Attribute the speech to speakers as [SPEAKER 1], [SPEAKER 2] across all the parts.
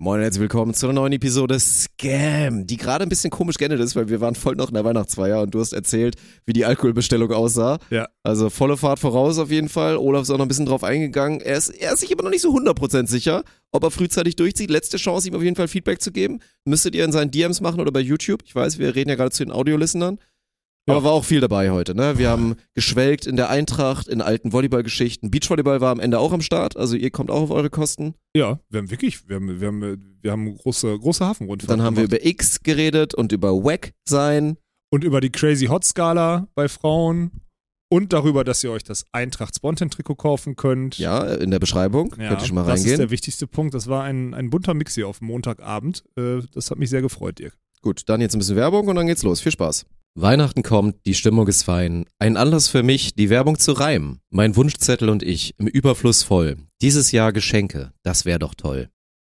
[SPEAKER 1] Moin und herzlich willkommen zu einer neuen Episode Scam, die gerade ein bisschen komisch geendet ist, weil wir waren voll noch in der Weihnachtsfeier und du hast erzählt, wie die Alkoholbestellung aussah.
[SPEAKER 2] Ja.
[SPEAKER 1] Also volle Fahrt voraus auf jeden Fall. Olaf ist auch noch ein bisschen drauf eingegangen. Er ist, er ist sich aber noch nicht so 100% sicher, ob er frühzeitig durchzieht. Letzte Chance, ihm auf jeden Fall Feedback zu geben. Müsstet ihr in seinen DMs machen oder bei YouTube. Ich weiß, wir reden ja gerade zu den Audiolistenern. Aber
[SPEAKER 2] Ja.
[SPEAKER 1] war auch viel dabei heute, ne? Wir haben geschwelgt in der Eintracht, in alten Volleyballgeschichten. Beachvolleyball war am Ende auch am Start, also ihr kommt auch auf eure Kosten.
[SPEAKER 2] Ja, wir haben wirklich, wir haben, wir haben, wir haben große, große Hafenrundfahrt
[SPEAKER 1] Dann haben wir
[SPEAKER 2] gemacht.
[SPEAKER 1] über X geredet und über Wack sein.
[SPEAKER 2] und über die Crazy Hot Skala bei Frauen und darüber, dass ihr euch das Eintracht Spontan Trikot kaufen könnt.
[SPEAKER 1] Ja, in der Beschreibung.
[SPEAKER 2] Ja,
[SPEAKER 1] Könnt ihr schon mal
[SPEAKER 2] das ist
[SPEAKER 1] reingehen.
[SPEAKER 2] der wichtigste Punkt. Das war ein, ein bunter Mix hier auf Montagabend. Äh, das hat mich sehr gefreut, Dirk.
[SPEAKER 1] Gut, dann jetzt ein bisschen Werbung und dann geht's los. Viel Spaß. Weihnachten kommt, die Stimmung ist fein. Ein Anlass für mich, die Werbung zu reimen. Mein Wunschzettel und ich im Überfluss voll. Dieses Jahr Geschenke, das wär doch toll.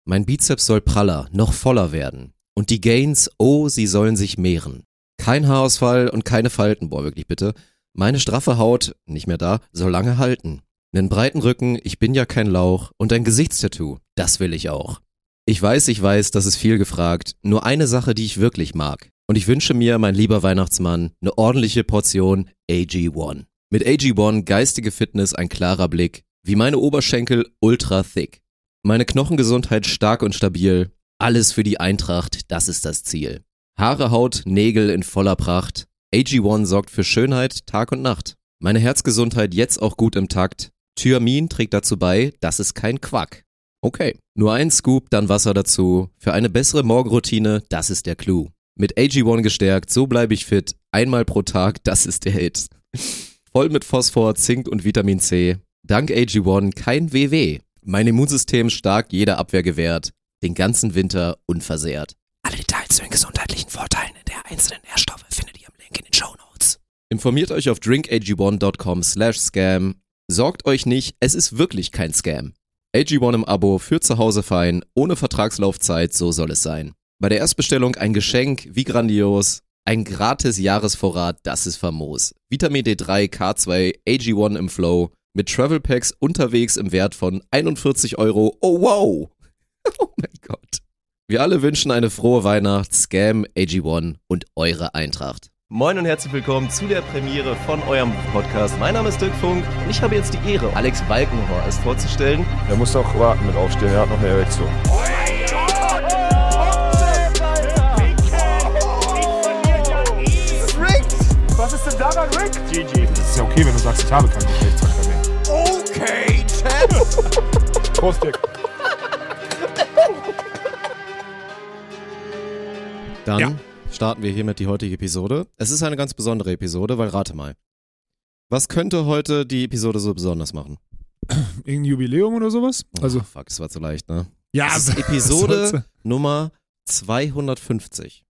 [SPEAKER 1] Mein Bizeps soll praller, noch voller werden. Und die Gains, oh, sie sollen sich mehren. Kein Haarausfall und keine Falten, boah, wirklich bitte. Meine straffe Haut, nicht mehr da, soll lange halten. Nen breiten Rücken, ich bin ja kein Lauch und ein Gesichtstattoo, das will ich auch. Ich weiß, ich weiß, das ist viel gefragt. Nur eine Sache, die ich wirklich mag. Und ich wünsche mir, mein lieber Weihnachtsmann, eine ordentliche Portion AG1. Mit AG1 geistige Fitness ein klarer Blick, wie meine Oberschenkel ultra thick. Meine Knochengesundheit stark und stabil. Alles für die Eintracht, das ist das Ziel. Haare, Haut, Nägel in voller Pracht. AG1 sorgt für Schönheit Tag und Nacht. Meine Herzgesundheit jetzt auch gut im Takt. Thyamin trägt dazu bei, das ist kein Quack. Okay. Nur ein Scoop, dann Wasser dazu. Für eine bessere Morgenroutine, das ist der Clou. Mit AG1 gestärkt, so bleibe ich fit. Einmal pro Tag, das ist der Hit. Voll mit Phosphor, Zink und Vitamin C. Dank AG1 kein WW. Mein Immunsystem stark, jede Abwehr gewährt. Den ganzen Winter unversehrt. Alle Details zu den gesundheitlichen Vorteilen der einzelnen Nährstoffe findet ihr im Link in den Show Notes. Informiert euch auf drinkag1.com slash scam. Sorgt euch nicht, es ist wirklich kein Scam. AG1 im Abo für zu Hause fein, ohne Vertragslaufzeit, so soll es sein. Bei der Erstbestellung ein Geschenk, wie grandios. Ein gratis Jahresvorrat, das ist famos. Vitamin D3, K2, AG1 im Flow. Mit Travel Packs unterwegs im Wert von 41 Euro. Oh wow! Oh mein Gott. Wir alle wünschen eine frohe Weihnacht, Scam, AG1 und eure Eintracht. Moin und herzlich willkommen zu der Premiere von eurem Podcast. Mein Name ist Dirk Funk und ich habe jetzt die Ehre, Alex Balkenhorst vorzustellen.
[SPEAKER 3] Er muss noch warten mit aufstehen, er hat noch eine Erektion.
[SPEAKER 4] Rick?
[SPEAKER 3] GG. Das ist ja okay, wenn du sagst, ich habe keinen Geschlechtsverkehr mehr.
[SPEAKER 4] Okay, Champ.
[SPEAKER 3] Prost, Dirk.
[SPEAKER 1] Dann
[SPEAKER 2] Ja.
[SPEAKER 1] starten wir hiermit die heutige Episode. Es ist eine ganz besondere Episode, weil rate mal. Was könnte heute die Episode so besonders machen?
[SPEAKER 2] Irgendein Jubiläum oder sowas? Also,
[SPEAKER 1] oh, fuck, es war zu leicht, ne?
[SPEAKER 2] ja,
[SPEAKER 1] Es ist Episode? Nummer 250.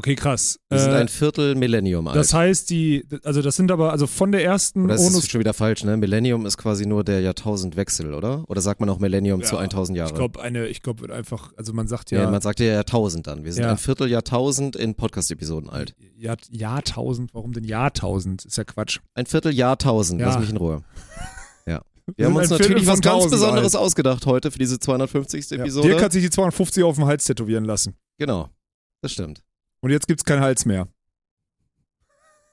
[SPEAKER 2] Okay, krass.
[SPEAKER 1] Wir sind
[SPEAKER 2] Äh,
[SPEAKER 1] ein Viertel Millennium alt.
[SPEAKER 2] das heißt, die, also das sind aber, also von der ersten
[SPEAKER 1] oder ist das schon wieder falsch, ne? Millennium ist quasi nur der Jahrtausendwechsel, oder? Oder sagt man auch Millennium zu
[SPEAKER 2] Ja,
[SPEAKER 1] 1000 Jahre?
[SPEAKER 2] Ich glaube, eine, ich glaube, einfach, also man sagt
[SPEAKER 1] ja.
[SPEAKER 2] ja,
[SPEAKER 1] man sagt ja Jahrtausend dann. Wir sind
[SPEAKER 2] Ja.
[SPEAKER 1] ein Vierteljahrtausend in Podcast-Episoden alt.
[SPEAKER 2] Jahr, Jahrtausend, warum denn Jahrtausend? Ist ja Quatsch.
[SPEAKER 1] Ein Vierteljahrtausend,
[SPEAKER 2] Ja.
[SPEAKER 1] lass mich in Ruhe. Ja. Wir haben
[SPEAKER 2] sind
[SPEAKER 1] uns
[SPEAKER 2] Viertel
[SPEAKER 1] natürlich was ganz
[SPEAKER 2] 1000
[SPEAKER 1] Besonderes
[SPEAKER 2] alt.
[SPEAKER 1] ausgedacht heute für diese 250.
[SPEAKER 2] Ja.
[SPEAKER 1] Episode.
[SPEAKER 2] Dirk hat sich die 250 auf dem Hals tätowieren lassen.
[SPEAKER 1] genau, das stimmt.
[SPEAKER 2] Und jetzt gibt's keinen Hals mehr.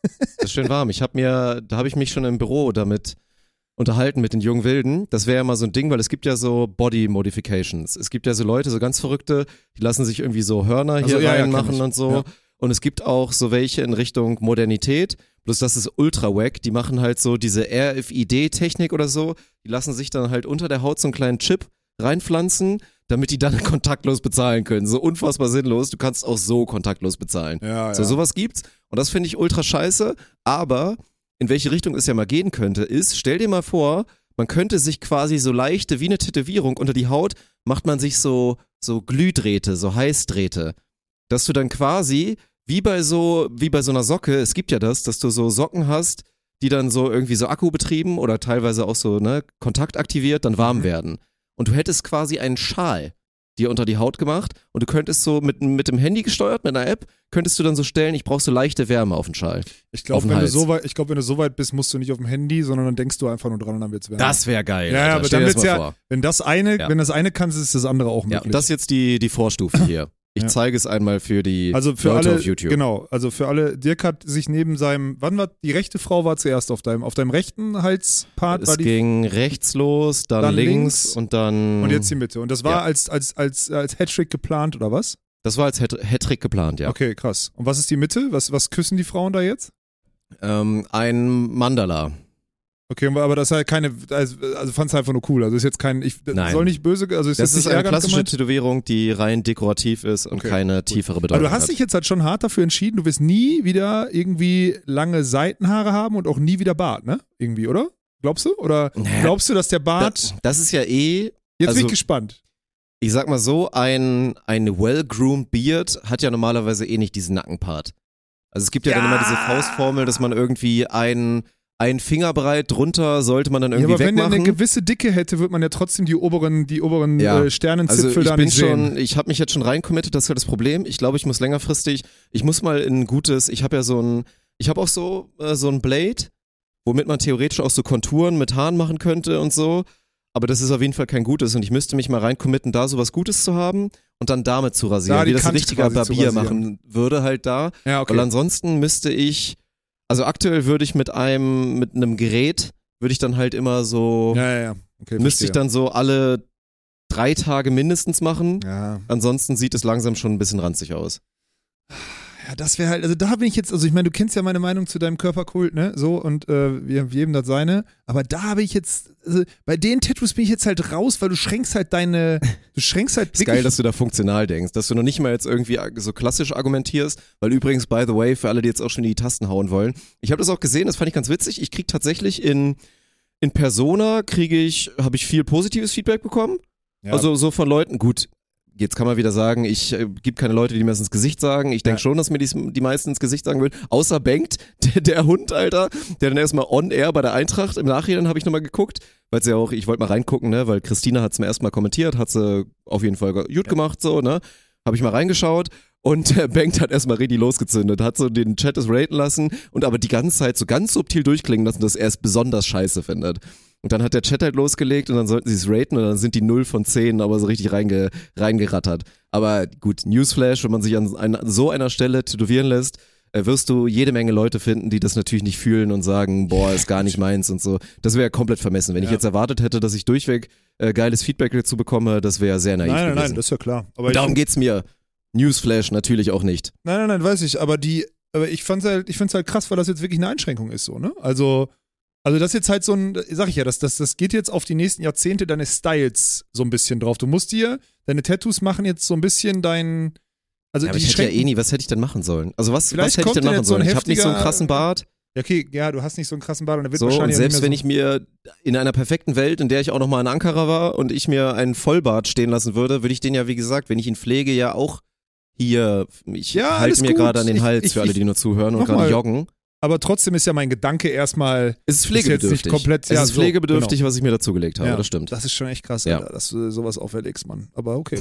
[SPEAKER 1] Das ist schön warm. Ich habe mir, da habe ich mich schon im Büro damit unterhalten mit den jungen Wilden. Das wäre ja mal so ein Ding, weil es gibt ja so Body Modifications. Es gibt ja so Leute, so ganz Verrückte, die lassen sich irgendwie so Hörner
[SPEAKER 2] Also,
[SPEAKER 1] hier
[SPEAKER 2] ja, ja,
[SPEAKER 1] reinmachen
[SPEAKER 2] ich.
[SPEAKER 1] und so.
[SPEAKER 2] Ja.
[SPEAKER 1] Und es gibt auch so welche in Richtung Modernität. Bloß das ist ultra wack. Die machen halt so diese RFID-Technik oder so. Die lassen sich dann halt unter der Haut so einen kleinen Chip reinpflanzen, damit die dann kontaktlos bezahlen können. So unfassbar sinnlos. Du kannst auch so kontaktlos bezahlen.
[SPEAKER 2] Ja,
[SPEAKER 1] So, sowas gibt's. Und das finde ich ultra scheiße. Aber in welche Richtung es ja mal gehen könnte, ist, stell dir mal vor, man könnte sich quasi so leichte, wie eine Tätowierung unter die Haut, macht man sich so, so Glühdrähte, so Heißdrähte. Dass du dann quasi, wie bei so, wie bei so einer Socke, es gibt ja das, dass du so Socken hast, die dann so irgendwie so akkubetrieben oder teilweise auch so, ne, kontaktaktiviert, dann warm
[SPEAKER 2] Mhm.
[SPEAKER 1] werden. Und du hättest quasi einen Schal. dir unter die Haut gemacht und du könntest so mit, mit dem Handy gesteuert, mit einer App, könntest du dann so stellen, ich brauche so leichte Wärme auf den Schal.
[SPEAKER 2] Ich glaube, wenn, du so weit- ich glaub, wenn du so weit bist, musst du nicht auf dem Handy, sondern dann denkst du einfach nur dran und dann wird's wärmer.
[SPEAKER 1] Das wäre geil.
[SPEAKER 2] Ja, ja, aber dann wird's
[SPEAKER 1] mal
[SPEAKER 2] ja,
[SPEAKER 1] vor.
[SPEAKER 2] wenn das eine,
[SPEAKER 1] Ja.
[SPEAKER 2] wenn das eine kannst, ist das andere auch
[SPEAKER 1] Ja,
[SPEAKER 2] möglich.
[SPEAKER 1] das ist jetzt die, die Vorstufe hier. Ich
[SPEAKER 2] Ja.
[SPEAKER 1] zeige es einmal für die
[SPEAKER 2] also für
[SPEAKER 1] Leute
[SPEAKER 2] alle,
[SPEAKER 1] auf YouTube.
[SPEAKER 2] genau, also für alle, Dirk hat sich neben seinem, wann war, die rechte Frau war zuerst auf deinem, auf deinem rechten Halspart war
[SPEAKER 1] Es
[SPEAKER 2] die,
[SPEAKER 1] ging rechts los, dann,
[SPEAKER 2] Dann
[SPEAKER 1] links,
[SPEAKER 2] links
[SPEAKER 1] und dann.
[SPEAKER 2] und jetzt die Mitte. Und das war
[SPEAKER 1] Ja.
[SPEAKER 2] als, als, als, als Hattrick geplant, oder was?
[SPEAKER 1] Das war als Hat- Hattrick geplant, ja.
[SPEAKER 2] Okay, krass. Und was ist die Mitte? Was, was küssen die Frauen da jetzt?
[SPEAKER 1] Ähm, ein Mandala.
[SPEAKER 2] Okay, aber das ist halt keine, also, also fand's einfach nur cool. Also ist jetzt kein, ich
[SPEAKER 1] Nein.
[SPEAKER 2] soll nicht böse, also ist
[SPEAKER 1] Das
[SPEAKER 2] jetzt
[SPEAKER 1] ist eine klassische
[SPEAKER 2] gemeint.
[SPEAKER 1] Tätowierung, die rein dekorativ ist und
[SPEAKER 2] Okay,
[SPEAKER 1] keine
[SPEAKER 2] gut.
[SPEAKER 1] tiefere
[SPEAKER 2] Aber
[SPEAKER 1] Bedeutung
[SPEAKER 2] du hast
[SPEAKER 1] hat.
[SPEAKER 2] dich jetzt halt schon hart dafür entschieden, du wirst nie wieder irgendwie lange Seitenhaare haben und auch nie wieder Bart, ne? Irgendwie, oder? Glaubst du? Oder
[SPEAKER 1] Naja,
[SPEAKER 2] glaubst du, dass der Bart,
[SPEAKER 1] das, das ist ja eh,
[SPEAKER 2] jetzt bin
[SPEAKER 1] also-
[SPEAKER 2] ich gespannt.
[SPEAKER 1] ich sag mal so, ein, ein well-groomed Beard hat ja normalerweise eh nicht diesen Nackenpart. Also es gibt ja, dann
[SPEAKER 2] Ja.
[SPEAKER 1] immer diese Faustformel, dass man irgendwie ein, ein Fingerbreit drunter sollte man dann
[SPEAKER 2] Ja,
[SPEAKER 1] irgendwie
[SPEAKER 2] aber wenn der
[SPEAKER 1] wegmachen.
[SPEAKER 2] eine gewisse Dicke hätte, wird man ja trotzdem die oberen, die oberen
[SPEAKER 1] Ja.
[SPEAKER 2] äh, Sternenzipfel
[SPEAKER 1] Also ich
[SPEAKER 2] da
[SPEAKER 1] bin
[SPEAKER 2] sehen.
[SPEAKER 1] schon, ich habe mich jetzt schon reinkommittet, das ist ja das Problem. Ich glaube, ich muss längerfristig, ich muss mal in ein gutes, ich habe ja so ein, ich habe auch so äh, so ein Blade, womit man theoretisch auch so Konturen mit Haaren machen könnte und so. Aber das ist auf jeden Fall kein gutes und ich müsste mich mal reincommitten, da sowas Gutes zu haben und dann damit zu rasieren,
[SPEAKER 2] Da
[SPEAKER 1] wie das ein richtiger Barbier machen würde halt da.
[SPEAKER 2] Ja, okay.
[SPEAKER 1] Weil ansonsten müsste ich, also aktuell würde ich mit einem, mit einem Gerät, würde ich dann halt immer so,
[SPEAKER 2] ja, ja, ja. Okay,
[SPEAKER 1] müsste ich
[SPEAKER 2] verstehe.
[SPEAKER 1] dann so alle drei Tage mindestens machen.
[SPEAKER 2] Ja.
[SPEAKER 1] Ansonsten sieht es langsam schon ein bisschen ranzig aus.
[SPEAKER 2] Ja, das wäre halt, also da bin ich jetzt, also ich meine, du kennst ja meine Meinung zu deinem Körperkult, ne? So und äh, wir- jedem das seine. Aber da habe ich jetzt, also bei den Tattoos bin ich jetzt halt raus, weil du schränkst halt deine, du schränkst halt
[SPEAKER 1] Ist geil, dass du da funktional denkst, dass du noch nicht mal jetzt irgendwie so klassisch argumentierst, weil übrigens, by the way, für alle, die jetzt auch schon in die Tasten hauen wollen, ich habe das auch gesehen, das fand ich ganz witzig. Ich krieg tatsächlich in, in Persona, kriege ich, habe ich viel positives Feedback bekommen.
[SPEAKER 2] Ja.
[SPEAKER 1] Also so von Leuten, gut, jetzt kann man wieder sagen, ich äh, gibt keine Leute, die mir das ins Gesicht sagen. Ich denke
[SPEAKER 2] Ja.
[SPEAKER 1] schon, dass mir die, die meisten ins Gesicht sagen würden. Außer Bengt, der, der Hund, Alter, der dann erstmal on air bei der Eintracht. Im Nachhinein habe ich nochmal geguckt, weil sie ja auch, ich wollte mal reingucken, ne, weil Christina hat es mir erstmal kommentiert, hat sie auf jeden Fall gut gemacht, so, ne. Habe ich mal reingeschaut. Und der Bengt hat erstmal richtig losgezündet, hat so den Chat es raten lassen und aber die ganze Zeit so ganz subtil durchklingen lassen, dass er es besonders scheiße findet. Und dann hat der Chat halt losgelegt und dann sollten sie es raten und dann sind die 0 von 10 aber so richtig reinge, reingerattert. Aber gut, Newsflash, wenn man sich an, an so einer Stelle tätowieren lässt, äh, wirst du jede Menge Leute finden, die das natürlich nicht fühlen und sagen, boah, ist gar nicht meins und so. Das wäre komplett vermessen. Wenn ich
[SPEAKER 2] Ja.
[SPEAKER 1] jetzt erwartet hätte, dass ich durchweg äh, geiles Feedback dazu bekomme, das wäre sehr naiv
[SPEAKER 2] nein, nein,
[SPEAKER 1] gewesen.
[SPEAKER 2] nein, das ist ja klar. Aber
[SPEAKER 1] darum
[SPEAKER 2] ich,
[SPEAKER 1] geht's mir. Newsflash natürlich auch nicht.
[SPEAKER 2] nein, nein, nein, weiß ich. Aber die, aber ich fand's halt, ich find's halt krass, weil das jetzt wirklich eine Einschränkung ist, so, ne? Also, also das ist jetzt halt so ein, sag ich ja, das, das, das geht jetzt auf die nächsten Jahrzehnte deine Styles so ein bisschen drauf. Du musst dir, deine Tattoos machen jetzt so ein bisschen dein, also
[SPEAKER 1] Ja, aber ich hätte ja eh nie, was hätte ich denn machen sollen? Also was, was hätte ich denn machen
[SPEAKER 2] jetzt so
[SPEAKER 1] sollen? ich habe nicht so einen krassen Bart.
[SPEAKER 2] Ja, okay, ja, du hast nicht so einen krassen Bart und der wird
[SPEAKER 1] So, und
[SPEAKER 2] wahrscheinlich auch
[SPEAKER 1] selbst wenn
[SPEAKER 2] mehr
[SPEAKER 1] ich mir in einer perfekten Welt, in der ich auch nochmal in Ankara war und ich mir einen Vollbart stehen lassen würde, würde ich den ja, wie gesagt, wenn ich ihn pflege, ja auch hier, ich
[SPEAKER 2] Ja,
[SPEAKER 1] halte mir gerade an den
[SPEAKER 2] Ich-
[SPEAKER 1] Hals
[SPEAKER 2] ich-
[SPEAKER 1] für alle,
[SPEAKER 2] ich-
[SPEAKER 1] die nur zuhören und gerade joggen.
[SPEAKER 2] aber trotzdem ist ja mein Gedanke erstmal,
[SPEAKER 1] Es ist
[SPEAKER 2] Ist
[SPEAKER 1] pflegebedürftig.
[SPEAKER 2] nicht komplett-
[SPEAKER 1] es
[SPEAKER 2] ja,
[SPEAKER 1] ist
[SPEAKER 2] so, genau.
[SPEAKER 1] pflegebedürftig, was ich mir dazugelegt habe,
[SPEAKER 2] Ja,
[SPEAKER 1] das stimmt.
[SPEAKER 2] das ist schon echt krass,
[SPEAKER 1] Ja.
[SPEAKER 2] Alter, dass du sowas auferlegst, Mann. Aber okay.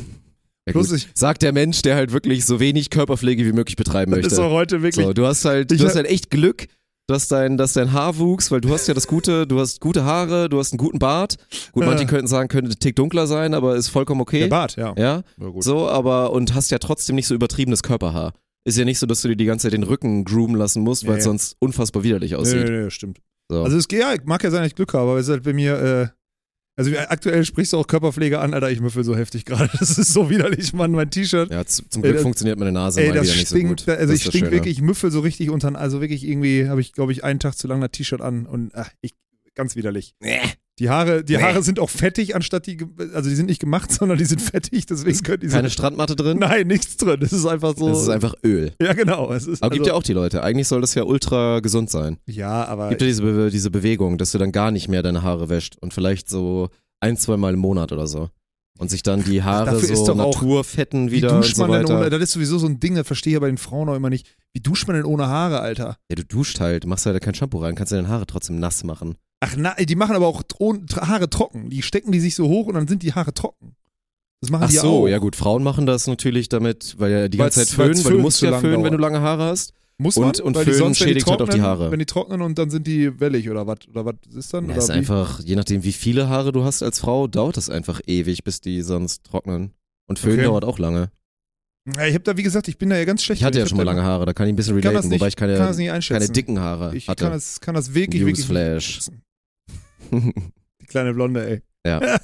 [SPEAKER 1] Ja,
[SPEAKER 2] ich,
[SPEAKER 1] Sagt der Mensch, der halt wirklich so wenig Körperpflege wie möglich betreiben
[SPEAKER 2] das
[SPEAKER 1] möchte.
[SPEAKER 2] ist auch heute wirklich,
[SPEAKER 1] So, du hast halt,
[SPEAKER 2] Ich
[SPEAKER 1] du hast halt echt Glück, dass dein, dass dein Haar wuchs, weil du hast ja das Gute, du hast gute Haare, du hast einen guten Bart. Gut, manche
[SPEAKER 2] Äh.
[SPEAKER 1] könnten sagen, könnte ein Tick dunkler sein, aber ist vollkommen okay.
[SPEAKER 2] der Bart, ja.
[SPEAKER 1] Ja, so, aber und hast ja trotzdem nicht so übertriebenes Körperhaar. Ist ja nicht so, dass du dir die ganze Zeit den Rücken groomen lassen musst, weil es
[SPEAKER 2] Nee.
[SPEAKER 1] sonst unfassbar widerlich
[SPEAKER 2] Nee,
[SPEAKER 1] aussieht.
[SPEAKER 2] nee, nee, stimmt.
[SPEAKER 1] So.
[SPEAKER 2] Also es geht ja, mag ja sein, dass ich Glück habe, aber es ist halt bei mir, äh, also aktuell sprichst du auch Körperpflege an, Alter, ich müffel so heftig gerade. Das ist so widerlich, Mann, mein T-Shirt.
[SPEAKER 1] ja, zum
[SPEAKER 2] Ey,
[SPEAKER 1] Glück
[SPEAKER 2] das-
[SPEAKER 1] funktioniert meine Nase
[SPEAKER 2] Ey,
[SPEAKER 1] mal
[SPEAKER 2] das
[SPEAKER 1] wieder nicht
[SPEAKER 2] stinkt,
[SPEAKER 1] so gut.
[SPEAKER 2] also
[SPEAKER 1] Das
[SPEAKER 2] ich stink wirklich, ich müffel so richtig unter, also wirklich irgendwie habe ich, glaube ich, einen Tag zu lang das T-Shirt an und ach, ich, ganz widerlich.
[SPEAKER 1] Nee.
[SPEAKER 2] Die Haare, die
[SPEAKER 1] Nee.
[SPEAKER 2] Haare sind auch fettig, anstatt die, also die sind nicht gemacht, sondern die sind fettig, deswegen können die so,
[SPEAKER 1] Keine Strandmatte drin?
[SPEAKER 2] Nein, nichts drin. Das ist einfach so.
[SPEAKER 1] Das ist einfach Öl.
[SPEAKER 2] ja, genau. Es ist
[SPEAKER 1] Aber gibt
[SPEAKER 2] also,
[SPEAKER 1] ja auch die Leute. Eigentlich soll das ja ultra gesund sein.
[SPEAKER 2] Ja, aber
[SPEAKER 1] Gibt ja diese, Be diese Bewegung, dass du dann gar nicht mehr deine Haare wäscht und vielleicht so ein, zwei Mal im Monat oder so. Und sich dann die Haare
[SPEAKER 2] Dafür ist
[SPEAKER 1] so
[SPEAKER 2] doch auch-
[SPEAKER 1] naturfetten
[SPEAKER 2] wie
[SPEAKER 1] wieder und
[SPEAKER 2] duscht
[SPEAKER 1] so
[SPEAKER 2] man denn ohne, das ist sowieso so ein Ding, das verstehe ich ja bei den Frauen auch immer nicht. Wie duscht man denn ohne Haare, Alter?
[SPEAKER 1] Ja, du duscht halt, machst halt kein Shampoo rein, kannst deine Haare trotzdem nass machen.
[SPEAKER 2] Ach, na, die machen aber auch Haare trocken. Die stecken die sich so hoch und dann sind die Haare trocken. Das machen
[SPEAKER 1] Ach
[SPEAKER 2] die
[SPEAKER 1] so,
[SPEAKER 2] auch.
[SPEAKER 1] ja gut, Frauen machen das natürlich damit, weil ja die ganze
[SPEAKER 2] Weil's-
[SPEAKER 1] Zeit föhnen, weil du musst ja föhnen, wenn du lange Haare hast.
[SPEAKER 2] Muss
[SPEAKER 1] Und-
[SPEAKER 2] man?
[SPEAKER 1] und
[SPEAKER 2] Weil die
[SPEAKER 1] Föhn
[SPEAKER 2] sonst,
[SPEAKER 1] schädigt halt auch die
[SPEAKER 2] trocknen-
[SPEAKER 1] Haare.
[SPEAKER 2] Wenn die trocknen und dann sind die wellig oder was? Oder was ist dann?
[SPEAKER 1] Ja,
[SPEAKER 2] oder
[SPEAKER 1] ist einfach, je nachdem wie viele Haare du hast als Frau, dauert das einfach ewig, bis die sonst trocknen. Und Föhn
[SPEAKER 2] Okay.
[SPEAKER 1] dauert auch lange.
[SPEAKER 2] Ja, ich habe da, wie gesagt, ich bin da ja ganz schlecht.
[SPEAKER 1] Ich hatte ja
[SPEAKER 2] hab
[SPEAKER 1] schon mal lange Haare, da kann ich ein bisschen
[SPEAKER 2] Ich kann
[SPEAKER 1] relaten,
[SPEAKER 2] das nicht,
[SPEAKER 1] wobei ich keine,
[SPEAKER 2] kann das nicht einschätzen.
[SPEAKER 1] keine dicken Haare
[SPEAKER 2] Ich
[SPEAKER 1] hatte.
[SPEAKER 2] kann das, kann das wirklich, wirklich
[SPEAKER 1] Newsflash.
[SPEAKER 2] Die kleine Blonde, ey.
[SPEAKER 1] Ja.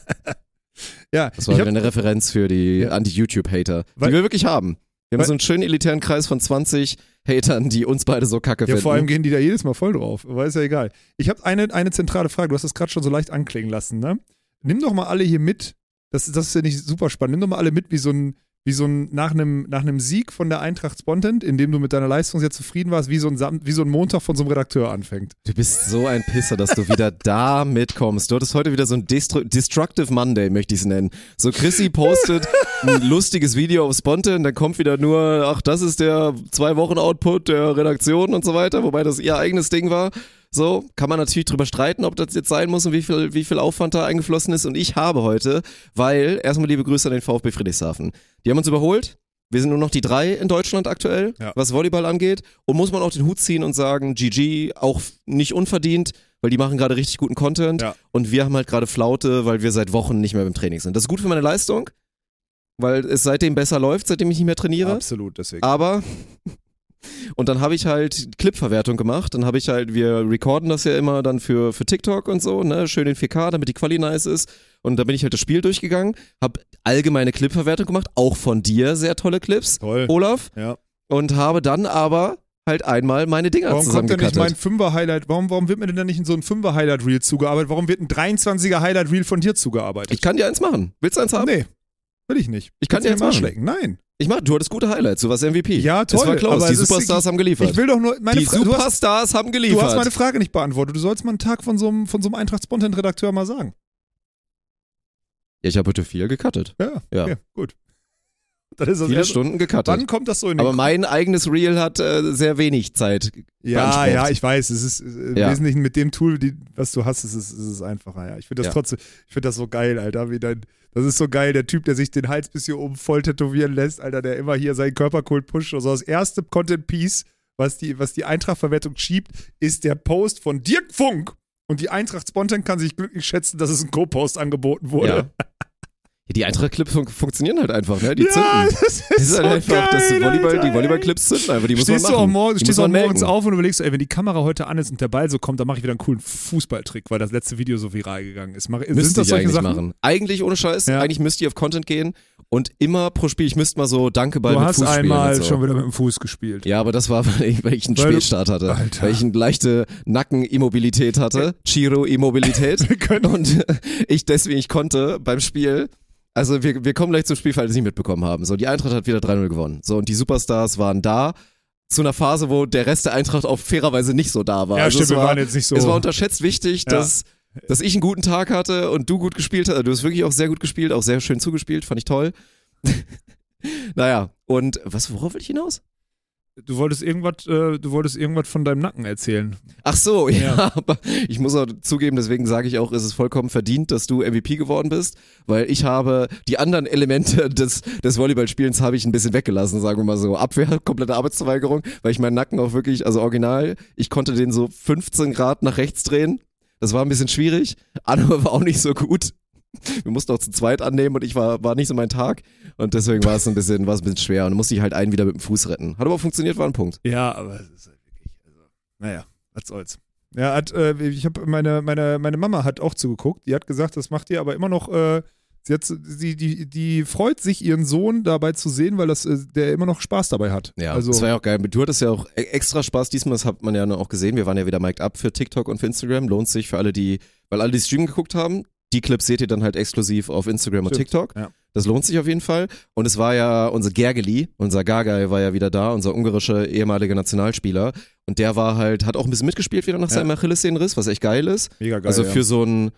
[SPEAKER 2] ja,
[SPEAKER 1] Das war wieder
[SPEAKER 2] hab,
[SPEAKER 1] eine Referenz für die
[SPEAKER 2] Ja.
[SPEAKER 1] Anti-YouTube-Hater, die wir wirklich haben. Wir haben
[SPEAKER 2] Weil-
[SPEAKER 1] so einen schönen elitären Kreis von 20 Hatern, die uns beide so kacke
[SPEAKER 2] ja,
[SPEAKER 1] finden.
[SPEAKER 2] vor allem gehen die da jedes Mal voll drauf. Aber ist ja egal. Ich habe eine, eine zentrale Frage. Du hast das gerade schon so leicht anklingen lassen, ne? Nimm doch mal alle hier mit. Das, das ist ja nicht super spannend. Nimm doch mal alle mit, wie so ein, wie so ein, nach einem, nach einem Sieg von der Eintracht Spontent, in dem du mit deiner Leistung sehr zufrieden warst, wie so ein, Sam wie so ein Montag von so einem Redakteur anfängt.
[SPEAKER 1] Du bist so ein Pisser, dass du wieder da mitkommst. Du hattest heute wieder so ein Destru Destructive Monday, möchte ich es nennen. So Chrissy postet ein lustiges Video auf Sponte und dann kommt wieder nur, ach, das ist der zwei Wochen Output der Redaktion und so weiter, wobei das ihr eigenes Ding war. So, kann man natürlich drüber streiten, ob das jetzt sein muss und wie viel, wie viel Aufwand da eingeflossen ist. Und ich habe heute, weil, erstmal liebe Grüße an den VfB Friedrichshafen. Die haben uns überholt. Wir sind nur noch die drei in Deutschland aktuell,
[SPEAKER 2] Ja.
[SPEAKER 1] was Volleyball angeht. Und muss man auch den Hut ziehen und sagen, GG, auch nicht unverdient, weil die machen gerade richtig guten Content.
[SPEAKER 2] Ja.
[SPEAKER 1] Und wir haben halt gerade Flaute, weil wir seit Wochen nicht mehr beim Training sind. Das ist gut für meine Leistung, weil es seitdem besser läuft, seitdem ich nicht mehr trainiere.
[SPEAKER 2] Absolut, deswegen.
[SPEAKER 1] Aber und dann habe ich halt Clipverwertung gemacht. Dann habe ich halt, wir recorden das ja immer dann für, für TikTok und so, ne, schön in 4K, damit die Quali nice ist. Und dann bin ich halt das Spiel durchgegangen, habe allgemeine Clipverwertung gemacht, auch von dir sehr tolle Clips,
[SPEAKER 2] Toll.
[SPEAKER 1] Olaf.
[SPEAKER 2] Ja.
[SPEAKER 1] Und habe dann aber halt einmal meine Dinger
[SPEAKER 2] Warum kommt denn nicht mein. Fünfer-Highlight? Warum, warum wird mir denn dann nicht in so ein Fünfer-Highlight-Reel zugearbeitet? Warum wird ein 23er-Highlight-Reel von dir zugearbeitet?
[SPEAKER 1] Ich kann dir eins machen. Willst du eins haben?
[SPEAKER 2] nee, will ich nicht.
[SPEAKER 1] Ich kann
[SPEAKER 2] Willst
[SPEAKER 1] dir eins machen.
[SPEAKER 2] schlecken? Nein.
[SPEAKER 1] Ich mach, du hattest gute Highlights, du warst MVP.
[SPEAKER 2] Ja, toll,
[SPEAKER 1] war Klaus,
[SPEAKER 2] aber
[SPEAKER 1] die
[SPEAKER 2] es ist-
[SPEAKER 1] Superstars haben geliefert.
[SPEAKER 2] Ich will doch nur, meine
[SPEAKER 1] die
[SPEAKER 2] Fra du, hast,
[SPEAKER 1] Superstars haben geliefert.
[SPEAKER 2] du hast meine Frage nicht beantwortet. Du sollst mal einen Tag von so einem, von so einem Eintracht-Spontan-Redakteur mal sagen.
[SPEAKER 1] ja, ich habe heute viel gecuttet.
[SPEAKER 2] Ja,
[SPEAKER 1] Ja.
[SPEAKER 2] okay, gut. Ist
[SPEAKER 1] Viele
[SPEAKER 2] erst-
[SPEAKER 1] Stunden gecuttet.
[SPEAKER 2] Wann kommt das so in den
[SPEAKER 1] Aber mein eigenes Reel hat äh, sehr wenig Zeit.
[SPEAKER 2] Ja, ja, ich weiß, es ist äh, im
[SPEAKER 1] Ja.
[SPEAKER 2] Wesentlichen mit dem Tool, die, was du hast, ist es, ist es einfacher. Ja. Ich finde das
[SPEAKER 1] Ja.
[SPEAKER 2] trotzdem, ich finde das so geil, Alter. Wie dein, das ist so geil, der Typ, der sich den Hals bis hier oben voll tätowieren lässt, Alter, der immer hier seinen Körperkult pusht. Also das erste Content-Piece, was die, was die Eintracht-Verwertung schiebt, ist der Post von Dirk Funk. Und die Eintracht Spontan kann sich glücklich schätzen, dass es ein Co-Post angeboten wurde.
[SPEAKER 1] Ja. Die Eintracht-Clips fun funktionieren halt einfach, ne? Die
[SPEAKER 2] Ja,
[SPEAKER 1] zünden.
[SPEAKER 2] das ist,
[SPEAKER 1] Das ist halt
[SPEAKER 2] so
[SPEAKER 1] einfach, das
[SPEAKER 2] geil,
[SPEAKER 1] Volleyball,
[SPEAKER 2] Alter,
[SPEAKER 1] die
[SPEAKER 2] ey.
[SPEAKER 1] Volleyball-Clips zünden einfach, die muss
[SPEAKER 2] stehst
[SPEAKER 1] man
[SPEAKER 2] du
[SPEAKER 1] machen.
[SPEAKER 2] auch, morgen, stehst du auch morgens auf und überlegst, ey, wenn die Kamera heute an ist und der Ball so kommt, dann mache ich wieder einen coolen Fußballtrick, weil das letzte Video so viral gegangen ist. Mach, sind das
[SPEAKER 1] ich
[SPEAKER 2] solche
[SPEAKER 1] eigentlich
[SPEAKER 2] Sachen?
[SPEAKER 1] machen. Eigentlich ohne Scheiß,
[SPEAKER 2] Ja.
[SPEAKER 1] eigentlich müsst ihr auf Content gehen und immer pro Spiel, ich müsste mal so Dankeball
[SPEAKER 2] Du
[SPEAKER 1] mit
[SPEAKER 2] hast
[SPEAKER 1] Fuß spielen
[SPEAKER 2] einmal
[SPEAKER 1] und so.
[SPEAKER 2] schon wieder mit dem Fuß gespielt.
[SPEAKER 1] Ja, aber das war, weil ich, weil ich einen
[SPEAKER 2] Weil du-
[SPEAKER 1] Spätstart hatte.
[SPEAKER 2] Alter.
[SPEAKER 1] Weil ich eine leichte Nackenimmobilität hatte. Chiro-Immobilität. Und ich deswegen, ich konnte beim Spiel, also wir, wir kommen gleich zum Spiel, falls Sie es nicht mitbekommen haben. So, die Eintracht hat wieder 3-0 gewonnen. So, und die Superstars waren da zu einer Phase, wo der Rest der Eintracht auch fairerweise nicht so da war.
[SPEAKER 2] ja,
[SPEAKER 1] also
[SPEAKER 2] stimmt,
[SPEAKER 1] es
[SPEAKER 2] wir
[SPEAKER 1] war,
[SPEAKER 2] waren jetzt nicht so.
[SPEAKER 1] es war unterschätzt wichtig,
[SPEAKER 2] Ja.
[SPEAKER 1] dass, dass ich einen guten Tag hatte und du gut gespielt hast. Du hast wirklich auch sehr gut gespielt, auch sehr schön zugespielt, fand ich toll. naja, und was, worauf will ich hinaus?
[SPEAKER 2] Du wolltest irgendwas, äh, du wolltest irgendwas von deinem Nacken erzählen.
[SPEAKER 1] Ach so, ja,
[SPEAKER 2] Ja.
[SPEAKER 1] aber ich muss auch zugeben, deswegen sage ich auch, ist es vollkommen verdient, dass du MVP geworden bist, weil ich habe die anderen Elemente des, des Volleyballspielens habe ich ein bisschen weggelassen, sagen wir mal so. Abwehr, komplette Arbeitsverweigerung, weil ich meinen Nacken auch wirklich, also original, ich konnte den so 15 Grad nach rechts drehen. Das war ein bisschen schwierig. Annahme war auch nicht so gut. Wir mussten auch zu zweit annehmen und ich war, war nicht so mein Tag. Und deswegen war es ein bisschen, war es ein bisschen schwer. Und dann musste ich halt einen wieder mit dem Fuß retten. Hat aber funktioniert, war ein Punkt.
[SPEAKER 2] Ja, aber es ist halt wirklich, also, naja, was soll's. Ja, hat, äh, ich habe meine, meine, meine Mama hat auch zugeguckt. Die hat gesagt, das macht ihr aber immer noch. Äh, sie, hat, sie die, die freut sich, ihren Sohn dabei zu sehen, weil das, äh, der immer noch Spaß dabei hat.
[SPEAKER 1] Ja,
[SPEAKER 2] also,
[SPEAKER 1] das war ja auch geil. Du hattest ja auch e- extra Spaß diesmal, das hat man ja auch gesehen. Wir waren ja wieder mic'd up für TikTok und für Instagram. Lohnt sich für alle, die, weil alle, die Stream geguckt haben, die Clips seht ihr dann halt exklusiv auf Instagram und
[SPEAKER 2] Stimmt,
[SPEAKER 1] TikTok.
[SPEAKER 2] ja.
[SPEAKER 1] Das lohnt sich auf jeden Fall. Und es war ja unser Gergely, unser Gagai war ja wieder da, unser ungarischer ehemaliger Nationalspieler. Und der war halt, hat auch ein bisschen mitgespielt wieder nach
[SPEAKER 2] Ja.
[SPEAKER 1] seinem Achillessehnenriss, was echt geil ist.
[SPEAKER 2] mega geil.
[SPEAKER 1] also
[SPEAKER 2] ja.
[SPEAKER 1] für so einen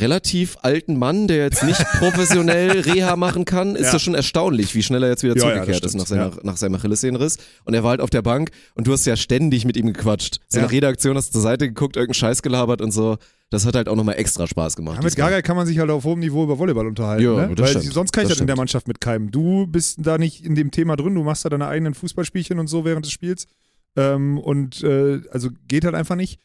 [SPEAKER 1] relativ alten Mann, der jetzt nicht professionell Reha machen kann, ist
[SPEAKER 2] Ja.
[SPEAKER 1] das schon erstaunlich, wie schnell er jetzt wieder
[SPEAKER 2] Ja, ja,
[SPEAKER 1] zurückgekehrt
[SPEAKER 2] das
[SPEAKER 1] ist nach seiner, nach seinem Achillessehnenriss. Und er war halt auf der Bank und du hast ja ständig mit ihm gequatscht. So
[SPEAKER 2] Ja.
[SPEAKER 1] Redaktion hast zur Seite geguckt, irgendeinen Scheiß gelabert und so. Das hat halt auch nochmal extra Spaß gemacht.
[SPEAKER 2] Ja, mit. Gaga kann man sich halt auf hohem Niveau über Volleyball unterhalten.
[SPEAKER 1] Ja,
[SPEAKER 2] ne? Weil
[SPEAKER 1] stimmt.
[SPEAKER 2] sonst kann ich
[SPEAKER 1] Das
[SPEAKER 2] das in der. Mannschaft mit keinem. Du bist da nicht in dem Thema drin, du machst da deine eigenen Fußballspielchen und so während des Spiels. Ähm, und äh, also geht halt einfach nicht.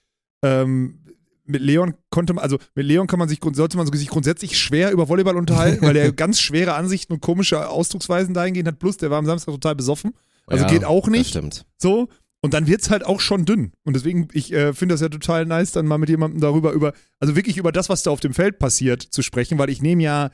[SPEAKER 2] Ähm, mit Leon konnte man, also mit Leon kann man sich, sollte man sich grundsätzlich schwer über Volleyball unterhalten, weil der ganz schwere Ansichten und komische Ausdrucksweisen dahingehend hat. Plus, der war am Samstag total besoffen. Also
[SPEAKER 1] Ja,
[SPEAKER 2] geht auch nicht.
[SPEAKER 1] stimmt.
[SPEAKER 2] So. Und dann wird's halt auch schon dünn. Und deswegen, ich äh, finde das ja total nice, dann mal mit jemandem darüber, über, also wirklich über das, was da auf dem Feld passiert, zu sprechen, weil ich nehme ja,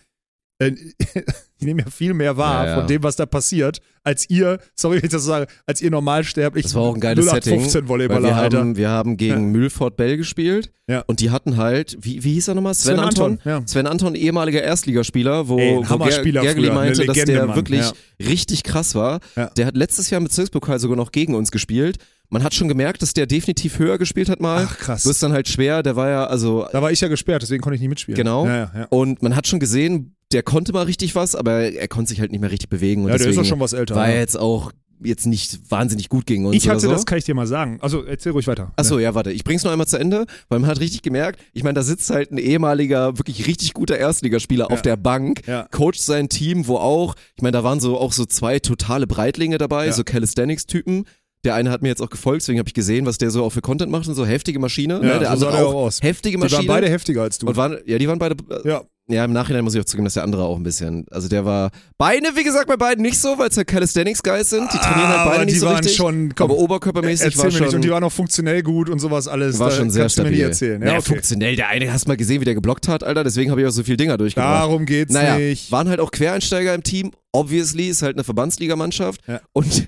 [SPEAKER 2] äh, ich nehme ja viel mehr wahr
[SPEAKER 1] Ja, ja.
[SPEAKER 2] von dem, was da passiert, als ihr, sorry, wenn ich das so sage, als ihr normalsterblich
[SPEAKER 1] Das war auch ein geiles Setting.
[SPEAKER 2] 0815
[SPEAKER 1] Weil
[SPEAKER 2] Volleyballer,
[SPEAKER 1] wir,
[SPEAKER 2] Alter.
[SPEAKER 1] haben, wir haben gegen Milford Bell gespielt
[SPEAKER 2] Ja.
[SPEAKER 1] und die hatten halt, wie, wie hieß er nochmal? Sven,
[SPEAKER 2] Sven
[SPEAKER 1] Anton.
[SPEAKER 2] Anton, ja.
[SPEAKER 1] Sven Anton, ehemaliger Erstligaspieler, wo,
[SPEAKER 2] Ey,
[SPEAKER 1] wo Ger Gergely
[SPEAKER 2] eine
[SPEAKER 1] meinte, dass
[SPEAKER 2] Legende,
[SPEAKER 1] der
[SPEAKER 2] Mann,
[SPEAKER 1] wirklich
[SPEAKER 2] ja.
[SPEAKER 1] richtig krass war.
[SPEAKER 2] Ja.
[SPEAKER 1] Der hat letztes Jahr im Bezirkspokal sogar noch gegen uns gespielt. Man hat schon gemerkt, dass der definitiv höher gespielt hat mal.
[SPEAKER 2] Ach, krass.
[SPEAKER 1] Wird dann halt schwer, der war ja, also
[SPEAKER 2] Da war ich ja gesperrt, deswegen konnte ich nicht mitspielen.
[SPEAKER 1] Genau.
[SPEAKER 2] Ja, ja, ja.
[SPEAKER 1] Und man hat schon gesehen, der konnte mal richtig was, aber er konnte sich halt nicht mehr richtig bewegen. Und
[SPEAKER 2] Ja, der ist doch schon was älter.
[SPEAKER 1] War
[SPEAKER 2] ja.
[SPEAKER 1] jetzt auch jetzt nicht wahnsinnig gut gegen uns
[SPEAKER 2] ich hatte
[SPEAKER 1] so.
[SPEAKER 2] das, kann ich dir mal sagen. Also erzähl ruhig weiter.
[SPEAKER 1] Achso, ja, warte, ich bring's noch einmal zu Ende, weil man hat richtig gemerkt, ich meine, da sitzt halt ein ehemaliger, wirklich richtig guter Erstligaspieler auf der Bank,
[SPEAKER 2] Ja.
[SPEAKER 1] coacht sein Team, wo auch, ich meine, da waren so auch so zwei totale Breitlinge dabei,
[SPEAKER 2] Ja.
[SPEAKER 1] so Calisthenics-Typen. Der eine hat mir jetzt auch gefolgt, deswegen habe ich gesehen, was der so auch für Content macht und so heftige Maschine.
[SPEAKER 2] Ja,
[SPEAKER 1] ne? Der
[SPEAKER 2] so
[SPEAKER 1] andere auch,
[SPEAKER 2] auch aus.
[SPEAKER 1] heftige
[SPEAKER 2] Die
[SPEAKER 1] Maschine.
[SPEAKER 2] waren beide heftiger als du.
[SPEAKER 1] und waren, ja, die waren beide, äh,
[SPEAKER 2] ja.
[SPEAKER 1] Ja, im Nachhinein muss ich auch zugeben, dass der andere auch ein bisschen, also der war, Beine, wie gesagt, bei beiden nicht so, weil es ja Calisthenics-Guys sind, die trainieren halt beide
[SPEAKER 2] aber
[SPEAKER 1] nicht
[SPEAKER 2] die
[SPEAKER 1] so
[SPEAKER 2] waren
[SPEAKER 1] richtig.
[SPEAKER 2] schon, komm,
[SPEAKER 1] aber oberkörpermäßig war
[SPEAKER 2] mir
[SPEAKER 1] schon,
[SPEAKER 2] nicht. Und die waren auch funktionell gut und sowas alles.
[SPEAKER 1] war schon sehr
[SPEAKER 2] mir
[SPEAKER 1] stabil.
[SPEAKER 2] nie erzählen. Ja,
[SPEAKER 1] naja,
[SPEAKER 2] okay.
[SPEAKER 1] funktionell, der eine, hast mal gesehen, wie der geblockt hat, Alter, deswegen habe ich auch so viele Dinger durchgebracht.
[SPEAKER 2] Darum geht's
[SPEAKER 1] naja,
[SPEAKER 2] nicht.
[SPEAKER 1] waren halt auch Quereinsteiger im Team, obviously, ist halt eine Verbandsligamannschaft
[SPEAKER 2] Ja.
[SPEAKER 1] und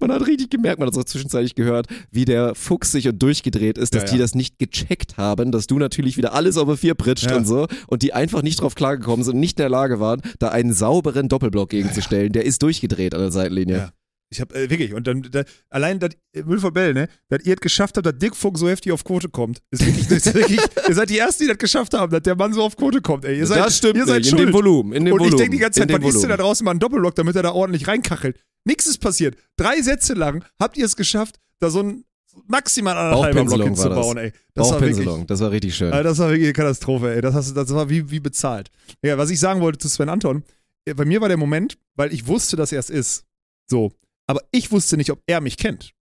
[SPEAKER 1] man hat richtig gemerkt, man hat es auch zwischenzeitlich gehört, wie der fuchsig und durchgedreht ist, dass
[SPEAKER 2] Ja,
[SPEAKER 1] die
[SPEAKER 2] ja.
[SPEAKER 1] das nicht gecheckt haben, dass du natürlich wieder alles auf vier pritscht
[SPEAKER 2] Ja.
[SPEAKER 1] und so und die einfach nicht drauf klargekommen sind und nicht in der Lage waren, da einen sauberen Doppelblock gegenzustellen. Der ist durchgedreht an der Seitenlinie.
[SPEAKER 2] Ja. Ich hab äh, wirklich, und dann da, allein das Müll Bell, ne, dass ihr es geschafft habt, dass Dick Funk so heftig auf Quote kommt. Ist wirklich, ist wirklich ihr seid die Ersten, die das geschafft haben, dass der Mann so auf Quote kommt, ey. Ihr seid,
[SPEAKER 1] das stimmt
[SPEAKER 2] ihr seid
[SPEAKER 1] nicht,
[SPEAKER 2] schuld.
[SPEAKER 1] in dem Volumen, in dem
[SPEAKER 2] und
[SPEAKER 1] Volumen.
[SPEAKER 2] ich denke die ganze Zeit, was ist denn da draußen mal ein Doppelblock, damit er da ordentlich reinkachelt? Nichts ist passiert. Drei Sätze lang habt ihr es geschafft, da so ein maximal anderthalber Block hinzubauen, ey. Das war wirklich,
[SPEAKER 1] das war richtig schön.
[SPEAKER 2] äh, das war wirklich eine Katastrophe, ey. Das, hast, das war wie, wie bezahlt. Ja, was ich sagen wollte zu Sven Anton, äh, bei mir war der Moment, weil ich wusste, dass er es ist. So. Aber ich wusste nicht, ob er mich kennt.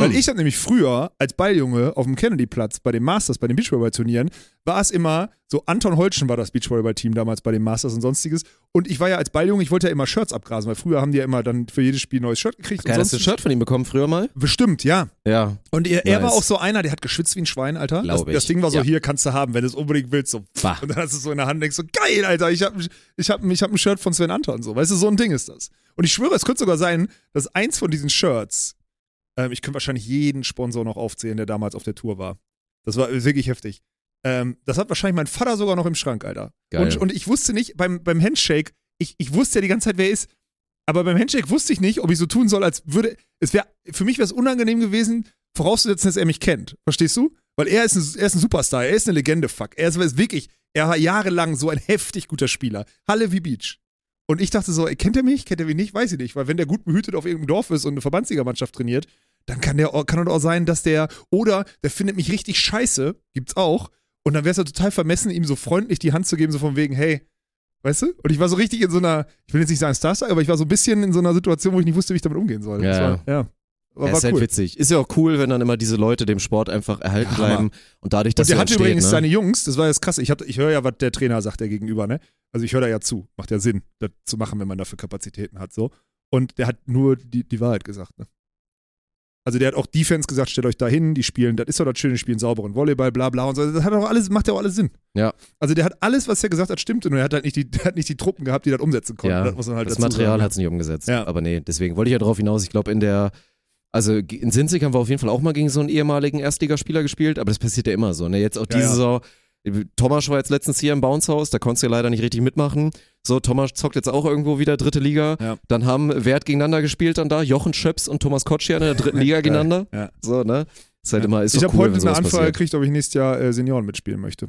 [SPEAKER 2] Weil
[SPEAKER 1] Mm.
[SPEAKER 2] ich habe nämlich früher als Balljunge auf dem Kennedy-Platz bei den Masters, bei den Beachvolleyball-Turnieren, war es immer so, Anton Holschen war das Beachvolleyball-Team damals bei den Masters und sonstiges. Und ich war ja als Balljunge, ich wollte ja immer Shirts abgrasen, weil früher haben die ja immer dann für jedes Spiel ein neues Shirt gekriegt.
[SPEAKER 1] Geil,
[SPEAKER 2] und
[SPEAKER 1] hast du ein Shirt von ihm bekommen früher mal?
[SPEAKER 2] Bestimmt, ja.
[SPEAKER 1] Ja.
[SPEAKER 2] Und er, er
[SPEAKER 1] Nice.
[SPEAKER 2] war auch so einer, der hat geschwitzt wie ein Schwein, Alter. Das, das Ding war so,
[SPEAKER 1] Ja.
[SPEAKER 2] hier kannst du haben, wenn du es unbedingt willst. So.
[SPEAKER 1] Bah.
[SPEAKER 2] Und dann hast du es so in der Hand und denkst so, geil, Alter, ich habe ich hab, ich hab ein Shirt von Sven Anton. So. Weißt du, so ein Ding ist das. Und ich schwöre, es könnte sogar sein, dass eins von diesen Shirts, ähm, ich könnte wahrscheinlich jeden Sponsor noch aufzählen, der damals auf der Tour war. Das war wirklich heftig. Ähm, das hat wahrscheinlich mein Vater sogar noch im Schrank, Alter.
[SPEAKER 1] Geil.
[SPEAKER 2] Und, und ich wusste nicht, beim, beim Handshake, ich, ich wusste ja die ganze Zeit, wer er ist. Aber beim Handshake wusste ich nicht, ob ich so tun soll, als würde. Es wäre, für mich wäre es unangenehm gewesen, vorauszusetzen, dass er mich kennt. Verstehst du? Weil er ist, ein, er ist ein Superstar, er ist eine Legende, fuck. Er ist, ist wirklich, er war jahrelang so ein heftig guter Spieler. Halle wie Beach. Und ich dachte so, ey, kennt er mich? Kennt er mich nicht? Weiß ich nicht. Weil wenn der gut behütet auf irgendeinem Dorf ist und eine Verbandsligamannschaft trainiert, dann kann der auch- kann auch sein, dass der, oder der findet mich richtig scheiße, gibt's auch. Und dann wäre es ja total vermessen, ihm so freundlich die Hand zu geben, so von wegen, hey, weißt du? Und ich war so richtig in so einer, ich will jetzt nicht sagen Starstruck, aber ich war so ein bisschen in so einer Situation, wo ich nicht wusste, wie ich damit umgehen soll.
[SPEAKER 1] Ja.
[SPEAKER 2] war, ja. Aber
[SPEAKER 1] Ja, ist halt
[SPEAKER 2] cool.
[SPEAKER 1] witzig. Ist ja auch cool, wenn dann immer diese Leute dem Sport einfach erhalten
[SPEAKER 2] Ja,
[SPEAKER 1] bleiben und dadurch, dass
[SPEAKER 2] Und der hatte
[SPEAKER 1] entsteht,
[SPEAKER 2] übrigens
[SPEAKER 1] ne?
[SPEAKER 2] seine Jungs, das war jetzt krass, ich, hab- ich höre ja, was der Trainer sagt, der gegenüber, ne? Also ich höre da ja zu, macht ja Sinn, das zu machen, wenn man dafür Kapazitäten hat, so. Und der hat nur die, die Wahrheit gesagt, ne? Also der hat auch Defense gesagt, stellt euch da hin, die spielen, das ist doch das Schöne, die spielen sauberen Volleyball, bla bla und so. Das hat auch alles, macht ja auch alles Sinn.
[SPEAKER 1] Ja.
[SPEAKER 2] Also der hat alles, was er gesagt hat, stimmte, nur er hat halt nicht die, der hat nicht die Truppen gehabt, die das umsetzen konnten.
[SPEAKER 1] Ja,
[SPEAKER 2] das halt
[SPEAKER 1] das Material
[SPEAKER 2] sagen.
[SPEAKER 1] hat es nicht umgesetzt.
[SPEAKER 2] Ja.
[SPEAKER 1] Aber nee, deswegen wollte ich ja darauf hinaus. Ich glaube, in der, also in Sinzig haben wir auf jeden Fall auch mal gegen so einen ehemaligen Erstligaspieler gespielt, aber das passiert ja immer so. Ne? Jetzt auch diese
[SPEAKER 2] ja.
[SPEAKER 1] Saison. Thomas war jetzt letztens hier im Bounce-Haus, da konntest du ja leider nicht richtig mitmachen. So, Thomas zockt jetzt auch irgendwo wieder dritte Liga.
[SPEAKER 2] Ja.
[SPEAKER 1] Dann haben Wert gegeneinander gespielt dann da, Jochen Schöps und Thomas Kotschian in der dritten Liga gegeneinander.
[SPEAKER 2] Ja.
[SPEAKER 1] So, ne? Ist halt immer, ist
[SPEAKER 2] ich habe
[SPEAKER 1] cool,
[SPEAKER 2] heute eine Anfrage gekriegt, ob ich nächstes Jahr äh, Senioren mitspielen möchte.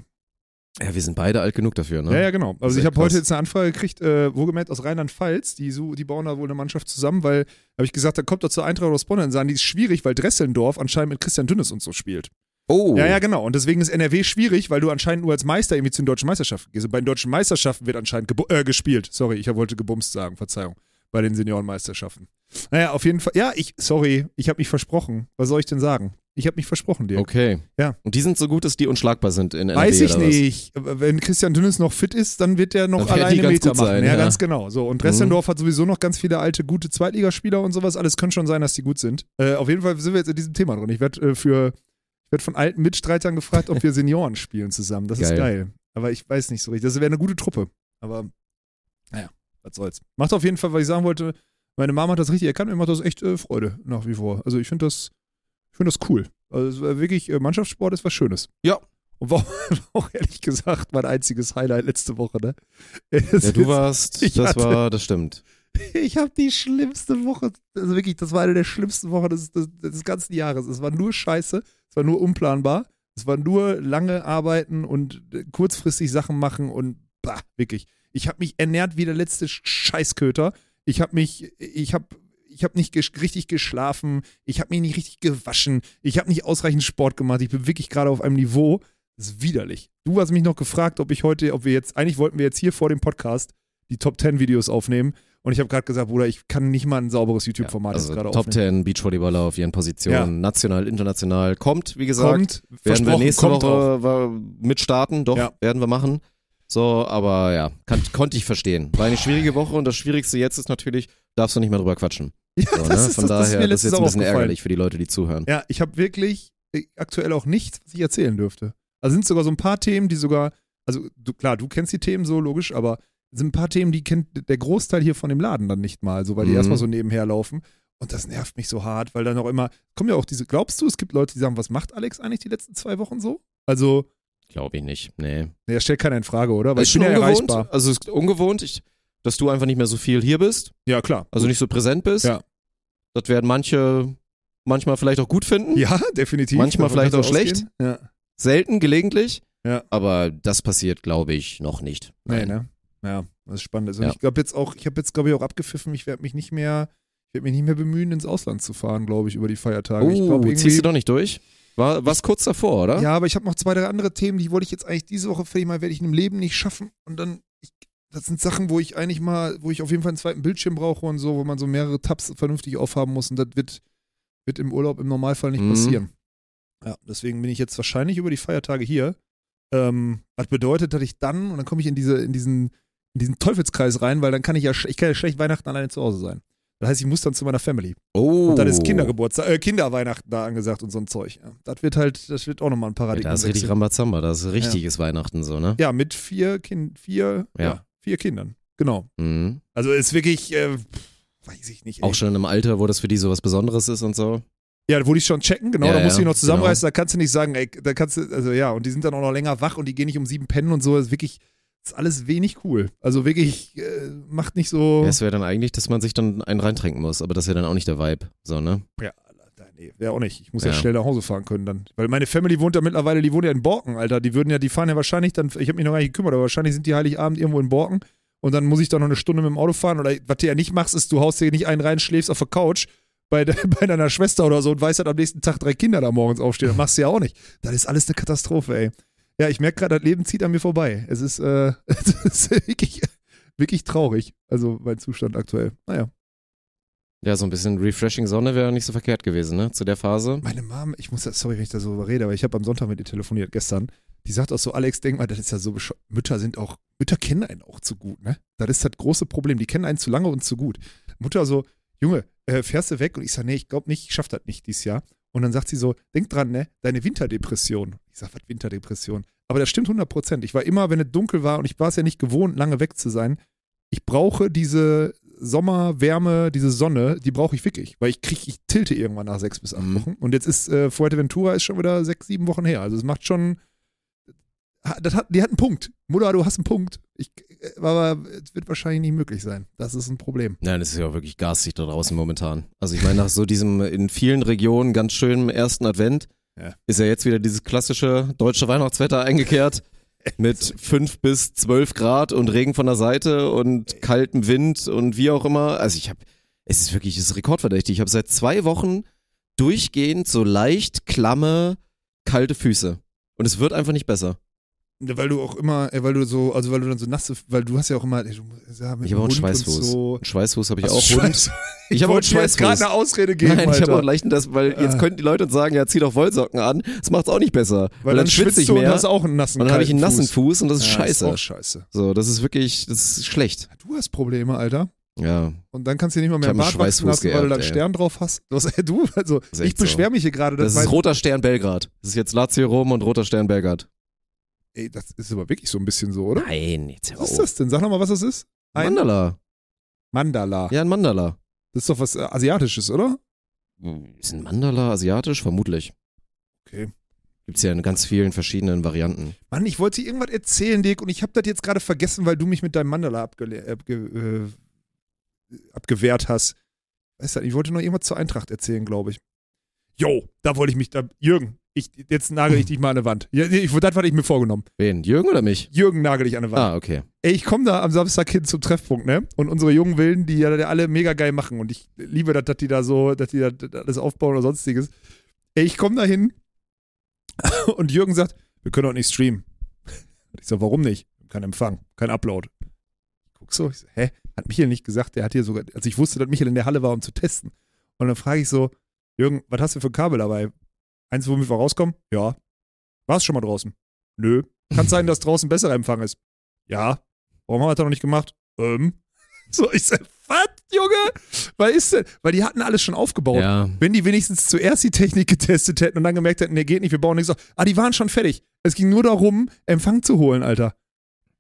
[SPEAKER 1] Ja, wir sind beide alt genug dafür, ne?
[SPEAKER 2] Ja, ja, genau. Also ich habe heute jetzt eine Anfrage gekriegt, äh, wohlgemerkt aus Rheinland-Pfalz, die, so, die bauen da wohl eine Mannschaft zusammen, weil, habe ich gesagt, da kommt doch zur Eintracht aus Bonn, dann sagen die, ist schwierig, weil Dressendorf anscheinend mit Christian Dünnes und so spielt.
[SPEAKER 1] Oh.
[SPEAKER 2] Ja, ja, genau. Und deswegen ist NRW schwierig, weil du anscheinend nur als Meister irgendwie zu den deutschen Meisterschaften gehst. Und bei den deutschen Meisterschaften wird anscheinend äh, gespielt. Sorry, ich wollte gebumst sagen, Verzeihung. Bei den Seniorenmeisterschaften. Naja, auf jeden Fall. Ja, ich, sorry, ich habe mich versprochen. Was soll ich denn sagen? Ich habe mich versprochen, Dirk.
[SPEAKER 1] Okay.
[SPEAKER 2] Ja.
[SPEAKER 1] Und die sind so gut, dass die unschlagbar sind in NRW,
[SPEAKER 2] Weiß ich nicht. Wenn Christian Dünnes noch fit ist, dann wird der noch alleine Meter machen.
[SPEAKER 1] sein,
[SPEAKER 2] ja,
[SPEAKER 1] ja. Mhm.
[SPEAKER 2] ganz genau. So, und Dressendorf hat sowieso noch ganz viele alte, gute Zweitligaspieler und sowas. Alles kann schon sein, dass die gut sind. Äh, auf jeden Fall sind wir jetzt in diesem Thema drin. Ich werde äh, für ich von alten Mitstreitern gefragt, ob wir Senioren spielen zusammen. Das ist
[SPEAKER 1] Geil.
[SPEAKER 2] geil. Aber ich weiß nicht so richtig. Das wäre eine gute Truppe. Aber naja, was soll's. Macht auf jeden Fall, was ich sagen wollte. Meine Mama hat das richtig erkannt. Mir macht das echt äh, Freude nach wie vor. Also ich finde das, ich finde das cool. Also es war wirklich, äh, Mannschaftssport ist was Schönes.
[SPEAKER 1] Ja.
[SPEAKER 2] Und war auch ehrlich gesagt mein einziges Highlight letzte Woche, ne? Es
[SPEAKER 1] Ja, du
[SPEAKER 2] ist-
[SPEAKER 1] warst,
[SPEAKER 2] Ich
[SPEAKER 1] das
[SPEAKER 2] hatte-
[SPEAKER 1] war, das stimmt.
[SPEAKER 2] Ich habe die schlimmste Woche, also wirklich, das war eine der schlimmsten Wochen des, des, des ganzen Jahres. Es war nur Scheiße, es war nur unplanbar, es war nur lange arbeiten und äh, kurzfristig Sachen machen und bah, wirklich. Ich habe mich ernährt wie der letzte Sch- Scheißköter. Ich habe mich, ich habe ich habe nicht ges richtig geschlafen, ich habe mich nicht richtig gewaschen, ich habe nicht ausreichend Sport gemacht, ich bin wirklich gerade auf einem Niveau, das ist widerlich. Du hast mich noch gefragt, ob ich heute, ob wir jetzt, eigentlich wollten wir jetzt hier vor dem Podcast die Top 10 Videos aufnehmen und ich habe gerade gesagt, Bruder, ich kann nicht mal ein sauberes YouTube-Format
[SPEAKER 1] also
[SPEAKER 2] jetzt gerade
[SPEAKER 1] Top
[SPEAKER 2] aufnehmen.
[SPEAKER 1] 10 Beachvolleyballer auf ihren Positionen,
[SPEAKER 2] Ja.
[SPEAKER 1] national, international. Kommt, wie gesagt.
[SPEAKER 2] Kommt,
[SPEAKER 1] werden wir nächste. Woche mitstarten, doch,
[SPEAKER 2] Ja.
[SPEAKER 1] werden wir machen. So, aber ja, kann, konnte ich verstehen. War eine schwierige Woche und das Schwierigste jetzt ist natürlich, darfst du nicht mehr drüber quatschen.
[SPEAKER 2] Ja,
[SPEAKER 1] So, ne?
[SPEAKER 2] das ist,
[SPEAKER 1] Von
[SPEAKER 2] das, das ist
[SPEAKER 1] daher, das ist jetzt ein bisschen ärgerlich für die Leute, die zuhören.
[SPEAKER 2] Ja, ich habe wirklich äh, aktuell auch nichts, was ich erzählen dürfte. Also sind sogar so ein paar Themen, die sogar, also du, klar, du kennst die Themen so, logisch, aber es sind ein paar Themen, die kennt der Großteil hier von dem Laden dann nicht mal, so weil die
[SPEAKER 1] Mhm.
[SPEAKER 2] erstmal so nebenher laufen. Und das nervt mich so hart, weil dann auch immer, kommen ja auch diese, glaubst du, es gibt Leute, die sagen, was macht Alex eigentlich die letzten zwei Wochen so? Also,
[SPEAKER 1] Glaube ich nicht. Nee.
[SPEAKER 2] der stellt keiner in Frage, oder? Weil
[SPEAKER 1] ist
[SPEAKER 2] ich bin ja
[SPEAKER 1] ungewohnt.
[SPEAKER 2] erreichbar.
[SPEAKER 1] Also es ist ungewohnt, ich, dass du einfach nicht mehr so viel hier bist,
[SPEAKER 2] Ja, klar.
[SPEAKER 1] also nicht so präsent bist.
[SPEAKER 2] Ja.
[SPEAKER 1] Das werden manche manchmal vielleicht auch gut finden.
[SPEAKER 2] Ja, definitiv.
[SPEAKER 1] Manchmal
[SPEAKER 2] Davon
[SPEAKER 1] vielleicht auch schlecht.
[SPEAKER 2] Ja.
[SPEAKER 1] Selten, gelegentlich.
[SPEAKER 2] Ja.
[SPEAKER 1] Aber das passiert, glaube ich, noch nicht.
[SPEAKER 2] Nee,
[SPEAKER 1] Nein.
[SPEAKER 2] ne? Ja, das ist spannend. Also
[SPEAKER 1] Ja.
[SPEAKER 2] ich glaube jetzt auch, ich habe jetzt, glaube ich, auch abgepfiffen, ich werde mich nicht mehr, ich werde mich nicht mehr bemühen, ins Ausland zu fahren, glaube ich, über die Feiertage. ich
[SPEAKER 1] Oh,
[SPEAKER 2] glaube irgendwie.
[SPEAKER 1] ziehst du doch nicht durch? War was kurz davor, oder?
[SPEAKER 2] Ja, aber ich habe noch zwei, drei andere Themen, die wollte ich jetzt eigentlich diese Woche fertig mal, werde ich im Leben nicht schaffen. Und dann, ich, das sind Sachen, wo ich eigentlich mal, wo ich auf jeden Fall einen zweiten Bildschirm brauche und so, wo man so mehrere Tabs vernünftig aufhaben muss. Und das wird, wird im Urlaub im Normalfall nicht
[SPEAKER 1] Mhm.
[SPEAKER 2] passieren. Ja, deswegen bin ich jetzt wahrscheinlich über die Feiertage hier. Ähm, was bedeutet, dass ich dann, und dann komme ich in diese, in diesen, in diesen Teufelskreis rein, weil dann kann ich ja, ich kann ja schlecht Weihnachten alleine zu Hause sein. Das heißt, ich muss dann zu meiner Family.
[SPEAKER 1] Oh.
[SPEAKER 2] Und dann ist Kindergeburtstag, äh, Kinderweihnachten da angesagt und so ein Zeug. Ja. Das wird halt, das wird auch nochmal ein
[SPEAKER 1] Ja,
[SPEAKER 2] Paradigma.
[SPEAKER 1] da ist richtig Rambazamba, da ist richtiges Weihnachten so, ne?
[SPEAKER 2] Ja, mit vier, kind, vier, ja.
[SPEAKER 1] Ja.
[SPEAKER 2] Vier Kindern. Genau.
[SPEAKER 1] Mhm.
[SPEAKER 2] Also ist wirklich, äh, weiß ich nicht. ey.
[SPEAKER 1] Auch schon im Alter, wo das für die so was Besonderes ist und so.
[SPEAKER 2] Ja, wo die schon checken, genau,
[SPEAKER 1] Ja,
[SPEAKER 2] da musst du
[SPEAKER 1] ja,
[SPEAKER 2] dich noch zusammenreißen, da kannst du nicht sagen, ey, da kannst du, also ja, und die sind dann auch noch länger wach und die gehen nicht um sieben pennen und so, das ist wirklich, das ist alles wenig cool. Also wirklich, äh, macht nicht so,
[SPEAKER 1] Ja, es wäre dann eigentlich, dass man sich dann einen reintrinken muss, aber das wäre dann auch nicht der Vibe, so, ne?
[SPEAKER 2] ja, wäre auch nicht. Ich muss ja.
[SPEAKER 1] Ja.
[SPEAKER 2] schnell nach Hause fahren können dann. Weil meine Family wohnt ja mittlerweile, die wohnt ja in Borken, Alter. Die würden ja, die fahren ja wahrscheinlich dann, ich habe mich noch gar nicht gekümmert, aber wahrscheinlich sind die Heiligabend irgendwo in Borken und dann muss ich da noch eine Stunde mit dem Auto fahren oder was du ja nicht machst, ist, du haust dir nicht einen rein, schläfst auf der Couch bei, de, bei deiner Schwester oder so und weißt halt am nächsten Tag drei Kinder da morgens aufstehen. Das machst du ja auch nicht. Das ist alles eine Katastrophe, ey. Ja, ich merke gerade, das Leben zieht an mir vorbei. Es ist, äh, es ist wirklich, wirklich traurig. Also mein Zustand aktuell. Naja.
[SPEAKER 1] Ja, so ein bisschen refreshing Sonne wäre nicht so verkehrt gewesen, ne? Zu der Phase.
[SPEAKER 2] Meine Mom, ich muss, sorry, wenn ich da so rede, aber ich habe am Sonntag mit ihr telefoniert gestern. Die sagt auch so, Alex, denk mal, das ist ja so. Mütter sind auch, Mütter kennen einen auch zu gut, ne? Das ist das große Problem. Die kennen einen zu lange und zu gut. Mutter so, Junge, äh, fährst du weg? Und ich sage, nee, ich glaube nicht, ich schaff das nicht dieses Jahr. Und dann sagt sie so, denk dran, ne? Deine Winterdepression. Ich sag, was Winterdepression? Aber das stimmt 100 Prozent. Ich war immer, wenn es dunkel war und ich war es ja nicht gewohnt, lange weg zu sein, ich brauche diese Sommerwärme, diese Sonne, die brauche ich wirklich, weil ich kriege, ich tilte irgendwann nach sechs bis acht
[SPEAKER 1] Mhm.
[SPEAKER 2] Wochen. Und jetzt ist äh, Fuerteventura ist schon wieder sechs, sieben Wochen her. Also es macht schon, das hat, die hat einen Punkt. Mutter, du hast einen Punkt. Ich, äh, aber es wird wahrscheinlich nicht möglich sein. Das ist ein Problem.
[SPEAKER 1] Nein, es ist ja auch wirklich garstig da draußen momentan. Also ich meine, nach so diesem in vielen Regionen ganz schönen ersten Advent
[SPEAKER 2] Ja.
[SPEAKER 1] ist ja jetzt wieder dieses klassische deutsche Weihnachtswetter eingekehrt. Mit fünf bis zwölf Grad und Regen von der Seite und kaltem Wind und wie auch immer. Also ich habe, es ist wirklich, es ist rekordverdächtig. Ich habe seit zwei Wochen durchgehend so leicht klamme, kalte Füße. Und es wird einfach nicht besser.
[SPEAKER 2] Weil du auch immer, weil du so, also weil du dann so nasse, weil du hast ja auch immer, ey, ja,
[SPEAKER 1] Ich habe auch einen
[SPEAKER 2] Hund
[SPEAKER 1] Schweißfuß.
[SPEAKER 2] So.
[SPEAKER 1] Einen Schweißfuß habe ich
[SPEAKER 2] Also
[SPEAKER 1] auch. Hund.
[SPEAKER 2] Scheiße.
[SPEAKER 1] Ich
[SPEAKER 2] Ich
[SPEAKER 1] habe auch einen
[SPEAKER 2] jetzt gerade
[SPEAKER 1] Schweißfuß.
[SPEAKER 2] eine Ausrede geben,
[SPEAKER 1] Nein, ich habe auch leichten, das, weil jetzt
[SPEAKER 2] Ah.
[SPEAKER 1] könnten die Leute sagen, ja, zieh doch Wollsocken an. Das macht's auch nicht besser.
[SPEAKER 2] weil dann schwitzt
[SPEAKER 1] ich
[SPEAKER 2] du und
[SPEAKER 1] mehr.
[SPEAKER 2] hast auch einen nassen
[SPEAKER 1] und dann habe ich einen nassen Fuß und das ist
[SPEAKER 2] Ja,
[SPEAKER 1] scheiße.
[SPEAKER 2] Ist auch scheiße.
[SPEAKER 1] so, das ist wirklich, das ist schlecht.
[SPEAKER 2] Du hast Probleme, Alter.
[SPEAKER 1] Ja.
[SPEAKER 2] Und dann kannst du nicht mal mehr einen Bart wachsen
[SPEAKER 1] Schweißfuß
[SPEAKER 2] lassen, weil du da einen
[SPEAKER 1] geerbt.
[SPEAKER 2] Stern drauf hast. Du, hast, du also ich beschwere mich hier gerade.
[SPEAKER 1] Das,
[SPEAKER 2] Das,
[SPEAKER 1] ist Roter Stern Belgrad. Das ist jetzt Lazio Rom und Roter Stern Belgrad.
[SPEAKER 2] Ey, das ist aber wirklich so ein bisschen so, oder?
[SPEAKER 1] Nein, jetzt
[SPEAKER 2] Was ist das denn? Sag nochmal, was das ist. Ein
[SPEAKER 1] Mandala.
[SPEAKER 2] Mandala.
[SPEAKER 1] Ja, ein Mandala.
[SPEAKER 2] Das ist doch was äh, Asiatisches, oder?
[SPEAKER 1] Ist ein Mandala asiatisch? Vermutlich.
[SPEAKER 2] Okay.
[SPEAKER 1] Gibt's ja in ganz vielen verschiedenen Varianten.
[SPEAKER 2] Mann, ich wollte dir irgendwas erzählen, Dick, und ich habe das jetzt gerade vergessen, weil du mich mit deinem Mandala abgele abge äh, abgewehrt hast. Weißt du, ich wollte noch irgendwas zur Eintracht erzählen, glaube ich. Jo, da wollte ich mich, da, Jürgen, ich, jetzt nagel ich dich mal an eine Wand. Ja, ich, das hatte ich mir vorgenommen.
[SPEAKER 1] Wen? Jürgen oder mich?
[SPEAKER 2] Jürgen nagel dich an eine Wand.
[SPEAKER 1] Ah, okay.
[SPEAKER 2] Ey, ich komme da am Samstag hin zum Treffpunkt, ne? Und unsere jungen Wilden, die ja alle mega geil machen. Und ich liebe das, dass die da so, dass die da alles aufbauen oder sonstiges. Ey, ich komme da hin und Jürgen sagt, wir können auch nicht streamen. Und ich so, warum nicht? Kein Empfang, kein Upload. Ich guck so, ich so, hä? Hat Michael nicht gesagt, der hat hier sogar, also ich wusste, dass Michael in der Halle war, um zu testen. Und dann frage ich so, Jürgen, was hast du für ein Kabel dabei? Eins, womit wir rauskommen? Ja. Warst schon mal draußen? Nö. Kann sein, dass draußen besserer Empfang ist. Ja. Warum haben wir das noch nicht gemacht? Ähm. So, ich sag, was, Junge? Was ist denn? Weil die hatten alles schon aufgebaut.
[SPEAKER 1] Ja.
[SPEAKER 2] Wenn die wenigstens zuerst die Technik getestet hätten und dann gemerkt hätten, nee, geht nicht, wir bauen nichts auf. Ah, die waren schon fertig. Es ging nur darum, Empfang zu holen, Alter.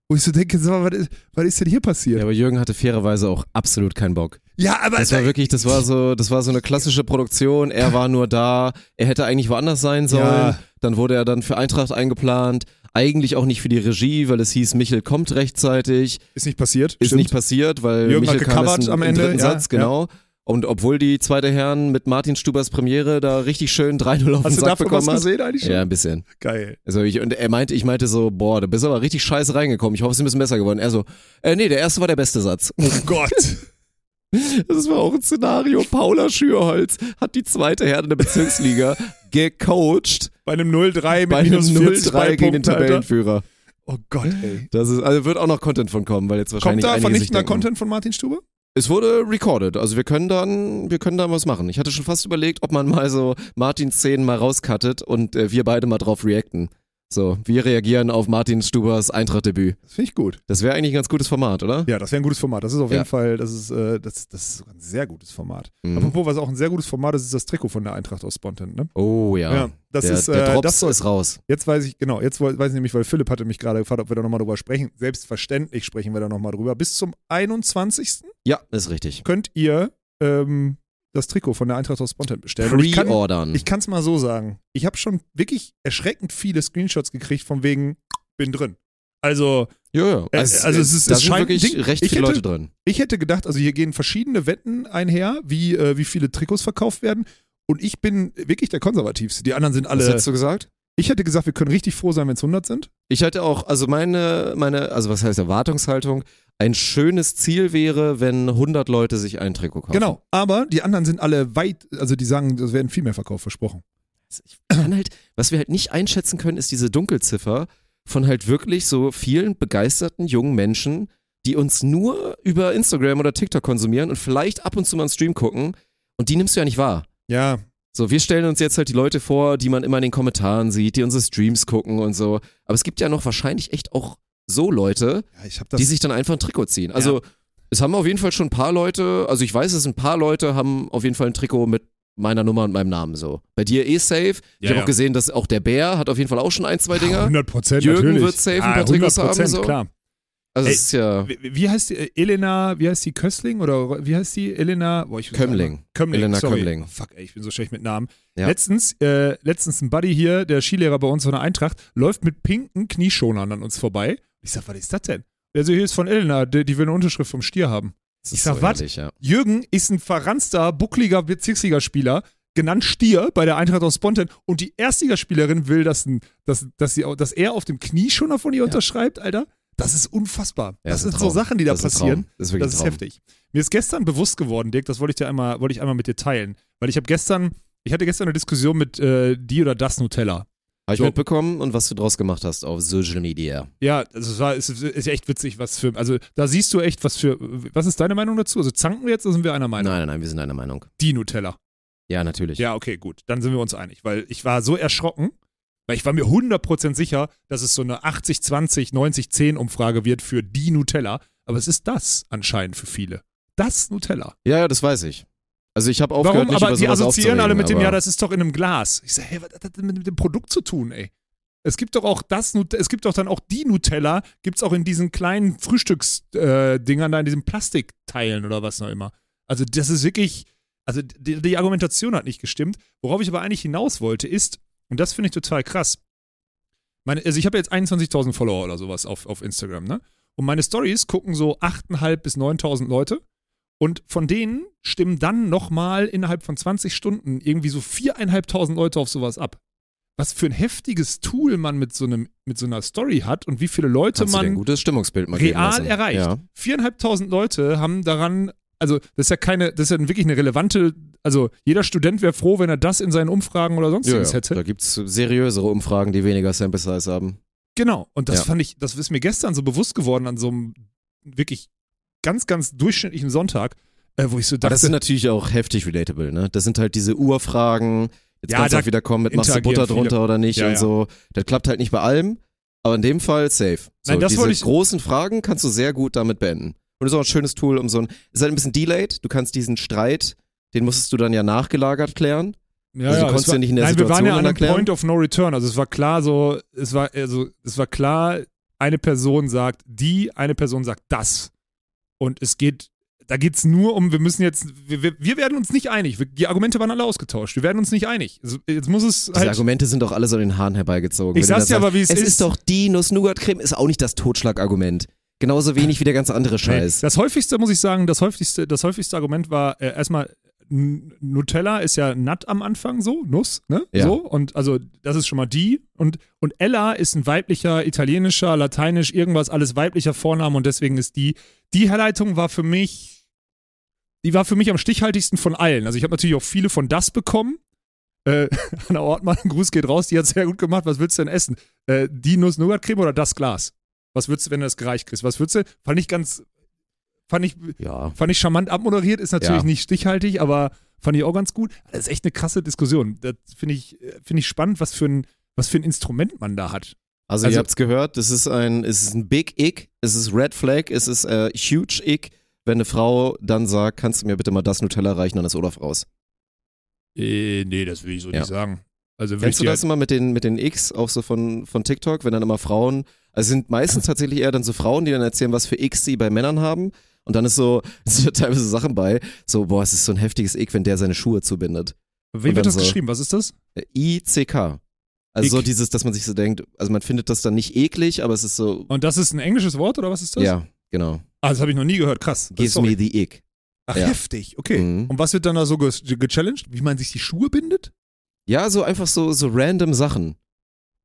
[SPEAKER 2] Wo ich so denke, was ist, was ist denn hier passiert?
[SPEAKER 1] Ja, aber Jürgen hatte fairerweise auch absolut keinen Bock.
[SPEAKER 2] Ja, aber
[SPEAKER 1] Das war wirklich, das war so, das war so eine klassische Produktion. Er war nur da. Er hätte eigentlich woanders sein sollen.
[SPEAKER 2] Ja.
[SPEAKER 1] Dann wurde er dann für Eintracht eingeplant. Eigentlich auch nicht für die Regie, weil es hieß, Michel kommt rechtzeitig.
[SPEAKER 2] ist nicht passiert.
[SPEAKER 1] Ist
[SPEAKER 2] stimmt.
[SPEAKER 1] nicht passiert, weil
[SPEAKER 2] Jürgen hat
[SPEAKER 1] Michel kam
[SPEAKER 2] gecovert am Ende,
[SPEAKER 1] dritten
[SPEAKER 2] ja,
[SPEAKER 1] Satz, genau. Und obwohl die zweite Herren mit Martin Stubers Premiere da richtig schön 3-0 auf den
[SPEAKER 2] Hast du
[SPEAKER 1] Sack
[SPEAKER 2] davon was
[SPEAKER 1] bekommen hat.
[SPEAKER 2] gesehen eigentlich schon?
[SPEAKER 1] Ja, ein bisschen.
[SPEAKER 2] Geil.
[SPEAKER 1] Also ich, und er meinte, ich meinte so, boah, du bist aber richtig scheiße reingekommen. Ich hoffe, es ist ein bisschen besser geworden. Er so, äh, nee, der erste war der beste Satz.
[SPEAKER 2] Oh Gott.
[SPEAKER 1] Das war auch ein Szenario. Paula Schürholz hat die zweite Herde der Bezirksliga gecoacht
[SPEAKER 2] Bei einem 0-3 mit
[SPEAKER 1] bei einem
[SPEAKER 2] minus 40
[SPEAKER 1] 0-3 gegen den. Tabellenführer.
[SPEAKER 2] Oh Gott, ey.
[SPEAKER 1] Das ist, also wird auch noch Content von kommen, weil jetzt
[SPEAKER 2] Kommt
[SPEAKER 1] wahrscheinlich
[SPEAKER 2] da
[SPEAKER 1] einige sich
[SPEAKER 2] vernichtender Content von Martin Stube?
[SPEAKER 1] Es wurde recorded, also wir können dann, wir können da was machen. Ich hatte schon fast überlegt, ob man mal so Martins Szenen mal rauscuttet und äh, wir beide mal drauf reacten. So, wir reagieren auf Martin Stubers Eintrachtdebüt.
[SPEAKER 2] Das finde ich gut.
[SPEAKER 1] Das wäre eigentlich ein ganz gutes Format, oder?
[SPEAKER 2] Ja, das wäre ein gutes Format. Das ist auf
[SPEAKER 1] Ja.
[SPEAKER 2] jeden Fall, das ist, äh, das, das ist ein sehr gutes Format.
[SPEAKER 1] Mhm.
[SPEAKER 2] Apropos, was auch ein sehr gutes Format ist, ist das Trikot von der Eintracht aus Spontan, ne?
[SPEAKER 1] Oh ja.
[SPEAKER 2] Ja, das
[SPEAKER 1] der,
[SPEAKER 2] ist,
[SPEAKER 1] der
[SPEAKER 2] äh,
[SPEAKER 1] Drops
[SPEAKER 2] das soll-
[SPEAKER 1] ist raus.
[SPEAKER 2] Jetzt weiß ich, genau, jetzt weiß ich nämlich, weil Philipp hatte mich gerade gefragt, ob wir da nochmal drüber sprechen. Selbstverständlich sprechen wir da nochmal drüber. Bis zum 21.
[SPEAKER 1] Ja, ist richtig.
[SPEAKER 2] könnt ihr ähm, das Trikot von der Eintracht aus Spontan bestellen. Und ich kann
[SPEAKER 1] Pre-ordern.
[SPEAKER 2] es mal so sagen. Ich habe schon wirklich erschreckend viele Screenshots gekriegt von wegen, bin drin. Also,
[SPEAKER 1] Ja, ja.
[SPEAKER 2] Äh, also es ist-
[SPEAKER 1] da
[SPEAKER 2] es
[SPEAKER 1] sind
[SPEAKER 2] scheint-
[SPEAKER 1] wirklich
[SPEAKER 2] Ding-
[SPEAKER 1] recht viele
[SPEAKER 2] hätte-
[SPEAKER 1] Leute drin.
[SPEAKER 2] ich hätte gedacht, also hier gehen verschiedene Wetten einher, wie, äh, wie viele Trikots verkauft werden. Und ich bin wirklich der Konservativste. Die anderen sind
[SPEAKER 1] Was
[SPEAKER 2] alle.
[SPEAKER 1] hättest du gesagt?
[SPEAKER 2] Ich hätte gesagt, wir können richtig froh sein, wenn es 100 sind.
[SPEAKER 1] Ich hatte auch, also meine, meine, also was heißt Erwartungshaltung? Ein schönes Ziel wäre, wenn 100 Leute sich ein Trikot kaufen.
[SPEAKER 2] Genau. Aber die anderen sind alle weit, also die sagen, es werden viel mehr verkauft, versprochen.
[SPEAKER 1] Ich kann halt, was wir halt nicht einschätzen können, ist diese Dunkelziffer von halt wirklich so vielen begeisterten jungen Menschen, die uns nur über Instagram oder TikTok konsumieren und vielleicht ab und zu mal einen Stream gucken und die nimmst du ja nicht wahr.
[SPEAKER 2] Ja,
[SPEAKER 1] So, wir stellen uns jetzt halt die Leute vor, die man immer in den Kommentaren sieht, die unsere Streams gucken und so. Aber es gibt ja noch wahrscheinlich echt auch so Leute,
[SPEAKER 2] ja ich habe das.
[SPEAKER 1] die sich dann einfach ein Trikot ziehen. Also, es haben auf jeden Fall schon ein paar Leute, also ich weiß, es ein paar Leute haben auf jeden Fall ein Trikot mit meiner Nummer und meinem Namen so. Bei dir eh safe. Ich
[SPEAKER 2] Ja,
[SPEAKER 1] habe
[SPEAKER 2] ja.
[SPEAKER 1] auch gesehen, dass auch der Bär hat auf jeden Fall auch schon ein, zwei Dinger.
[SPEAKER 2] 100 Prozent
[SPEAKER 1] Jürgen
[SPEAKER 2] natürlich.
[SPEAKER 1] wird safe ein
[SPEAKER 2] ja,
[SPEAKER 1] paar Trikots haben,
[SPEAKER 2] 100%,
[SPEAKER 1] so.
[SPEAKER 2] klar.
[SPEAKER 1] Also
[SPEAKER 2] Ey,
[SPEAKER 1] es ist ja
[SPEAKER 2] Wie, wie heißt die? äh, Elena, wie heißt die? Köstling? Oder wie heißt die? Elena? Boah,
[SPEAKER 1] Kömmling.
[SPEAKER 2] Kömmling.
[SPEAKER 1] Elena
[SPEAKER 2] sorry.
[SPEAKER 1] Kömmling.
[SPEAKER 2] Oh, fuck, ey, ich bin so schlecht mit Namen.
[SPEAKER 1] Ja.
[SPEAKER 2] Letztens, äh, letztens ein Buddy hier, der Skilehrer bei uns von der Eintracht, läuft mit pinken Knieschonern an uns vorbei. Ich sag, was ist das denn? Der so, hier ist von Elena, die, die will eine Unterschrift vom Stier haben.
[SPEAKER 1] das
[SPEAKER 2] Ich
[SPEAKER 1] ist
[SPEAKER 2] sag,
[SPEAKER 1] so
[SPEAKER 2] was?
[SPEAKER 1] ja.
[SPEAKER 2] Jürgen ist ein verranster, buckliger Bezirksligaspieler. genannt Stier bei der Eintracht aus Spontan und die Erstligaspielerin will, dass, ein- dass, dass, sie, dass er auf dem Knie schon noch von ihr unterschreibt, Alter. Das ist unfassbar.
[SPEAKER 1] Ja,
[SPEAKER 2] das
[SPEAKER 1] ist
[SPEAKER 2] sind so. Sachen, die da
[SPEAKER 1] Das ist
[SPEAKER 2] passieren.
[SPEAKER 1] Traum. Das ist
[SPEAKER 2] Das ist heftig. Mir ist gestern bewusst geworden, Dirk, das wollte ich dir einmal, wollte ich einmal mit dir teilen. Weil ich habe gestern, ich hatte gestern eine Diskussion mit äh, die oder das Nutella.
[SPEAKER 1] Habe ich
[SPEAKER 2] So.
[SPEAKER 1] mitbekommen und was du draus gemacht hast auf Social Media.
[SPEAKER 2] Ja, also es war, es ist, echt witzig, was für, also da siehst du echt, was für, was ist deine Meinung dazu? Also zanken wir jetzt oder sind wir einer Meinung?
[SPEAKER 1] Nein, nein, nein, wir sind einer Meinung.
[SPEAKER 2] Die Nutella.
[SPEAKER 1] Ja, natürlich.
[SPEAKER 2] Ja, okay, gut. Dann sind wir uns einig, weil ich war so erschrocken, weil ich war mir 100% sicher, dass es so eine 80-20, 90-10 Umfrage wird für die Nutella. Aber es ist das anscheinend für viele. Das Nutella.
[SPEAKER 1] Ja, ja, das weiß ich. Also ich habe aufgehört,
[SPEAKER 2] Warum?
[SPEAKER 1] mich
[SPEAKER 2] Aber die assoziieren alle mit dem, ja, das ist doch in einem Glas. Ich sage, hey, was hat das denn mit dem Produkt zu tun, ey? Es gibt doch auch das, es gibt doch dann auch die Nutella, gibt es auch in diesen kleinen Frühstücksdingern äh, da, in diesen Plastikteilen oder was noch immer. Also das ist wirklich, also die, die Argumentation hat nicht gestimmt. Worauf ich aber eigentlich hinaus wollte ist, und das finde ich total krass, meine, also ich habe jetzt 21.000 Follower oder sowas auf, auf Instagram, ne? Und meine Stories gucken so 8.500 bis 9.000 Leute. Und von denen stimmen dann nochmal innerhalb von 20 Stunden irgendwie so 4.500 Leute auf sowas ab. Was für ein heftiges Tool man mit so, einem, mit so einer Story hat und wie viele Leute
[SPEAKER 1] dir ein
[SPEAKER 2] man
[SPEAKER 1] gutes Stimmungsbild mal
[SPEAKER 2] real erreicht.
[SPEAKER 1] Ja.
[SPEAKER 2] 4.500 Leute haben daran, also das ist ja keine, das ist ja wirklich eine relevante, also jeder Student wäre froh, wenn er das in seinen Umfragen oder
[SPEAKER 1] Ja,
[SPEAKER 2] sonstiges
[SPEAKER 1] ja.
[SPEAKER 2] hätte.
[SPEAKER 1] Da gibt es seriösere Umfragen, die weniger Sample Size haben.
[SPEAKER 2] Genau. Und das
[SPEAKER 1] Ja.
[SPEAKER 2] fand ich, das ist mir gestern so bewusst geworden an so einem wirklich ganz, ganz durchschnittlichen Sonntag, äh, wo ich so
[SPEAKER 1] Aber
[SPEAKER 2] dachte,
[SPEAKER 1] das sind natürlich auch heftig relatable, ne? Das sind halt diese Urfragen. Jetzt
[SPEAKER 2] Ja,
[SPEAKER 1] kannst du auch wieder kommen mit, machst du Butter drunter oder nicht
[SPEAKER 2] Ja,
[SPEAKER 1] und
[SPEAKER 2] ja.
[SPEAKER 1] so. Das klappt halt nicht bei allem, aber in dem Fall safe. So,
[SPEAKER 2] Nein, das
[SPEAKER 1] diese
[SPEAKER 2] wollte ich-
[SPEAKER 1] großen Fragen kannst du sehr gut damit beenden. Und das ist auch ein schönes Tool, um so ein, ist halt ein bisschen delayed. Du kannst diesen Streit, den musstest du dann ja nachgelagert klären.
[SPEAKER 2] Ja,
[SPEAKER 1] Also du
[SPEAKER 2] ja,
[SPEAKER 1] konntest
[SPEAKER 2] es war,
[SPEAKER 1] ja nicht in der
[SPEAKER 2] nein, wir waren
[SPEAKER 1] Situation
[SPEAKER 2] ja an einem
[SPEAKER 1] erklären.
[SPEAKER 2] Point of No Return. Also es war klar so, es war, also es war klar, eine Person sagt die, eine Person sagt das. Und es geht, da geht es nur um, wir müssen jetzt, wir, wir, werden uns nicht einig. Wir, die Argumente waren alle ausgetauscht. Wir werden uns nicht einig. Also jetzt muss es
[SPEAKER 1] Diese
[SPEAKER 2] halt.
[SPEAKER 1] Argumente sind doch alle so an den Haaren herbeigezogen.
[SPEAKER 2] Ich sag's dir aber, wie es
[SPEAKER 1] es
[SPEAKER 2] ist.
[SPEAKER 1] ist doch die Nuss-Nougat-Creme, ist auch nicht das Totschlagargument. Genauso wenig wie der ganze andere Scheiß.
[SPEAKER 2] Das häufigste, muss ich sagen, das häufigste, das häufigste Argument war äh, erstmal, Nutella ist ja Nut am Anfang so, Nuss, ne?
[SPEAKER 1] Ja.
[SPEAKER 2] So, und also das ist schon mal die. Und, und Ella ist ein weiblicher, italienischer, lateinisch, irgendwas, alles weiblicher Vorname und deswegen ist die. Die Herleitung war für mich, die war für mich am stichhaltigsten von allen. Also ich habe natürlich auch viele von das bekommen. Äh, Anna Ortmann, Gruß geht raus, die hat sehr gut gemacht. Was willst du denn essen? Äh, die Nuss-Nougat-Creme oder das Glas? Was würdest du, wenn du das gereicht kriegst? Was würdest du? Fand ich ganz, fand ich,
[SPEAKER 1] ja.
[SPEAKER 2] fand ich charmant abmoderiert, ist natürlich
[SPEAKER 1] Ja.
[SPEAKER 2] nicht stichhaltig, aber fand ich auch ganz gut. Das ist echt eine krasse Diskussion. Das finde ich, finde ich spannend, was für, ein, was für ein Instrument man da hat.
[SPEAKER 1] Also,
[SPEAKER 2] Also-
[SPEAKER 1] ihr habt's gehört, das ist ein, es ist ein Big Ick, es ist Red Flag, es ist äh, Huge Ick, wenn eine Frau dann sagt, kannst du mir bitte mal das Nutella reichen, dann ist Olaf raus.
[SPEAKER 2] Äh, nee, das will ich so
[SPEAKER 1] Ja.
[SPEAKER 2] nicht sagen. Also
[SPEAKER 1] Kennst du das immer mit den, mit den X, auch so von, von TikTok, wenn dann immer Frauen, also sind meistens tatsächlich eher dann so Frauen, die dann erzählen, was für X sie bei Männern haben. Und dann ist so, es sind teilweise Sachen bei, so, boah, es ist so ein heftiges Ick, wenn der seine Schuhe zubindet.
[SPEAKER 2] Wie wird das
[SPEAKER 1] so-
[SPEAKER 2] geschrieben? Was ist das?
[SPEAKER 1] Äh, I-C-K. Also so
[SPEAKER 2] Ick.
[SPEAKER 1] dieses, dass man sich so denkt, also man findet das dann nicht eklig, aber es ist so,
[SPEAKER 2] Und das ist ein englisches Wort oder was ist das?
[SPEAKER 1] ja, genau.
[SPEAKER 2] Ah, das habe ich noch nie gehört. Krass.
[SPEAKER 1] Gives
[SPEAKER 2] Sorry.
[SPEAKER 1] me the Ick.
[SPEAKER 2] Ach,
[SPEAKER 1] ja.
[SPEAKER 2] heftig. Okay.
[SPEAKER 1] Mhm.
[SPEAKER 2] Und was wird dann da so ge gechallenged? Wie man sich die Schuhe bindet?
[SPEAKER 1] Ja, so einfach so, so random Sachen.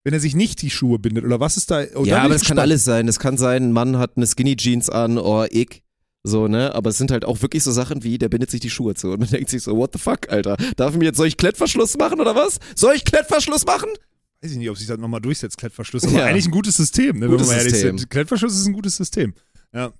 [SPEAKER 2] Wenn er sich nicht die Schuhe bindet oder was ist da? Oh,
[SPEAKER 1] ja, aber es kann alles sein. Es kann sein, ein Mann hat eine Skinny Jeans an, oh, ick. So, ne? Aber es sind halt auch wirklich so Sachen wie, der bindet sich die Schuhe zu. Und man denkt sich so, what the fuck, Alter? Darf ich mir jetzt, soll ich Klettverschluss machen oder was? Soll ich Klettverschluss machen?
[SPEAKER 2] Weiß ich nicht, ob sich das nochmal durchsetzt, Klettverschluss. Aber
[SPEAKER 1] Ja.
[SPEAKER 2] eigentlich ein gutes System, ne,
[SPEAKER 1] Gutes
[SPEAKER 2] wenn wir mal ehrlich
[SPEAKER 1] System.
[SPEAKER 2] sind. Klettverschluss ist ein gutes System. Ja.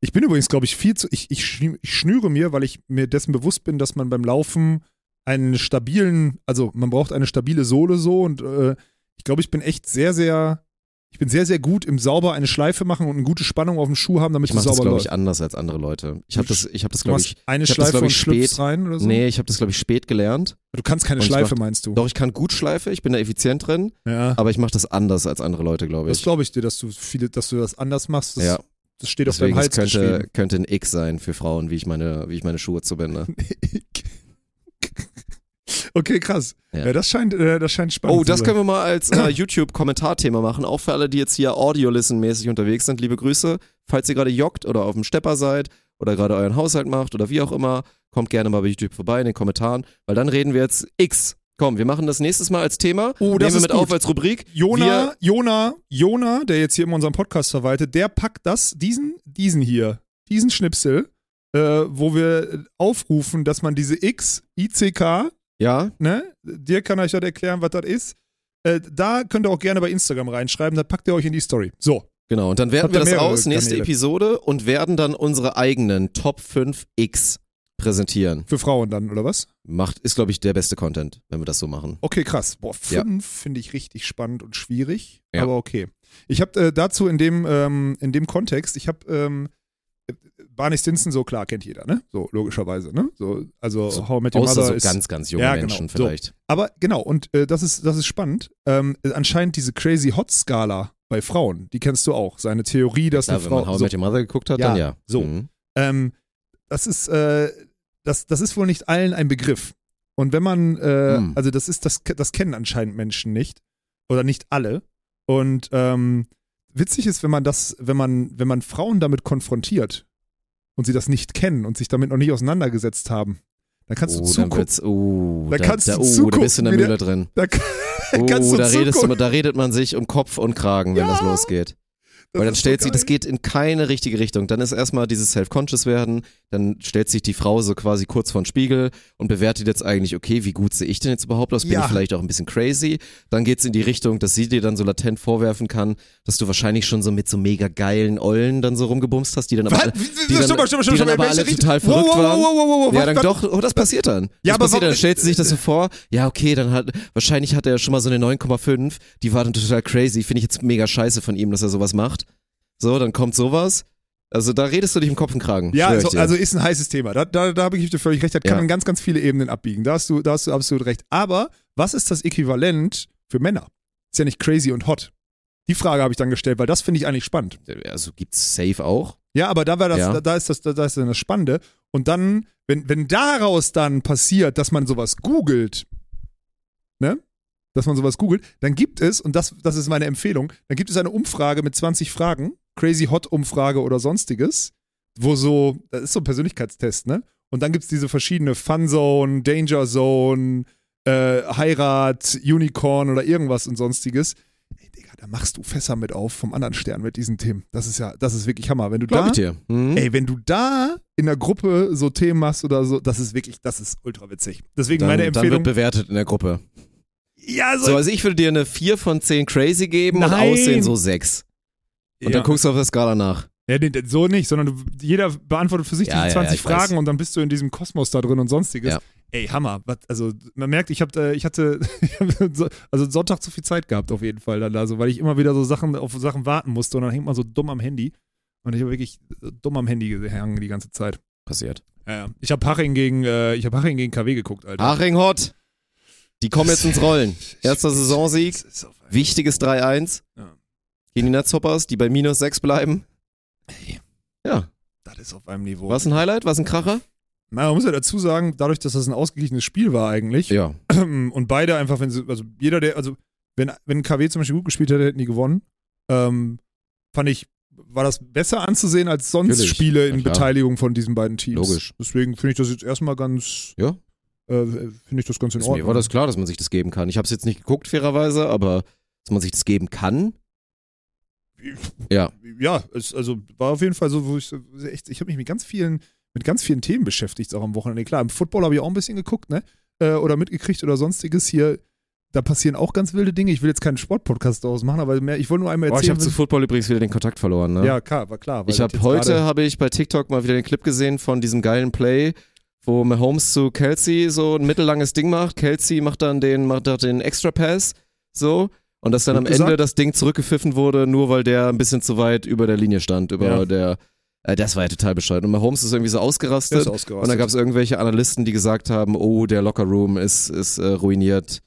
[SPEAKER 2] Ich bin übrigens, glaube ich, viel zu. Ich, ich schnüre mir, weil ich mir dessen bewusst bin, dass man beim Laufen einen stabilen, also man braucht eine stabile Sohle so und äh, ich glaube, ich bin echt sehr, sehr. Ich bin sehr, sehr gut im sauber eine Schleife machen und eine gute Spannung auf dem Schuh haben, damit
[SPEAKER 1] Ich
[SPEAKER 2] es
[SPEAKER 1] mache das,
[SPEAKER 2] sauber
[SPEAKER 1] glaube
[SPEAKER 2] läuft.
[SPEAKER 1] ich, anders als andere Leute. Ich habe das, ich habe das, glaube ich,
[SPEAKER 2] eine
[SPEAKER 1] ich das,
[SPEAKER 2] Schleife
[SPEAKER 1] glaub
[SPEAKER 2] und
[SPEAKER 1] ich,
[SPEAKER 2] schlüpfst
[SPEAKER 1] spät-
[SPEAKER 2] rein oder so?
[SPEAKER 1] nee, ich habe das, glaube ich, spät gelernt.
[SPEAKER 2] Du kannst keine
[SPEAKER 1] Und ich
[SPEAKER 2] Schleife,
[SPEAKER 1] mach-
[SPEAKER 2] meinst du?
[SPEAKER 1] Doch, ich kann gut Schleife, ich bin da effizient drin,
[SPEAKER 2] Ja.
[SPEAKER 1] aber ich mache das anders als andere Leute, glaube
[SPEAKER 2] Das
[SPEAKER 1] ich.
[SPEAKER 2] glaube ich dir, dass du viele, dass du das anders machst. Das,
[SPEAKER 1] Ja.
[SPEAKER 2] das steht auf
[SPEAKER 1] Deswegen,
[SPEAKER 2] deinem
[SPEAKER 1] es
[SPEAKER 2] Hals
[SPEAKER 1] könnte, könnte ein X sein für Frauen, wie ich meine, wie ich meine Schuhe zubinde.
[SPEAKER 2] Okay, krass. Ja,
[SPEAKER 1] Ja.
[SPEAKER 2] das scheint, äh, das scheint spannend
[SPEAKER 1] Oh, das
[SPEAKER 2] zu
[SPEAKER 1] können wir mal als äh, YouTube-Kommentarthema machen. Auch für alle, die jetzt hier Audio-Listen-mäßig unterwegs sind. Liebe Grüße. Falls ihr gerade joggt oder auf dem Stepper seid oder gerade euren Haushalt macht oder wie auch immer, kommt gerne mal bei YouTube vorbei in den Kommentaren, weil dann reden wir jetzt X. Komm, wir machen das nächstes Mal als Thema.
[SPEAKER 2] Oh, das
[SPEAKER 1] Nehmen wir mit
[SPEAKER 2] gut.
[SPEAKER 1] auf als Rubrik.
[SPEAKER 2] Jona, Jona, Jona, der jetzt hier in unserem Podcast verwaltet, der packt das, diesen, diesen hier, diesen Schnipsel, äh, wo wir aufrufen, dass man diese X, ICK,
[SPEAKER 1] Ja,
[SPEAKER 2] ne, dir kann euch das erklären, was das ist. Äh, da könnt ihr auch gerne bei Instagram reinschreiben, das packt ihr euch in die Story. So,
[SPEAKER 1] genau. Und dann werten wir das aus, nächste
[SPEAKER 2] Kanäle?
[SPEAKER 1] Episode, und werden dann unsere eigenen Top 5 X präsentieren.
[SPEAKER 2] für Frauen dann, oder was?
[SPEAKER 1] Macht, ist, glaube ich, der beste Content, wenn wir das so machen.
[SPEAKER 2] Okay, krass. Boah,
[SPEAKER 1] Ja.
[SPEAKER 2] fünf finde ich richtig spannend und schwierig,
[SPEAKER 1] Ja.
[SPEAKER 2] aber okay. Ich habe äh, dazu in dem, ähm, in dem Kontext, ich habe ähm, äh, Barney Stinson, so klar, kennt jeder, ne? So, logischerweise, ne? So, also
[SPEAKER 1] So,
[SPEAKER 2] How I Met Your Mother
[SPEAKER 1] so
[SPEAKER 2] ist,
[SPEAKER 1] ganz, ganz junge
[SPEAKER 2] Ja, genau.
[SPEAKER 1] Menschen
[SPEAKER 2] So.
[SPEAKER 1] vielleicht.
[SPEAKER 2] Aber genau, und äh, das, ist, das ist spannend. Ähm, äh, anscheinend diese Crazy Hot Skala bei Frauen, die kennst du auch. Seine Theorie, dass
[SPEAKER 1] Ja,
[SPEAKER 2] eine
[SPEAKER 1] wenn
[SPEAKER 2] Frau.
[SPEAKER 1] man How I
[SPEAKER 2] so,
[SPEAKER 1] Met Your Mother geguckt hat,
[SPEAKER 2] Ja,
[SPEAKER 1] dann ja.
[SPEAKER 2] so.
[SPEAKER 1] Mhm.
[SPEAKER 2] ähm, das ist, äh, das, das ist wohl nicht allen ein Begriff. Und wenn man, äh,
[SPEAKER 1] Hm.
[SPEAKER 2] also das ist, das, das kennen anscheinend Menschen nicht. Oder nicht alle. Und ähm, witzig ist, wenn man das, wenn man, wenn man Frauen damit konfrontiert und sie das nicht kennen und sich damit noch nicht auseinandergesetzt haben, dann kannst du
[SPEAKER 1] Oh, dann
[SPEAKER 2] zugucken.
[SPEAKER 1] wird's, oh,
[SPEAKER 2] Da kannst
[SPEAKER 1] da,
[SPEAKER 2] du
[SPEAKER 1] oh, da bist du in der Mühle drin.
[SPEAKER 2] Da kann-
[SPEAKER 1] Oh,
[SPEAKER 2] kannst du
[SPEAKER 1] da, redest du, da redet man sich um Kopf und Kragen, wenn
[SPEAKER 2] Ja,
[SPEAKER 1] das losgeht. Weil dann stellt
[SPEAKER 2] so
[SPEAKER 1] sich, das geht in keine richtige Richtung. Dann ist erstmal dieses Self-Conscious werden, dann stellt sich die Frau so quasi kurz vor den Spiegel und bewertet jetzt eigentlich, okay, wie gut sehe ich denn jetzt überhaupt aus? Bin
[SPEAKER 2] Ja.
[SPEAKER 1] ich vielleicht auch ein bisschen crazy? Dann geht's in die Richtung, dass sie dir dann so latent vorwerfen kann, dass du wahrscheinlich schon so mit so mega geilen Ollen dann so rumgebumst hast, die dann aber
[SPEAKER 2] Was?
[SPEAKER 1] alle, die dann,
[SPEAKER 2] stopp stopp
[SPEAKER 1] die
[SPEAKER 2] stopp
[SPEAKER 1] dann
[SPEAKER 2] mal,
[SPEAKER 1] aber alle total verrückt
[SPEAKER 2] wow, wow,
[SPEAKER 1] waren.
[SPEAKER 2] Wow, wow, wow, wow,
[SPEAKER 1] Ja,
[SPEAKER 2] was-
[SPEAKER 1] dann
[SPEAKER 2] was-
[SPEAKER 1] doch, oh, das passiert dann.
[SPEAKER 2] Ja,
[SPEAKER 1] das
[SPEAKER 2] aber
[SPEAKER 1] passiert, dann stellt sie sich das so vor, ja, okay, dann hat, wahrscheinlich hat er schon mal so eine 9,5, die war dann total crazy, finde ich jetzt mega scheiße von ihm, dass er sowas macht. So, dann kommt sowas. Also da redest du dich im Kopf und Kragen.
[SPEAKER 2] Ja, also, also ist ein heißes Thema. Da, da, da habe ich dir völlig recht. Das kann
[SPEAKER 1] Ja.
[SPEAKER 2] in ganz, ganz viele Ebenen abbiegen. Da hast, du, da hast du absolut recht. Aber was ist das Äquivalent für Männer? Ist ja nicht crazy und hot. Die Frage habe ich dann gestellt, weil das finde ich eigentlich spannend.
[SPEAKER 1] also gibt's safe auch.
[SPEAKER 2] Ja, aber da war das,
[SPEAKER 1] Ja.
[SPEAKER 2] da, da ist das, da, da ist dann das Spannende. Und dann, wenn, wenn daraus dann passiert, dass man sowas googelt, ne? Dass man sowas googelt, dann gibt es, und das, das ist meine Empfehlung, dann gibt es eine Umfrage mit 20 Fragen, Crazy Hot Umfrage oder sonstiges, wo so, das ist so ein Persönlichkeitstest, ne? Und dann gibt es diese verschiedene Fun Zone, Danger Zone, äh, Heirat, Unicorn oder irgendwas und sonstiges. Ey, Digga, da machst du Fässer mit auf vom anderen Stern mit diesen Themen. Das ist ja, das ist wirklich Hammer. Wenn du
[SPEAKER 1] Glaub
[SPEAKER 2] da,
[SPEAKER 1] ich dir. Mhm.
[SPEAKER 2] ey, wenn du da in der Gruppe so Themen machst oder so, das ist wirklich, das ist ultra witzig. Deswegen
[SPEAKER 1] dann,
[SPEAKER 2] meine
[SPEAKER 1] dann wird
[SPEAKER 2] Empfehlung.
[SPEAKER 1] bewertet in der Gruppe.
[SPEAKER 2] ja,
[SPEAKER 1] So, also ich würde dir eine 4 von 10 crazy geben
[SPEAKER 2] Nein.
[SPEAKER 1] und Aussehen so 6. Und
[SPEAKER 2] ja.
[SPEAKER 1] dann guckst du auf der Skala nach.
[SPEAKER 2] Ja, nee, so nicht, sondern du, jeder beantwortet für sich
[SPEAKER 1] Ja,
[SPEAKER 2] diese
[SPEAKER 1] ja, ja,
[SPEAKER 2] 20
[SPEAKER 1] ich weiß.
[SPEAKER 2] Fragen und dann bist du in diesem Kosmos da drin und sonstiges. Ey, Hammer. Also man merkt, ich, hab, äh, ich hatte also Sonntag zu viel Zeit gehabt auf jeden Fall dann da so, weil ich immer wieder so Sachen auf Sachen warten musste und dann hängt man so dumm am Handy und ich habe wirklich dumm am Handy gehangen die ganze Zeit.
[SPEAKER 1] Passiert.
[SPEAKER 2] Ja, ja. Ich habe Haching gegen äh, ich habe Haching gegen KW geguckt, Alter.
[SPEAKER 1] Haching Hot. Die kommen jetzt ins Rollen. Erster Saisonsieg. Wichtiges 3-1.
[SPEAKER 2] Ja.
[SPEAKER 1] Gegen die Netzhoppers, die bei minus 6 bleiben.
[SPEAKER 2] Ey,
[SPEAKER 1] Ja.
[SPEAKER 2] das ist auf einem Niveau.
[SPEAKER 1] Was ein Highlight? Was ein Kracher?
[SPEAKER 2] Na, man muss ja dazu sagen, dadurch, dass das ein ausgeglichenes Spiel war eigentlich,
[SPEAKER 1] Ja.
[SPEAKER 2] und beide einfach, wenn sie, also jeder, der, also wenn, wenn KW zum Beispiel gut gespielt hätte, hätten die gewonnen. Ähm, fand ich, war das besser anzusehen als sonst
[SPEAKER 1] Natürlich.
[SPEAKER 2] Spiele in
[SPEAKER 1] klar.
[SPEAKER 2] Beteiligung von diesen beiden Teams.
[SPEAKER 1] Logisch.
[SPEAKER 2] Deswegen finde ich das jetzt erstmal ganz,
[SPEAKER 1] Ja.
[SPEAKER 2] äh, finde ich das ganz in
[SPEAKER 1] Also mir
[SPEAKER 2] Ordnung.
[SPEAKER 1] war das klar, dass man sich das geben kann. Ich habe es jetzt nicht geguckt, fairerweise, aber dass man sich das geben kann. Ja.
[SPEAKER 2] ja, es, also war auf jeden Fall so, wo ich echt, ich habe mich mit ganz vielen, mit ganz vielen Themen beschäftigt, auch am Wochenende. Klar, im Football habe ich auch ein bisschen geguckt, ne? Äh, oder mitgekriegt oder sonstiges. Hier, da passieren auch ganz wilde Dinge. Ich will jetzt keinen Sportpodcast daraus machen, aber mehr, ich wollte nur einmal
[SPEAKER 1] Boah, ich
[SPEAKER 2] erzählen.
[SPEAKER 1] habe zu Football übrigens wieder den Kontakt verloren. Ne?
[SPEAKER 2] ja, klar, war klar.
[SPEAKER 1] ich habe heute habe ich bei TikTok mal wieder den Clip gesehen von diesem geilen Play, wo Mahomes zu Kelsey so ein mittellanges Ding macht. Kelsey macht dann den macht dann den Extra Pass so und dass dann
[SPEAKER 2] Gut
[SPEAKER 1] am
[SPEAKER 2] gesagt.
[SPEAKER 1] Ende das Ding zurückgepfiffen wurde, nur weil der ein bisschen zu weit über der Linie stand, über
[SPEAKER 2] Ja.
[SPEAKER 1] der äh, das war ja total bescheuert. Und Mahomes ist irgendwie so ausgerastet.
[SPEAKER 2] ist
[SPEAKER 1] Und
[SPEAKER 2] ausgerastet.
[SPEAKER 1] dann gab es irgendwelche Analysten, die gesagt haben, oh, der Lockerroom ist, ist äh, ruiniert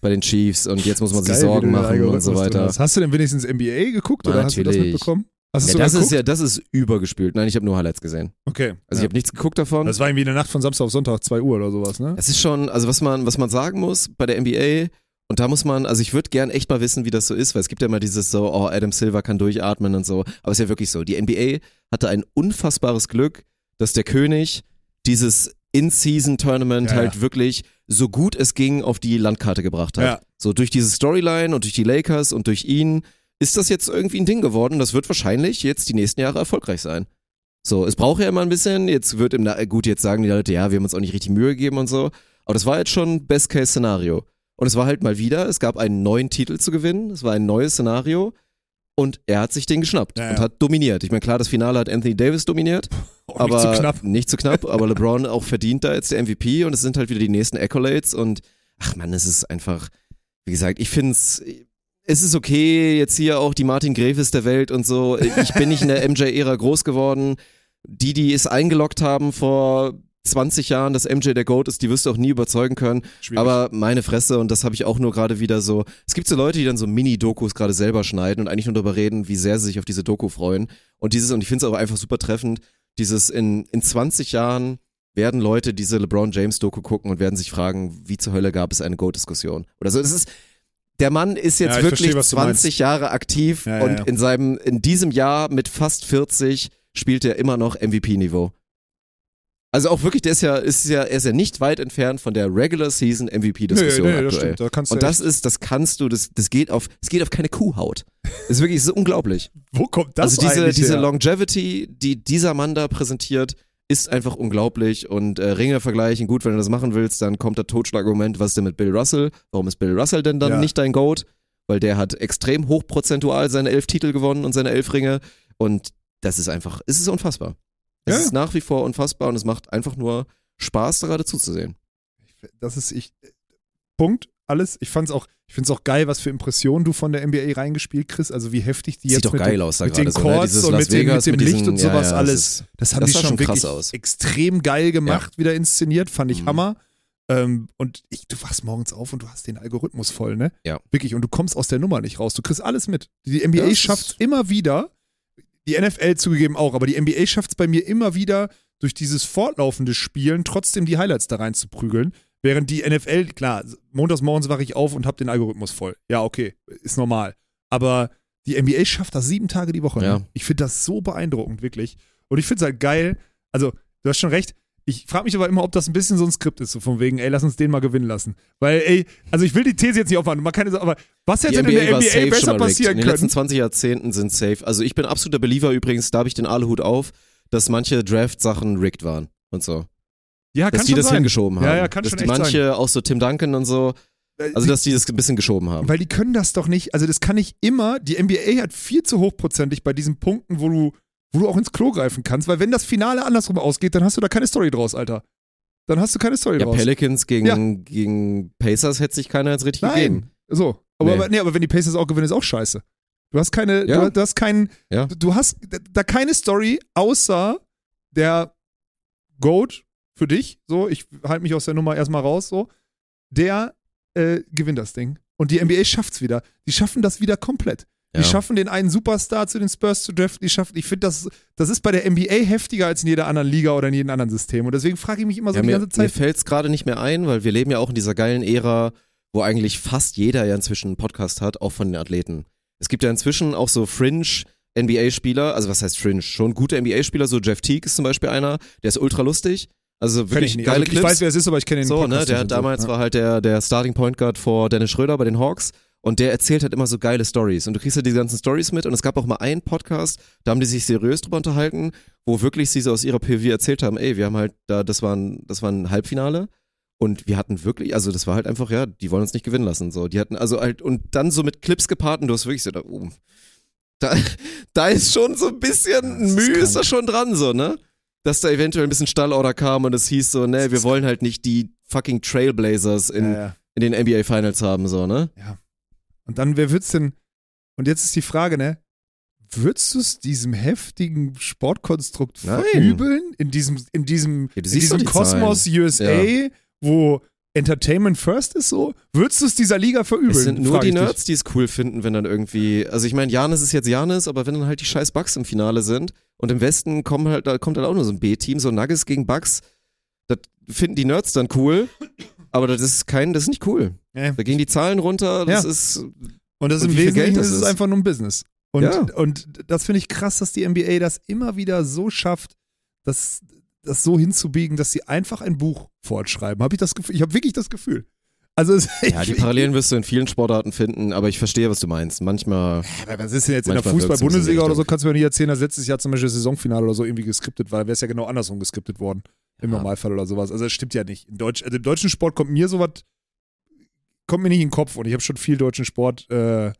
[SPEAKER 1] bei den Chiefs und jetzt muss man sich
[SPEAKER 2] Geil,
[SPEAKER 1] Sorgen machen und so weiter.
[SPEAKER 2] hast. Du denn wenigstens NBA geguckt
[SPEAKER 1] Na,
[SPEAKER 2] oder hast du das
[SPEAKER 1] natürlich.
[SPEAKER 2] mitbekommen? Hast
[SPEAKER 1] Ja, das
[SPEAKER 2] sogar
[SPEAKER 1] ist ja, das ist übergespielt. Nein, ich habe nur Highlights gesehen.
[SPEAKER 2] Okay.
[SPEAKER 1] Also
[SPEAKER 2] ja.
[SPEAKER 1] ich habe nichts geguckt davon.
[SPEAKER 2] das war irgendwie in der Nacht von Samstag auf Sonntag, 2 Uhr oder sowas, ne?
[SPEAKER 1] Es ist schon, also was man, was man sagen muss bei der NBA, und da muss man, also ich würde gern echt mal wissen, wie das so ist, weil es gibt ja immer dieses so, oh, Adam Silver kann durchatmen und so, aber es ist ja wirklich so. Die NBA hatte ein unfassbares Glück, dass der König dieses In-Season-Tournament
[SPEAKER 2] Ja,
[SPEAKER 1] halt
[SPEAKER 2] ja.
[SPEAKER 1] wirklich so gut es ging auf die Landkarte gebracht hat.
[SPEAKER 2] Ja.
[SPEAKER 1] So durch diese Storyline und durch die Lakers und durch ihn ist das jetzt irgendwie ein Ding geworden. Das wird wahrscheinlich jetzt die nächsten Jahre erfolgreich sein. So, es braucht ja immer ein bisschen, jetzt wird im, Na- gut, jetzt sagen die Leute, ja, wir haben uns auch nicht richtig Mühe gegeben und so, aber das war jetzt schon Best-Case-Szenario. Und es war halt mal wieder, es gab einen neuen Titel zu gewinnen, es war ein neues Szenario und er hat sich den geschnappt
[SPEAKER 2] Ja,
[SPEAKER 1] und
[SPEAKER 2] ja.
[SPEAKER 1] hat dominiert. Ich meine, klar, das Finale hat Anthony Davis dominiert,
[SPEAKER 2] Auch
[SPEAKER 1] aber
[SPEAKER 2] nicht zu knapp.
[SPEAKER 1] nicht zu knapp, aber LeBron auch verdient da jetzt der MVP und es sind halt wieder die nächsten Accolades und ach man, es ist einfach, wie gesagt, ich finde es, es ist okay, jetzt hier auch die Martin Greves der Welt und so. Ich bin nicht in der MJ-Ära groß geworden. Die, die es eingeloggt haben vor 20 Jahren, dass MJ der GOAT ist, die wirst du auch nie überzeugen können.
[SPEAKER 2] Schwierig.
[SPEAKER 1] Aber meine Fresse, und das habe ich auch nur gerade wieder so. Es gibt so Leute, die dann so Mini-Dokus gerade selber schneiden und eigentlich nur darüber reden, wie sehr sie sich auf diese Doku freuen. Und dieses, und ich finde es auch einfach super treffend, dieses in, in 20 Jahren werden Leute diese LeBron James Doku gucken und werden sich fragen, wie zur Hölle gab es eine GOAT-Diskussion? Oder so. Es ist, der Mann ist jetzt
[SPEAKER 2] Ja, ich
[SPEAKER 1] wirklich
[SPEAKER 2] verstehe, was du
[SPEAKER 1] 20 Jahre aktiv
[SPEAKER 2] Ja, ja,
[SPEAKER 1] und in seinem, in diesem Jahr mit fast 40 spielt er immer noch MVP-Niveau. Also auch wirklich, der ist ja, ist ja, er ist ja nicht weit entfernt von der Regular Season MVP-Diskussion
[SPEAKER 2] nee, nee, das
[SPEAKER 1] aktuell.
[SPEAKER 2] stimmt. Da kannst du
[SPEAKER 1] Und das ist, das kannst du, das, das geht auf, das geht auf keine Kuhhaut. Das ist wirklich so unglaublich.
[SPEAKER 2] wo kommt das
[SPEAKER 1] also diese, diese
[SPEAKER 2] her?
[SPEAKER 1] Longevity, die dieser Mann da präsentiert, ist einfach unglaublich. Und äh, Ringe vergleichen, gut, wenn du das machen willst, dann kommt das Totschlagargument, was ist denn mit Bill Russell? Warum ist Bill Russell denn dann
[SPEAKER 2] Ja.
[SPEAKER 1] nicht dein Goat? Weil der hat extrem hochprozentual seine elf Titel gewonnen und seine elf Ringe. Und das ist einfach, es ist unfassbar. Es
[SPEAKER 2] Ja.
[SPEAKER 1] ist nach wie vor unfassbar und es macht einfach nur Spaß, da gerade zuzusehen.
[SPEAKER 2] das ist ich Punkt alles. Ich fand's auch ich find's auch geil, was für Impressionen du von der NBA reingespielt kriegst, also wie heftig die
[SPEAKER 1] Sieht
[SPEAKER 2] jetzt
[SPEAKER 1] doch
[SPEAKER 2] mit
[SPEAKER 1] geil aus da
[SPEAKER 2] mit den
[SPEAKER 1] so, ne?
[SPEAKER 2] Chords
[SPEAKER 1] Dieses
[SPEAKER 2] und mit,
[SPEAKER 1] Vegas
[SPEAKER 2] mit dem
[SPEAKER 1] mit
[SPEAKER 2] Licht
[SPEAKER 1] diesen-
[SPEAKER 2] und
[SPEAKER 1] ja,
[SPEAKER 2] sowas
[SPEAKER 1] ja, das
[SPEAKER 2] alles.
[SPEAKER 1] ist-
[SPEAKER 2] Das haben
[SPEAKER 1] das
[SPEAKER 2] die
[SPEAKER 1] sah
[SPEAKER 2] schon
[SPEAKER 1] schon
[SPEAKER 2] wirklich
[SPEAKER 1] krass aus.
[SPEAKER 2] extrem geil gemacht, wieder inszeniert, fand ich
[SPEAKER 1] Mhm.
[SPEAKER 2] Hammer. Ähm, und ich, du wachst morgens auf und du hast den Algorithmus voll, ne?
[SPEAKER 1] Ja.
[SPEAKER 2] Wirklich, und du kommst aus der Nummer nicht raus. Du kriegst alles mit. Die NBA
[SPEAKER 1] Das
[SPEAKER 2] schafft immer wieder, die NFL zugegeben auch, aber die NBA schafft es bei mir immer wieder, durch dieses fortlaufende Spielen trotzdem die Highlights da rein zu prügeln. Während die NFL, klar, montags morgens wache ich auf und hab den Algorithmus voll. Ja, okay, ist normal. Aber die NBA schafft das sieben Tage die Woche.
[SPEAKER 1] Ja.
[SPEAKER 2] Ne? Ich finde das so beeindruckend, wirklich. Und ich finde es halt geil. Also, du hast schon recht. Ich frage mich aber immer, ob das ein bisschen so ein Skript ist, so von wegen, ey, lass uns den mal gewinnen lassen. Weil, ey, also ich will die These jetzt nicht aufmachen, man keine, aber was hätte denn in der NBA besser passieren
[SPEAKER 1] In den
[SPEAKER 2] können?
[SPEAKER 1] letzten 20 Jahrzehnten sind safe. Also ich bin absoluter Believer übrigens, da habe ich den Aluhut auf, dass manche Draft-Sachen rigged waren und so.
[SPEAKER 2] Ja,
[SPEAKER 1] Dass
[SPEAKER 2] kann
[SPEAKER 1] die das
[SPEAKER 2] sein.
[SPEAKER 1] hingeschoben haben.
[SPEAKER 2] Ja, ja, kann
[SPEAKER 1] dass
[SPEAKER 2] schon
[SPEAKER 1] die manche, auch so Tim Duncan und so,
[SPEAKER 2] sein.
[SPEAKER 1] also dass die das ein bisschen geschoben haben.
[SPEAKER 2] Weil die können das doch nicht, also das kann nicht immer, die NBA hat viel zu hochprozentig bei diesen Punkten, wo du, wo du auch ins Klo greifen kannst, weil wenn das Finale andersrum ausgeht, dann hast du da keine Story draus, Alter. Dann hast du keine Story
[SPEAKER 1] Ja,
[SPEAKER 2] draus.
[SPEAKER 1] Pelicans gegen,
[SPEAKER 2] Ja.
[SPEAKER 1] gegen Pacers hätte sich keiner jetzt richtig gegeben.
[SPEAKER 2] Nein. So. Aber,
[SPEAKER 1] Nee.
[SPEAKER 2] aber, nee, aber wenn die Pacers auch gewinnen, ist auch scheiße. Du hast keine,
[SPEAKER 1] Ja.
[SPEAKER 2] du, du hast keinen,
[SPEAKER 1] Ja.
[SPEAKER 2] du hast da keine Story außer der Goat für dich, so, ich halte mich aus der Nummer erstmal raus, so, der äh, gewinnt das Ding. Und die NBA schafft's wieder. Die schaffen das wieder komplett. Die
[SPEAKER 1] Ja.
[SPEAKER 2] schaffen den einen Superstar zu den Spurs zu draften. Die schaffen, ich finde, das, das ist bei der NBA heftiger als in jeder anderen Liga oder in jedem anderen System. Und deswegen frage ich mich immer so
[SPEAKER 1] Ja,
[SPEAKER 2] die
[SPEAKER 1] mir
[SPEAKER 2] ganze
[SPEAKER 1] mir
[SPEAKER 2] Zeit.
[SPEAKER 1] fällt es gerade nicht mehr ein, weil wir leben ja auch in dieser geilen Ära, wo eigentlich fast jeder ja inzwischen einen Podcast hat, auch von den Athleten. Es gibt ja inzwischen auch so Fringe NBA-Spieler, also was heißt Fringe? Schon gute NBA-Spieler, so Jeff Teague ist zum Beispiel einer, der ist ultra lustig. Also wirklich
[SPEAKER 2] ich nicht.
[SPEAKER 1] geile
[SPEAKER 2] Also, ich
[SPEAKER 1] Clips.
[SPEAKER 2] weiß, wer es ist, aber ich kenne den
[SPEAKER 1] So, ne,
[SPEAKER 2] Podcast
[SPEAKER 1] der
[SPEAKER 2] und so.
[SPEAKER 1] damals
[SPEAKER 2] Ja.
[SPEAKER 1] war halt der, der Starting Point Guard vor Dennis Schröder bei den Hawks und der erzählt halt immer so geile Stories und du kriegst ja diese ganzen Stories mit und es gab auch mal einen Podcast, da haben die sich seriös drüber unterhalten, wo wirklich sie so aus ihrer PV erzählt haben, ey, wir haben halt da, das war ein, das war ein Halbfinale und wir hatten wirklich, also das war halt einfach, ja, die wollen uns nicht gewinnen lassen, so, die hatten, also halt, und dann so mit Clips gepaart und du hast wirklich so, da, oh, da, da ist schon so ein bisschen,
[SPEAKER 2] Ja,
[SPEAKER 1] Mühe ist da schon dran, so, ne? Dass da eventuell ein bisschen Stallorder kam und es hieß so, ne, wir wollen halt nicht die fucking Trailblazers in,
[SPEAKER 2] ja, ja.
[SPEAKER 1] in den NBA Finals haben, so, ne?
[SPEAKER 2] Und dann, wer wird's denn? Und jetzt ist die Frage, ne? Würdest du es diesem heftigen Sportkonstrukt
[SPEAKER 1] Nein.
[SPEAKER 2] verübeln? In diesem, in diesem,
[SPEAKER 1] Ja,
[SPEAKER 2] in diesem Kosmos USA, wo Entertainment First ist so? Würdest du es dieser Liga verübeln?
[SPEAKER 1] Es sind nur die. Nerds, die es cool finden, wenn dann irgendwie, also ich meine, Janis ist jetzt Janis, aber wenn dann halt die scheiß Bucks im Finale sind und im Westen kommen halt, da kommt halt auch nur so ein B-Team, so Nuggets gegen Bucks, das finden die Nerds dann cool, aber das ist kein, das ist nicht cool.
[SPEAKER 2] Ja.
[SPEAKER 1] Da gehen die Zahlen runter, das
[SPEAKER 2] Ja.
[SPEAKER 1] ist,
[SPEAKER 2] Und das
[SPEAKER 1] Und
[SPEAKER 2] im Wesentlichen
[SPEAKER 1] Geld das
[SPEAKER 2] ist
[SPEAKER 1] ist.
[SPEAKER 2] einfach nur ein Business. Und,
[SPEAKER 1] Ja.
[SPEAKER 2] und das finde ich krass, dass die NBA das immer wieder so schafft, dass das so hinzubiegen, dass sie einfach ein Buch fortschreiben. Habe ich das Gefühl? Ich habe wirklich das Gefühl. Also es
[SPEAKER 1] Ja, die Parallelen wirst du in vielen Sportarten finden, aber ich verstehe, was du meinst. Manchmal,
[SPEAKER 2] was ist denn jetzt in der Fußball-Bundesliga oder so? Kannst du mir nicht erzählen, dass letztes Jahr zum Beispiel das Saisonfinale oder so irgendwie geskriptet war. Wäre es ja genau andersrum geskriptet worden. Im
[SPEAKER 1] Ja.
[SPEAKER 2] Normalfall oder sowas. Also das stimmt ja nicht. Deutsch, also im deutschen Sport kommt mir sowas, kommt mir nicht in den Kopf. Und ich habe schon viel deutschen Sport, äh,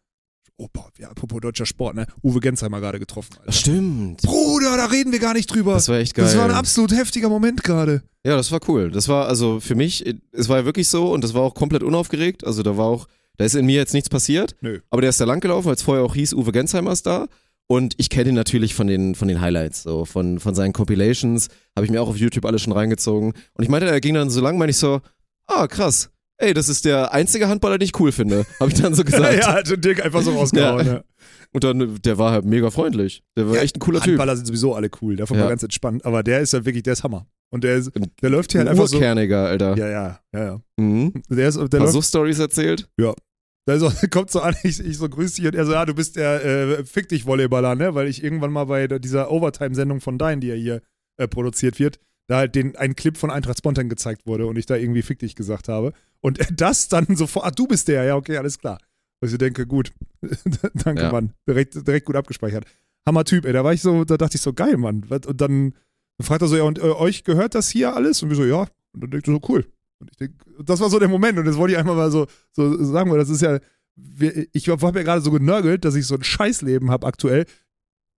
[SPEAKER 2] boah, ja, apropos deutscher Sport, ne? Uwe Gensheimer gerade getroffen. Alter.
[SPEAKER 1] stimmt.
[SPEAKER 2] Bruder, da reden wir gar nicht drüber.
[SPEAKER 1] Das war echt geil.
[SPEAKER 2] Das war ein absolut heftiger Moment gerade.
[SPEAKER 1] Ja, das war cool. Das war also für mich, es war ja wirklich so und das war auch komplett unaufgeregt. Also da war auch, da ist in mir jetzt nichts passiert.
[SPEAKER 2] Nö.
[SPEAKER 1] Aber der ist da lang gelaufen, weil es vorher auch hieß, Uwe Gensheimer ist da. Und ich kenne ihn natürlich von den, von den Highlights, so von, von seinen Compilations. Habe ich mir auch auf YouTube alles schon reingezogen. Und ich meinte, er ging dann so lang, meine ich so, ah, krass. Ey, das ist der einzige Handballer, den ich cool finde. Habe ich dann so gesagt.
[SPEAKER 2] ja, hat schon Dirk einfach so rausgehauen.
[SPEAKER 1] Ja.
[SPEAKER 2] Ja.
[SPEAKER 1] Und dann, der war halt mega freundlich. Der war
[SPEAKER 2] Ja,
[SPEAKER 1] echt ein cooler Typ.
[SPEAKER 2] Handballer sind sowieso alle cool, davon
[SPEAKER 1] Ja.
[SPEAKER 2] mal ganz entspannt. Aber der ist ja wirklich, der ist Hammer. Und der, ist, der läuft hier halt einfach so.
[SPEAKER 1] Urkerniger, Alter.
[SPEAKER 2] Ja, ja, ja, ja.
[SPEAKER 1] Mhm.
[SPEAKER 2] Der, ist, der läuft,
[SPEAKER 1] so Stories erzählt.
[SPEAKER 2] der ist auch, kommt so an, ich, ich so grüß dich und er so, ja, du bist der äh, Fick dich Volleyballer, ne? Weil ich irgendwann mal bei dieser Overtime-Sendung von Dein, die ja hier äh, produziert wird, da halt den, ein Clip von Eintracht Spontan gezeigt wurde und ich da irgendwie Fick dich gesagt habe. Und er das dann sofort, ah, du bist der, ja, okay, alles klar. Und ich denke, gut, danke,
[SPEAKER 1] Ja.
[SPEAKER 2] Mann. Direkt, direkt gut abgespeichert. Hammer Typ, ey. Da war ich so, da dachte ich so, geil, Mann. Und dann fragt er so, ja, und äh, euch gehört das hier alles? Und wir so, ja. Und dann denke ich so, cool. Und ich denke, das war so der Moment. Und das wollte ich einfach mal so, so sagen, weil das ist ja, wir- ich habe ja gerade so genörgelt, dass ich so ein Scheißleben habe aktuell.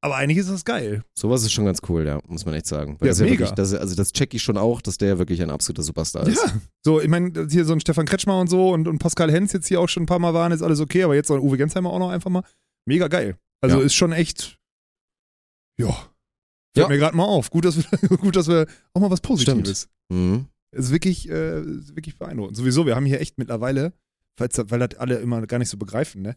[SPEAKER 2] Aber eigentlich ist das geil.
[SPEAKER 1] Sowas ist schon ganz cool, ja, muss man echt sagen. Weil
[SPEAKER 2] Ja,
[SPEAKER 1] das ja
[SPEAKER 2] mega.
[SPEAKER 1] wirklich, das, also das check ich schon auch, dass der wirklich ein absoluter Superstar ist.
[SPEAKER 2] Ja. So, ich meine, hier so ein Stefan Kretschmer und so und, und Pascal Hens jetzt hier auch schon ein paar Mal waren, ist alles okay, aber jetzt so ein Uwe Gensheimer auch noch einfach mal. Mega geil. Also
[SPEAKER 1] Ja.
[SPEAKER 2] ist schon echt, ja. Fällt
[SPEAKER 1] Ja.
[SPEAKER 2] mir gerade mal auf. Gut dass, wir, gut, dass wir auch mal was Positives.
[SPEAKER 1] Mhm.
[SPEAKER 2] Ist wirklich, äh, ist wirklich beeindruckend. Sowieso, wir haben hier echt mittlerweile, falls, weil das alle immer gar nicht so begreifen, ne?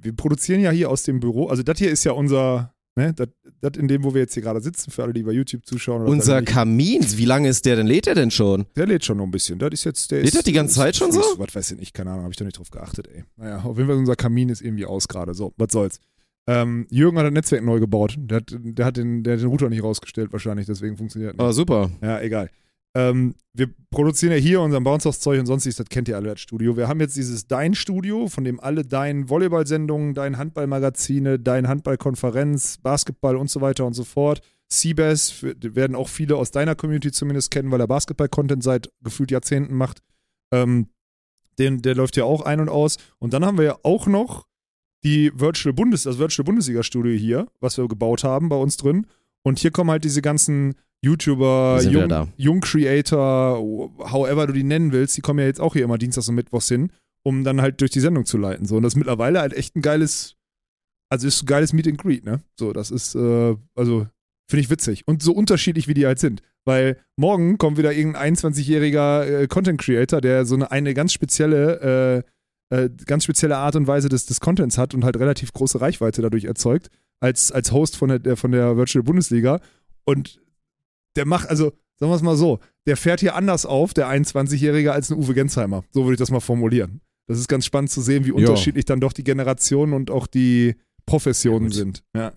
[SPEAKER 2] Wir produzieren ja hier aus dem Büro, also das hier ist ja unser, ne, das das in dem, wo wir jetzt hier gerade sitzen, für alle, die bei YouTube zuschauen. oder
[SPEAKER 1] Unser. Kamin, wie lange ist der denn? Lädt er denn schon?
[SPEAKER 2] Der lädt schon noch ein bisschen. Das ist jetzt, der
[SPEAKER 1] Lädt
[SPEAKER 2] ist,
[SPEAKER 1] das die ganze Zeit schon so?
[SPEAKER 2] ist- Was weiß ich nicht, keine Ahnung, habe ich da nicht drauf geachtet, ey. Naja, auf jeden Fall unser Kamin ist irgendwie aus gerade. So, was soll's. Ähm, Jürgen hat ein Netzwerk neu gebaut. Der hat, der hat, den, der hat den Router nicht rausgestellt, wahrscheinlich, deswegen funktioniert nicht.
[SPEAKER 1] Ah, super.
[SPEAKER 2] Ja, egal. Ähm, wir produzieren ja hier unser Bounce-Zeug und sonstiges, das kennt ihr alle, das Studio. Wir haben jetzt dieses Dein-Studio, von dem alle Dein Volleyball-Sendungen, Dein Handball-Magazine, Dein Handball-Konferenz, Basketball und so weiter und so fort. Seabass werden auch viele aus deiner Community zumindest kennen, weil er Basketball-Content seit gefühlt Jahrzehnten macht. Ähm, den, der läuft ja auch ein und aus. Und dann haben wir ja auch noch die Virtual Bundes, das Virtual Bundesliga-Studio hier, was wir gebaut haben bei uns drin. Und hier kommen halt diese ganzen YouTuber, Jung. Jung-Creator, however du die nennen willst, die kommen ja jetzt auch hier immer Dienstags und Mittwochs hin, um dann halt durch die Sendung zu leiten. So, und das ist mittlerweile halt echt ein geiles, also ist ein geiles Meet and Greet, ne? So, das ist, äh, also, finde ich witzig. Und so unterschiedlich, wie die halt sind. Weil morgen kommt wieder irgendein 21-jähriger äh, Content Creator, der so eine, eine ganz spezielle, äh, äh, ganz spezielle Art und Weise des, des Contents hat und halt relativ große Reichweite dadurch erzeugt, als, als Host von der, von der Virtual Bundesliga. Und der macht, also, sagen wir es mal so, der fährt hier anders auf, der 21-Jährige, als ein Uwe Gensheimer. So würde ich das mal formulieren. Das ist ganz spannend zu sehen, wie unterschiedlich dann doch die Generationen und auch die Professionen
[SPEAKER 1] Ja,
[SPEAKER 2] sind. Ja.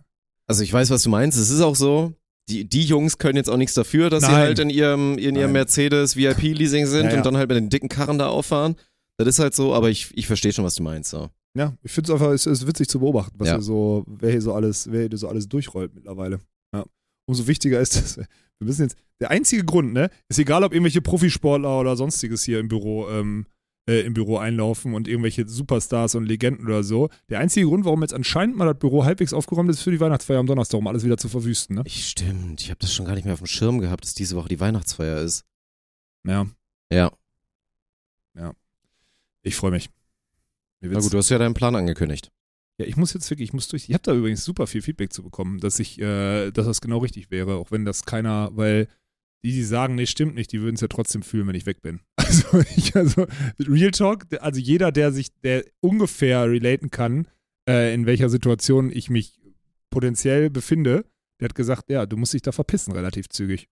[SPEAKER 1] Also ich weiß, was du meinst. Es ist auch so. Die, die Jungs können jetzt auch nichts dafür, dass sie
[SPEAKER 2] Nein.
[SPEAKER 1] halt in ihrem, in ihrem
[SPEAKER 2] Nein.
[SPEAKER 1] Mercedes VIP-Leasing sind
[SPEAKER 2] ja.
[SPEAKER 1] und dann halt mit den dicken Karren da auffahren. Das ist halt so, aber ich, ich verstehe schon, was du meinst. So.
[SPEAKER 2] Ja, ich finde es einfach, es ist witzig zu beobachten, was
[SPEAKER 1] Ja.
[SPEAKER 2] hier so, wer hier so alles, wer hier so alles durchrollt mittlerweile. Ja. Umso wichtiger ist es, wir müssen jetzt, der einzige Grund, ne, ist egal, ob irgendwelche Profisportler oder sonstiges hier im Büro, ähm, äh, im Büro einlaufen und irgendwelche Superstars und Legenden oder so. Der einzige Grund, warum jetzt anscheinend mal das Büro halbwegs aufgeräumt ist, für die Weihnachtsfeier am Donnerstag, um alles wieder zu verwüsten, ne?
[SPEAKER 1] Ich, stimmt, ich habe das schon gar nicht mehr auf dem Schirm gehabt, dass diese Woche die Weihnachtsfeier ist.
[SPEAKER 2] Ja,
[SPEAKER 1] Ja,
[SPEAKER 2] ich freue mich.
[SPEAKER 1] Na gut, du hast ja deinen Plan angekündigt.
[SPEAKER 2] Ja, ich muss jetzt wirklich, ich muss durch. Ich habe da übrigens super viel Feedback zu bekommen, dass ich, äh, dass das genau richtig wäre, auch wenn das keiner, weil die, die sagen, nee, stimmt nicht, die würden es ja trotzdem fühlen, wenn ich weg bin. Also, ich, also, Real Talk, also jeder, der sich, der ungefähr relaten kann, äh, in welcher Situation ich mich potenziell befinde, der hat gesagt, ja, du musst dich da verpissen, relativ zügig.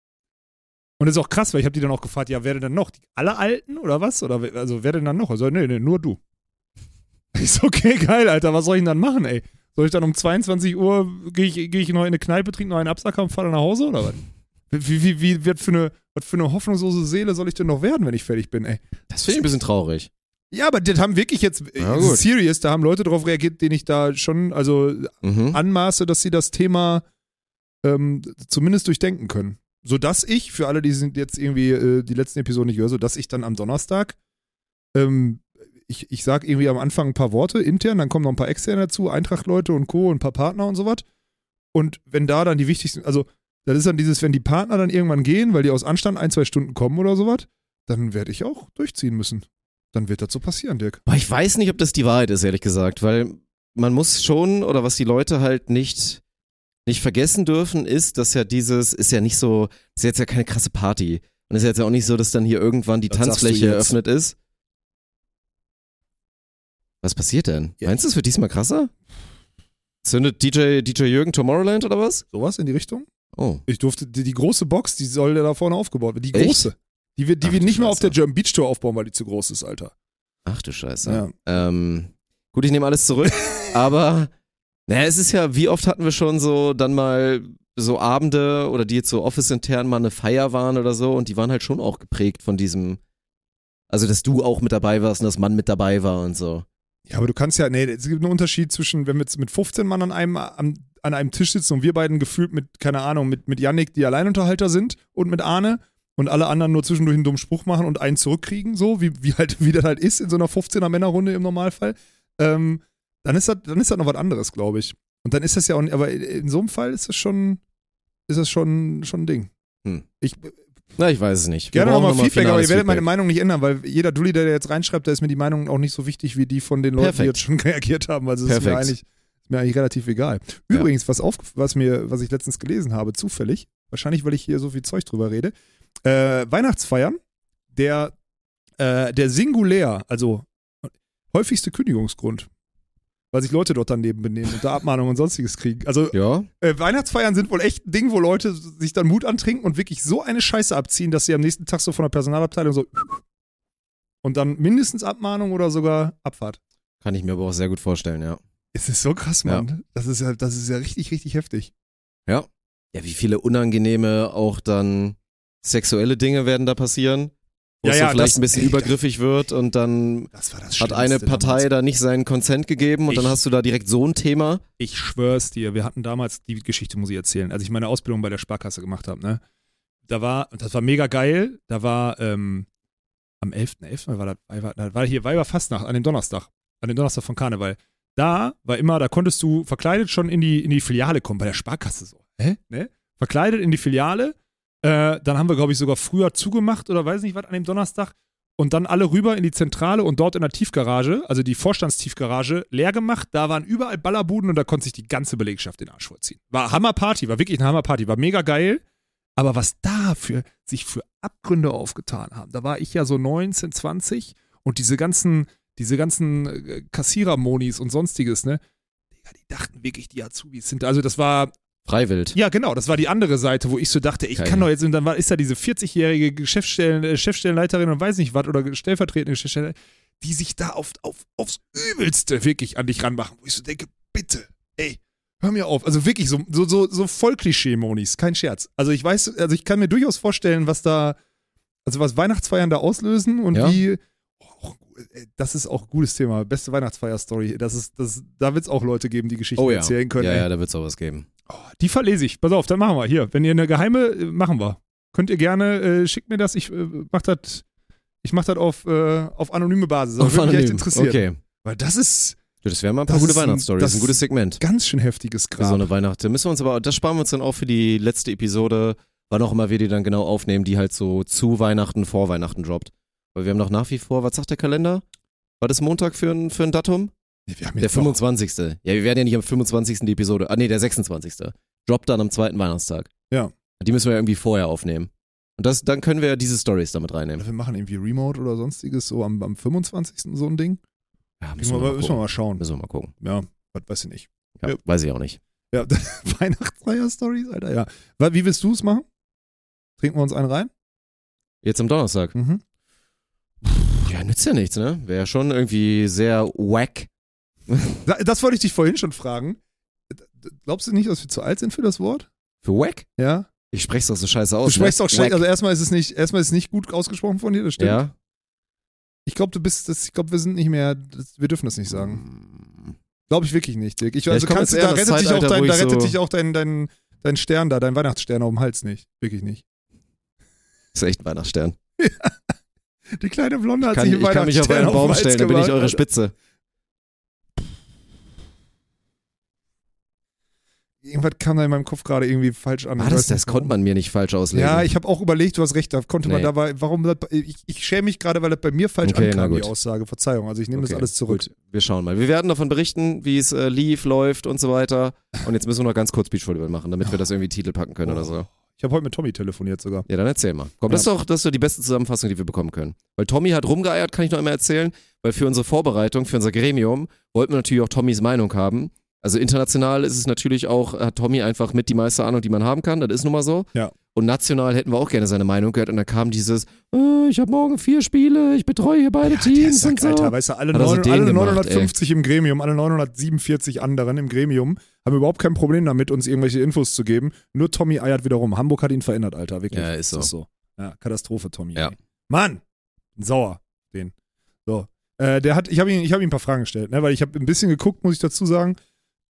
[SPEAKER 2] Und das ist auch krass, weil ich habe die dann auch gefragt, ja, wer denn dann noch? Die, alle Alten oder was? Oder also wer denn dann noch? Also, nee, nee, nur du. Ich so, okay, geil, Alter, was soll ich denn dann machen, ey? Soll ich dann um 22 Uhr, gehe ich, geh ich noch in eine Kneipe, trinke noch einen Absacker und fahre nach Hause oder was? Wie, wie, wie, wird für eine, was für eine hoffnungslose Seele soll ich denn noch werden, wenn ich fertig bin, ey?
[SPEAKER 1] Das finde ich ein bisschen traurig.
[SPEAKER 2] Ja, aber das haben wirklich jetzt,
[SPEAKER 1] Ja,
[SPEAKER 2] äh, serious, da haben Leute drauf reagiert, denen ich da schon, also
[SPEAKER 1] Mhm.
[SPEAKER 2] anmaße, dass sie das Thema ähm, zumindest durchdenken können. Sodass ich, für alle, die sind jetzt irgendwie äh, die letzten Episoden nicht hören, sodass ich dann am Donnerstag, ähm, ich, ich sag irgendwie am Anfang ein paar Worte intern, dann kommen noch ein paar externe dazu, Eintracht-Leute und Co. und ein paar Partner und sowas. Und wenn da dann die wichtigsten, also das ist dann dieses, wenn die Partner dann irgendwann gehen, weil die aus Anstand ein, zwei Stunden kommen oder sowas, dann werde ich auch durchziehen müssen. Dann wird das so passieren, Dirk.
[SPEAKER 1] Aber ich weiß nicht, ob das die Wahrheit ist, ehrlich gesagt, weil man muss schon, oder was die Leute halt nicht, nicht vergessen dürfen, ist, dass ja dieses, ist ja nicht so, ist jetzt ja keine krasse Party. Und es ist jetzt ja auch nicht so, dass dann hier irgendwann die
[SPEAKER 2] Das
[SPEAKER 1] Tanzfläche eröffnet ist. Was passiert denn?
[SPEAKER 2] Ja.
[SPEAKER 1] Meinst du, es wird diesmal krasser? Zündet DJ, DJ Jürgen Tomorrowland oder was?
[SPEAKER 2] Sowas in die Richtung?
[SPEAKER 1] Oh.
[SPEAKER 2] Ich durfte, die, die große Box, die soll ja da vorne aufgebaut werden. Die
[SPEAKER 1] Echt?
[SPEAKER 2] große. Die wird, die
[SPEAKER 1] Ach
[SPEAKER 2] nicht mehr auf der German Beach Tour aufbauen, weil die zu groß ist, Alter.
[SPEAKER 1] Ach du Scheiße.
[SPEAKER 2] Ja.
[SPEAKER 1] Ähm, gut, ich nehme alles zurück, aber naja, es ist ja, wie oft hatten wir schon so dann mal so Abende oder die jetzt so office-intern mal eine Feier waren oder so und die waren halt schon auch geprägt von diesem, also dass du auch mit dabei warst und dass Mann mit dabei war und so.
[SPEAKER 2] Ja, aber du kannst ja, nee, es gibt einen Unterschied zwischen, wenn wir jetzt mit 15 Mann an einem, am, an einem Tisch sitzen und wir beiden gefühlt mit, keine Ahnung, mit, mit Yannick, die Alleinunterhalter sind und mit Arne und alle anderen nur zwischendurch einen dummen Spruch machen und einen zurückkriegen, so, wie, wie halt, wie das halt ist in so einer 15er Männerrunde im Normalfall, ähm, dann ist das, dann ist das noch was anderes, glaube ich. Und dann ist das ja auch, aber in so einem Fall ist das schon, ist das schon, schon ein Ding.
[SPEAKER 1] Hm.
[SPEAKER 2] Ich,
[SPEAKER 1] Na, ich weiß es nicht. Wir
[SPEAKER 2] Gerne nochmal Feedback, aber ihr werdet meine
[SPEAKER 1] Feedback.
[SPEAKER 2] Meinung nicht ändern, weil jeder Dulli, der jetzt reinschreibt, da ist mir die Meinung auch nicht so wichtig wie die von den Leuten, die
[SPEAKER 1] Perfekt.
[SPEAKER 2] jetzt schon reagiert haben. Also es ist mir eigentlich, ist mir eigentlich relativ egal.
[SPEAKER 1] Ja.
[SPEAKER 2] Übrigens, was, auf, was, mir, was ich letztens gelesen habe, zufällig, wahrscheinlich, weil ich hier so viel Zeug drüber rede, äh, Weihnachtsfeiern, der, äh, der Singulär, also häufigste Kündigungsgrund, weil sich Leute dort daneben benehmen und da Abmahnungen und sonstiges kriegen. Also
[SPEAKER 1] Ja,
[SPEAKER 2] äh, Weihnachtsfeiern sind wohl echt ein Ding, wo Leute sich dann Mut antrinken und wirklich so eine Scheiße abziehen, dass sie am nächsten Tag so von der Personalabteilung so und dann mindestens Abmahnung oder sogar Abfahrt.
[SPEAKER 1] kann ich mir aber auch sehr gut vorstellen, ja.
[SPEAKER 2] Es ist so krass, Mann. Das ist ja, das ist ja richtig, richtig heftig.
[SPEAKER 1] Ja. Ja, wie viele unangenehme auch dann sexuelle Dinge werden da passieren, wo
[SPEAKER 2] Ja,
[SPEAKER 1] es
[SPEAKER 2] ja,
[SPEAKER 1] vielleicht
[SPEAKER 2] das-
[SPEAKER 1] ein bisschen
[SPEAKER 2] ey,
[SPEAKER 1] übergriffig wird und dann
[SPEAKER 2] Das das
[SPEAKER 1] hat eine Partei da nicht seinen Konsent gegeben und dann
[SPEAKER 2] Ich-
[SPEAKER 1] hast du da direkt so ein Thema.
[SPEAKER 2] Ich schwör's dir, wir hatten damals, die Geschichte muss ich erzählen, als ich meine Ausbildung bei der Sparkasse gemacht habe, ne? Da war, und das war mega geil, da war ähm, am 11.11. war das, war, da war hier Weiberfastnacht, an dem Donnerstag, an dem Donnerstag von Karneval. Da war immer, da konntest du verkleidet schon in die, in die Filiale kommen, bei der Sparkasse so. Hä? Ne? Verkleidet in die Filiale. Äh, dann haben wir, glaube ich, sogar früher zugemacht oder weiß nicht was an dem Donnerstag. Und dann alle rüber in die Zentrale und dort in der Tiefgarage, also die Vorstandstiefgarage, leer gemacht. Da waren überall Ballerbuden und da konnte sich die ganze Belegschaft den Arsch vorziehen. War Hammerparty, war wirklich eine Hammerparty, war mega geil. Aber was da für, sich für Abgründe aufgetan haben, da war ich ja so 19, 20 und diese ganzen, diese ganzen äh, Kassierer-Monis und sonstiges, ne? Die dachten wirklich, die Azubis sind, also das war,
[SPEAKER 1] Freiwild.
[SPEAKER 2] ja, genau, das war die andere Seite, wo ich so dachte, ich
[SPEAKER 1] Geil.
[SPEAKER 2] kann doch jetzt, und dann war, ist da diese 40-jährige Geschäftsstellen, äh, Chefstellenleiterin und weiß nicht was, oder stellvertretende Geschäftsstellen, die sich da auf, auf, aufs Übelste wirklich an dich ranmachen, wo ich so denke, bitte, ey, hör mir auf. Also wirklich so, so, so, so voll Klischee-Monis, kein Scherz. Also ich weiß, also ich kann mir durchaus vorstellen, was da, also was Weihnachtsfeiern da auslösen und
[SPEAKER 1] Ja.
[SPEAKER 2] wie, oh, ey, das ist auch ein gutes Thema, beste Weihnachtsfeier-Story. Das ist, das, da wird es auch Leute geben, die Geschichten
[SPEAKER 1] Oh ja.
[SPEAKER 2] erzählen können.
[SPEAKER 1] Ja,
[SPEAKER 2] ey.
[SPEAKER 1] ja, da wird es auch was geben.
[SPEAKER 2] Oh, die verlese ich. Pass auf, dann machen wir. Hier, wenn ihr eine geheime, äh, machen wir. Könnt ihr gerne, äh, schickt mir das. Ich äh, mach das, ich mach das auf, äh, auf anonyme Basis. Das würde mich echt interessieren.
[SPEAKER 1] Okay.
[SPEAKER 2] Weil das ist
[SPEAKER 1] Das wären mal ein paar
[SPEAKER 2] Das
[SPEAKER 1] gute
[SPEAKER 2] ist ein-
[SPEAKER 1] Weihnachtsstories.
[SPEAKER 2] das
[SPEAKER 1] ist ein gutes Segment.
[SPEAKER 2] ganz schön heftiges Grab.
[SPEAKER 1] so eine Weihnacht. Da müssen wir uns aber, das sparen wir uns dann auch für die letzte Episode, wann auch immer wir die dann genau aufnehmen, die halt so zu Weihnachten, vor Weihnachten droppt. Weil wir haben noch nach wie vor, was sagt der Kalender? War das Montag für ein, für ein Datum?
[SPEAKER 2] Haben
[SPEAKER 1] Der
[SPEAKER 2] jetzt noch-
[SPEAKER 1] 25. Ja, wir werden ja nicht am 25. die Episode, ah nee, der 26. Droppt dann am zweiten Weihnachtstag.
[SPEAKER 2] Ja.
[SPEAKER 1] Die müssen wir ja irgendwie vorher aufnehmen. Und das, dann können wir ja diese Stories damit reinnehmen.
[SPEAKER 2] Wir machen irgendwie Remote oder sonstiges, so am, am 25. so ein Ding.
[SPEAKER 1] Ja,
[SPEAKER 2] Müssen wir, mal, müssen wir mal schauen.
[SPEAKER 1] Müssen wir mal gucken.
[SPEAKER 2] Ja, was weiß ich nicht.
[SPEAKER 1] Ja,
[SPEAKER 2] Ja.
[SPEAKER 1] Weiß ich auch nicht.
[SPEAKER 2] Ja, Weihnachtsfeier-Stories, Alter, ja. Wie willst du es machen? Trinken wir uns einen rein?
[SPEAKER 1] Jetzt am Donnerstag.
[SPEAKER 2] Mhm.
[SPEAKER 1] Ja, nützt ja nichts, ne? Wäre schon irgendwie sehr wack.
[SPEAKER 2] Da- Das wollte ich dich vorhin schon fragen. Glaubst du nicht, dass wir zu alt sind für das Wort?
[SPEAKER 1] Für wack?
[SPEAKER 2] Ja?
[SPEAKER 1] Ich spreche doch so scheiße aus.
[SPEAKER 2] Du sprichst auch schlecht. Also erstmal ist es nicht, erstmal ist es nicht gut ausgesprochen von dir, das stimmt.
[SPEAKER 1] Ja.
[SPEAKER 2] Ich glaube, du bist, das, ich glaube, wir sind nicht mehr, das, wir dürfen das nicht sagen. Glaube ich wirklich nicht, Dick. Ich,
[SPEAKER 1] Ja, ich
[SPEAKER 2] also
[SPEAKER 1] komm
[SPEAKER 2] kannst da rettet dich auch dein, da
[SPEAKER 1] ich
[SPEAKER 2] rettet
[SPEAKER 1] so-
[SPEAKER 2] dich auch dein, dein, dein Stern da, dein Weihnachtsstern auf dem Hals nicht. Wirklich nicht.
[SPEAKER 1] ist echt ein Weihnachtsstern.
[SPEAKER 2] Die kleine Blonde hat
[SPEAKER 1] Kann,
[SPEAKER 2] sich
[SPEAKER 1] ich
[SPEAKER 2] einen
[SPEAKER 1] kann mich auf
[SPEAKER 2] Weihnachtsstern
[SPEAKER 1] euren Baum stellen, dann bin ich eure. Spitze.
[SPEAKER 2] Irgendwas kam da in meinem Kopf gerade irgendwie falsch an. Ich
[SPEAKER 1] das,
[SPEAKER 2] nicht,
[SPEAKER 1] das konnte man mir nicht falsch auslegen.
[SPEAKER 2] Ja, ich habe auch überlegt, du hast recht, da konnte man
[SPEAKER 1] Nee.
[SPEAKER 2] dabei, warum, das, ich, ich schäme mich gerade, weil das bei mir falsch
[SPEAKER 1] Okay,
[SPEAKER 2] ankam, die. Aussage. Verzeihung, also ich nehme das
[SPEAKER 1] Okay,
[SPEAKER 2] alles zurück.
[SPEAKER 1] Gut, wir schauen mal. Wir werden davon berichten, wie es äh, lief, läuft und so weiter. Und jetzt müssen wir noch ganz kurz Beachvolleyball machen, damit wir das irgendwie Titel packen können oder so.
[SPEAKER 2] Ich habe heute mit Tommy telefoniert sogar.
[SPEAKER 1] Ja, dann erzähl mal. Komm, das ist doch, das ist doch die beste Zusammenfassung, die wir bekommen können. Weil Tommy hat rumgeeiert, kann ich noch einmal erzählen, weil für unsere Vorbereitung, für unser Gremium, wollten wir natürlich auch Tommys Meinung haben. Also international ist es natürlich auch, hat Tommy einfach mit die meiste Ahnung, die man haben kann, das ist nun mal so.
[SPEAKER 2] Ja.
[SPEAKER 1] Und national hätten wir auch gerne seine Meinung gehört und dann kam dieses, äh, ich habe morgen vier Spiele, ich betreue hier beide
[SPEAKER 2] Der
[SPEAKER 1] Teams
[SPEAKER 2] Sack,
[SPEAKER 1] und so.
[SPEAKER 2] Alter, weißt du, alle,
[SPEAKER 1] Hat er so
[SPEAKER 2] neun,
[SPEAKER 1] den
[SPEAKER 2] alle
[SPEAKER 1] gemacht,
[SPEAKER 2] 950 im Gremium, alle 947 anderen im Gremium haben überhaupt kein Problem damit, uns irgendwelche Infos zu geben. Nur Tommy eiert wiederum. Hamburg hat ihn verändert, Alter, wirklich.
[SPEAKER 1] Ja, ist so.
[SPEAKER 2] Das ist so. Ja, Katastrophe, Tommy.
[SPEAKER 1] Ja.
[SPEAKER 2] ey. Mann, sauer, den. So. Äh, der hat, ich habe ihn, ich habe ihm ein paar Fragen gestellt, ne, weil ich habe ein bisschen geguckt, muss ich dazu sagen.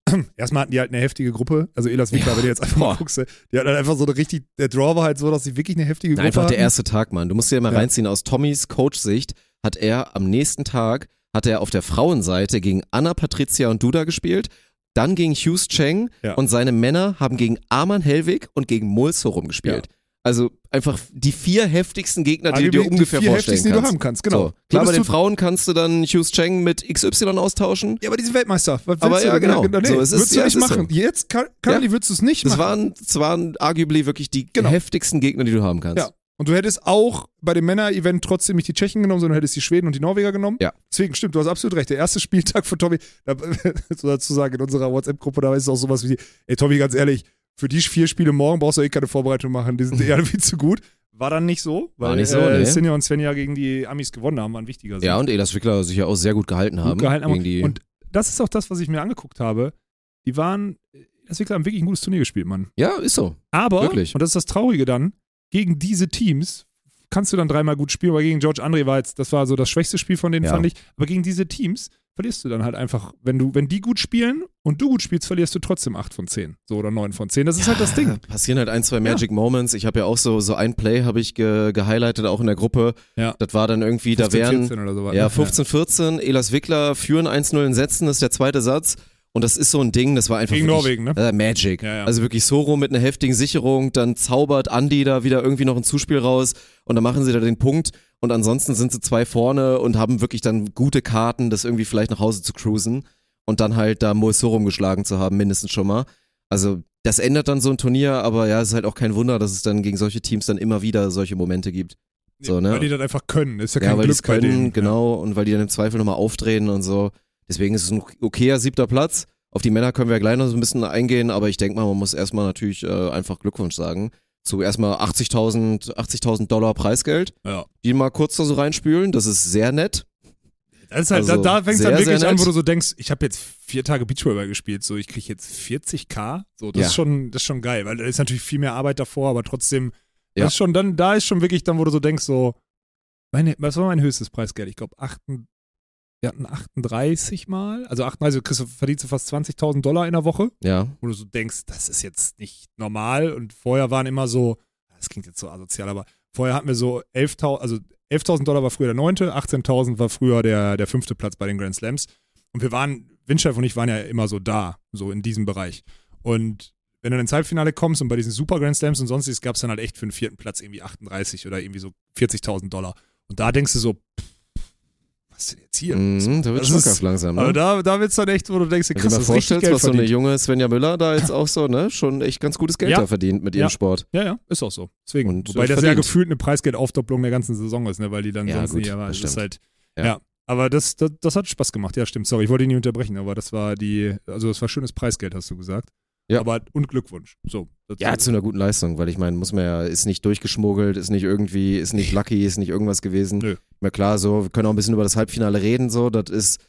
[SPEAKER 2] Erstmal hatten die halt eine heftige Gruppe. Also Elas Wickler,
[SPEAKER 1] Ja.
[SPEAKER 2] wenn du jetzt einfach mal guckst, die hat halt einfach so eine richtig, der Draw war halt so, dass sie wirklich eine heftige Gruppe
[SPEAKER 1] Einfach der
[SPEAKER 2] hatten.
[SPEAKER 1] erste Tag, Mann. Du musst dir mal
[SPEAKER 2] Ja.
[SPEAKER 1] reinziehen, aus Tommys Coach-Sicht hat er am nächsten Tag, hat er auf der Frauenseite gegen Anna Patricia und Duda gespielt, dann gegen Hughes Cheng
[SPEAKER 2] Ja.
[SPEAKER 1] und seine Männer haben gegen Arman Helwig und gegen Mulso rumgespielt. Also einfach die vier heftigsten Gegner, die du dir ungefähr
[SPEAKER 2] die vier
[SPEAKER 1] vorstellen
[SPEAKER 2] heftigsten, die
[SPEAKER 1] kannst.
[SPEAKER 2] du haben kannst, genau.
[SPEAKER 1] So. Klar, bei den Frauen kannst du dann Hughes Cheng mit XY austauschen.
[SPEAKER 2] Ja, aber die sind Weltmeister. Was
[SPEAKER 1] Aber ja,
[SPEAKER 2] denn?
[SPEAKER 1] genau.
[SPEAKER 2] Nee,
[SPEAKER 1] So, es ist-
[SPEAKER 2] würdest du
[SPEAKER 1] ja,
[SPEAKER 2] nicht
[SPEAKER 1] es ist
[SPEAKER 2] machen.
[SPEAKER 1] so.
[SPEAKER 2] Jetzt, Carly, würdest du es nicht
[SPEAKER 1] Das
[SPEAKER 2] machen.
[SPEAKER 1] waren, das waren arguably wirklich die
[SPEAKER 2] Genau.
[SPEAKER 1] heftigsten Gegner, die du haben kannst.
[SPEAKER 2] Ja. Und du hättest auch bei dem Männer-Event trotzdem nicht die Tschechen genommen, sondern hättest die Schweden und die Norweger genommen.
[SPEAKER 1] Ja.
[SPEAKER 2] Deswegen stimmt, du hast absolut recht. Der erste Spieltag für Tommy, da, so dazu sagen, in unserer WhatsApp-Gruppe, da ist es auch sowas wie, ey Tommy, ganz ehrlich, für die vier Spiele morgen brauchst du eh keine Vorbereitung machen, die sind eher viel zu gut. War dann nicht so, weil
[SPEAKER 1] War nicht so,
[SPEAKER 2] äh,
[SPEAKER 1] nee.
[SPEAKER 2] Sinja und Svenja gegen die Amis gewonnen haben, war ein wichtiger Sieg.
[SPEAKER 1] Ja, und Elas Wickler sich ja auch sehr gut gehalten haben.
[SPEAKER 2] gut gehalten haben. Und das ist auch das, was ich mir angeguckt habe. Die waren, das Wickler haben wirklich ein gutes Turnier gespielt, Mann.
[SPEAKER 1] ja, ist so.
[SPEAKER 2] Aber,
[SPEAKER 1] Wirklich?
[SPEAKER 2] und das ist das Traurige dann, gegen diese Teams kannst du dann dreimal gut spielen, aber gegen George Andre war jetzt, das war so das schwächste Spiel von denen,
[SPEAKER 1] Ja.
[SPEAKER 2] fand ich. Aber gegen diese Teams verlierst du dann halt einfach, wenn du, wenn die gut spielen und du gut spielst, verlierst du trotzdem 8 von 10. So oder 9 von 10. Das ist halt das Ding.
[SPEAKER 1] Passieren halt ein, zwei Magic Moments. Ich habe ja auch so, so ein Play habe ich ge, gehighlightet, auch in der Gruppe.
[SPEAKER 2] Ja.
[SPEAKER 1] Das war dann irgendwie, da
[SPEAKER 2] 15,
[SPEAKER 1] wären
[SPEAKER 2] 14 oder so
[SPEAKER 1] ja 15, 14, Elas Wickler führen 1-0 in Sätzen, das ist der zweite Satz. Und das ist so ein Ding, das war einfach
[SPEAKER 2] Gegen
[SPEAKER 1] wirklich,
[SPEAKER 2] Norwegen, ne?
[SPEAKER 1] Äh, Magic.
[SPEAKER 2] Ja, ja.
[SPEAKER 1] Also wirklich Soro mit einer heftigen Sicherung, dann zaubert Andy da wieder irgendwie noch ein Zuspiel raus und dann machen sie da den Punkt und ansonsten sind sie zwei vorne und haben wirklich dann gute Karten, das irgendwie vielleicht nach Hause zu cruisen und dann halt da Moe Soro geschlagen zu haben, mindestens schon mal. Also das ändert dann so ein Turnier, aber ja, es ist halt auch kein Wunder, dass es dann gegen solche Teams dann immer wieder solche Momente gibt. So, ne?
[SPEAKER 2] Weil die das einfach können. Ist ja
[SPEAKER 1] Ja,
[SPEAKER 2] kein
[SPEAKER 1] weil die
[SPEAKER 2] Glück
[SPEAKER 1] es
[SPEAKER 2] bei
[SPEAKER 1] können,
[SPEAKER 2] denen.
[SPEAKER 1] genau, und weil die dann im Zweifel nochmal aufdrehen und so. Deswegen ist es ein okayer siebter Platz. Auf die Männer können wir ja gleich noch so ein bisschen eingehen, aber ich denke mal, man muss erstmal natürlich äh, einfach Glückwunsch sagen. Zu erstmal 80.000 80.000 Dollar Preisgeld,
[SPEAKER 2] Ja.
[SPEAKER 1] die mal kurz da so reinspülen. Das ist sehr nett.
[SPEAKER 2] Das ist halt,
[SPEAKER 1] Also,
[SPEAKER 2] da, da fängt es dann wirklich an, wo du so denkst, ich habe jetzt vier Tage Beachvolleyball gespielt, so ich kriege jetzt 40k. So, das
[SPEAKER 1] Ja.
[SPEAKER 2] ist schon, das ist schon geil, weil da ist natürlich viel mehr Arbeit davor, aber trotzdem,
[SPEAKER 1] Ja.
[SPEAKER 2] das ist schon, dann, da ist schon wirklich dann, wo du so denkst, so, meine, was war mein höchstes Preisgeld? Ich glaube, wir hatten 38 mal, also 38, du kriegst, du- verdienst du fast 20.000 Dollar in der Woche,
[SPEAKER 1] Ja,
[SPEAKER 2] wo du so denkst, das ist jetzt nicht normal und vorher waren immer so, das klingt jetzt so asozial, aber vorher hatten wir so 11.000, also 11.000 Dollar war früher der neunte, 18.000 war früher der, der fünfte Platz bei den Grand Slams. Und wir waren, Windscheiff und ich waren ja immer so da, so in diesem Bereich. Und wenn du ins Halbfinale kommst und bei diesen Super Grand Slams und sonstiges gab es dann halt echt für den vierten Platz irgendwie 38 oder irgendwie so 40.000 Dollar. Und da denkst du so, pff, was ist denn jetzt hier?
[SPEAKER 1] mhm, da wird schmackhaft
[SPEAKER 2] ist-
[SPEAKER 1] langsam.
[SPEAKER 2] Aber
[SPEAKER 1] Ne?
[SPEAKER 2] da, da wird's dann echt, wo du denkst,
[SPEAKER 1] Wenn du
[SPEAKER 2] krass,
[SPEAKER 1] dir vorstellst, was so eine
[SPEAKER 2] verdient.
[SPEAKER 1] junge Svenja Müller da jetzt auch so, ne, schon echt ganz gutes Geld
[SPEAKER 2] Ja.
[SPEAKER 1] da verdient mit ihrem
[SPEAKER 2] Ja.
[SPEAKER 1] Sport.
[SPEAKER 2] Ja, ja, ist auch so. Deswegen.
[SPEAKER 1] Und,
[SPEAKER 2] Wobei das ja
[SPEAKER 1] verdient.
[SPEAKER 2] gefühlt eine Preisgeldaufdopplung der ganzen Saison ist, ne, weil die dann
[SPEAKER 1] Ja,
[SPEAKER 2] sonst
[SPEAKER 1] gut,
[SPEAKER 2] nie, aber
[SPEAKER 1] das
[SPEAKER 2] es ist halt,
[SPEAKER 1] Ja.
[SPEAKER 2] ja. Aber das, das, das hat Spaß gemacht, ja, stimmt. Sorry, ich wollte dich nicht unterbrechen, aber das war die, also das war schönes Preisgeld, hast du gesagt.
[SPEAKER 1] Ja.
[SPEAKER 2] Aber und Glückwunsch. So.
[SPEAKER 1] Ja, zu einer guten Leistung, weil ich meine, muss man ja, ist nicht durchgeschmuggelt, ist nicht irgendwie, ist nicht lucky, ist nicht irgendwas gewesen.
[SPEAKER 2] Nö.
[SPEAKER 1] Na klar, so, wir können auch ein bisschen über das Halbfinale reden, so, das ist,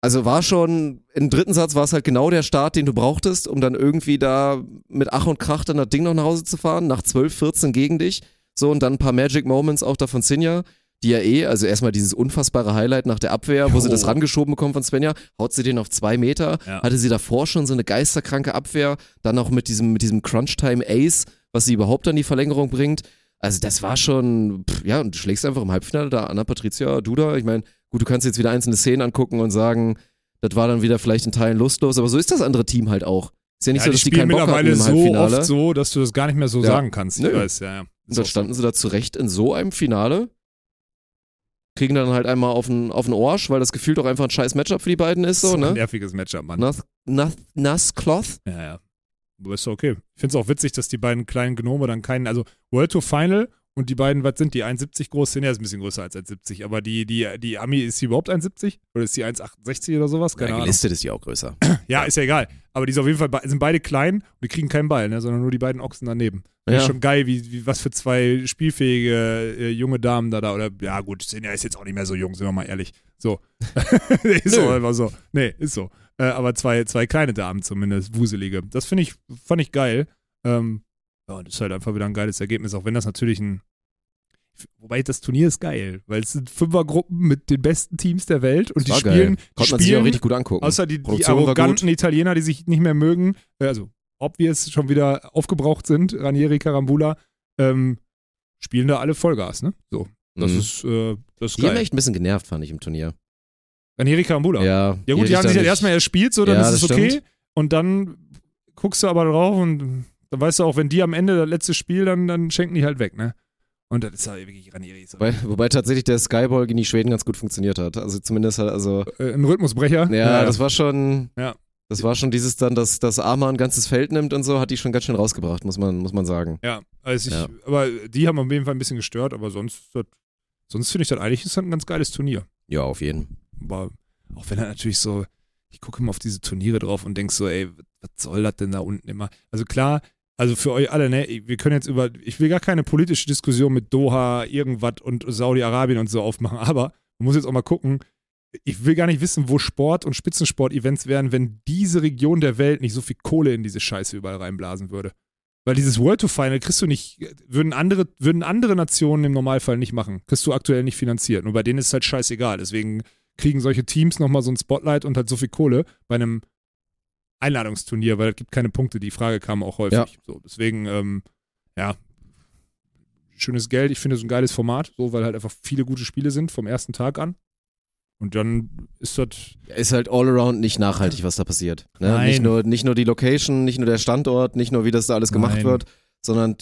[SPEAKER 1] also war schon, im dritten Satz war es halt genau der Start, den du brauchtest, um dann irgendwie da mit Ach und Krach dann das Ding noch nach Hause zu fahren, nach 12, 14 gegen dich. So, und dann ein paar Magic Moments auch da von Sinja, die ja eh, also erstmal dieses unfassbare Highlight nach der Abwehr, wo sie das rangeschoben bekommen von Svenja, haut sie den auf zwei Meter,
[SPEAKER 2] Ja.
[SPEAKER 1] hatte sie davor schon so eine geisterkranke Abwehr, dann auch mit diesem, mit diesem Crunch-Time-Ace, was sie überhaupt an die Verlängerung bringt. Also das war schon, pff, ja, und du schlägst einfach im Halbfinale da Anna Patricia Duda. Ich meine, gut, du kannst jetzt wieder einzelne Szenen angucken und sagen, das war dann wieder vielleicht in Teilen lustlos, aber so ist das andere Team halt auch. Ist ja nicht
[SPEAKER 2] Ja,
[SPEAKER 1] so,
[SPEAKER 2] die
[SPEAKER 1] dass die
[SPEAKER 2] spielen
[SPEAKER 1] keinen Bock hatten
[SPEAKER 2] mittlerweile
[SPEAKER 1] im
[SPEAKER 2] so
[SPEAKER 1] Halbfinale.
[SPEAKER 2] oft so, dass du das gar nicht mehr so
[SPEAKER 1] Ja.
[SPEAKER 2] sagen kannst.
[SPEAKER 1] Nö.
[SPEAKER 2] weiß, ja, ja.
[SPEAKER 1] und dann
[SPEAKER 2] so.
[SPEAKER 1] standen sie da zurecht in so einem Finale, kriegen dann halt einmal auf den, auf den Orsch, weil das gefühlt auch einfach ein scheiß Matchup für die beiden ist, so,
[SPEAKER 2] ein
[SPEAKER 1] ne?
[SPEAKER 2] nerviges Matchup, Mann.
[SPEAKER 1] Nass, nass, nass Cloth.
[SPEAKER 2] Ja, ja. Aber ist doch okay. Ich finde es auch witzig, dass die beiden kleinen Gnome dann keinen, also World Tour Final und die beiden, was sind die, 1,70 groß? Sind ja ist ein bisschen größer als 1,70, aber die, die, die Ami, ist sie überhaupt 1,70? Oder ist sie 1,68 oder sowas? Keine
[SPEAKER 1] ja,
[SPEAKER 2] Ahnung.
[SPEAKER 1] gelistet ist die auch größer.
[SPEAKER 2] Ja, ist ja egal. Aber die sind auf jeden Fall, be- sind beide klein und die kriegen keinen Ball, ne, sondern nur die beiden Ochsen daneben. Ja. Ist schon geil, wie, wie, was für zwei spielfähige äh, junge Damen da da, oder, ja gut, Sinja ist jetzt auch nicht mehr so jung, sind wir mal ehrlich. So. ist so einfach so. Nee, ist so. Äh, aber zwei, zwei kleine Damen zumindest, wuselige. Das finde ich, fand ich geil. Ähm, ja, und ist halt einfach wieder ein geiles Ergebnis, auch wenn das natürlich ein Wobei das Turnier ist geil, weil es sind Fünfergruppen mit den besten Teams der Welt und
[SPEAKER 1] Das
[SPEAKER 2] die spielen,
[SPEAKER 1] man
[SPEAKER 2] spielen
[SPEAKER 1] sich auch richtig gut angucken.
[SPEAKER 2] Außer die, die arroganten Italiener, die sich nicht mehr mögen, äh, also obvious schon wieder aufgebraucht sind, Ranieri, Carambula, ähm, spielen da alle Vollgas, ne? So. Das
[SPEAKER 1] Mhm.
[SPEAKER 2] ist, äh, das ist
[SPEAKER 1] die haben
[SPEAKER 2] geil.
[SPEAKER 1] echt ein bisschen genervt, fand ich im Turnier.
[SPEAKER 2] Ranieri, Carambula.
[SPEAKER 1] Ja,
[SPEAKER 2] Ja gut, die haben sich halt erstmal erspielt, so, dann
[SPEAKER 1] Ja,
[SPEAKER 2] ist es
[SPEAKER 1] das
[SPEAKER 2] okay.
[SPEAKER 1] stimmt.
[SPEAKER 2] Und dann guckst du aber drauf und dann weißt du auch, wenn die am Ende das letzte Spiel, dann, dann schenken die halt weg, ne? Und das ist halt wirklich Ranieri. Ist
[SPEAKER 1] Wobei, wobei tatsächlich der Skyball gegen die Schweden ganz gut funktioniert hat. Also zumindest hat, also,
[SPEAKER 2] äh, ein Rhythmusbrecher.
[SPEAKER 1] ja, das war schon,
[SPEAKER 2] Ja.
[SPEAKER 1] das war schon dieses dann, dass, dass Arma ein ganzes Feld nimmt und so, hat die schon ganz schön rausgebracht, muss man, muss man sagen.
[SPEAKER 2] Ja, also ich,
[SPEAKER 1] Ja.
[SPEAKER 2] aber die haben auf jeden Fall ein bisschen gestört, aber sonst, das- sonst finde ich das eigentlich ist das ein ganz geiles Turnier.
[SPEAKER 1] Ja, auf jeden.
[SPEAKER 2] Aber auch wenn er natürlich so, ich gucke immer auf diese Turniere drauf und denk so, ey, was soll das denn da unten immer? Also klar, also für euch alle, ne, wir können jetzt über, ich will gar keine politische Diskussion mit Doha, irgendwas und Saudi-Arabien und so aufmachen, aber man muss jetzt auch mal gucken, ich will gar nicht wissen, wo Sport und Spitzensport-Events wären, wenn diese Region der Welt nicht so viel Kohle in diese Scheiße überall reinblasen würde. Weil dieses World to Final kriegst du nicht, würden andere, würden andere Nationen im Normalfall nicht machen. Kriegst du aktuell nicht finanziert. Und bei denen ist es halt scheißegal. Deswegen kriegen solche Teams nochmal so ein Spotlight und halt so viel Kohle bei einem Einladungsturnier, weil es gibt keine Punkte. Die Frage kam auch häufig.
[SPEAKER 1] Ja.
[SPEAKER 2] So, deswegen, ähm, ja, schönes Geld. Ich finde es ein geiles Format, so, weil halt einfach viele gute Spiele sind vom ersten Tag an. Und dann ist das,
[SPEAKER 1] Ist halt all around nicht nachhaltig, was da passiert. Ne?
[SPEAKER 2] Nein.
[SPEAKER 1] Nicht, nur, nicht nur die Location, nicht nur der Standort, nicht nur wie das da alles gemacht
[SPEAKER 2] Nein.
[SPEAKER 1] wird, sondern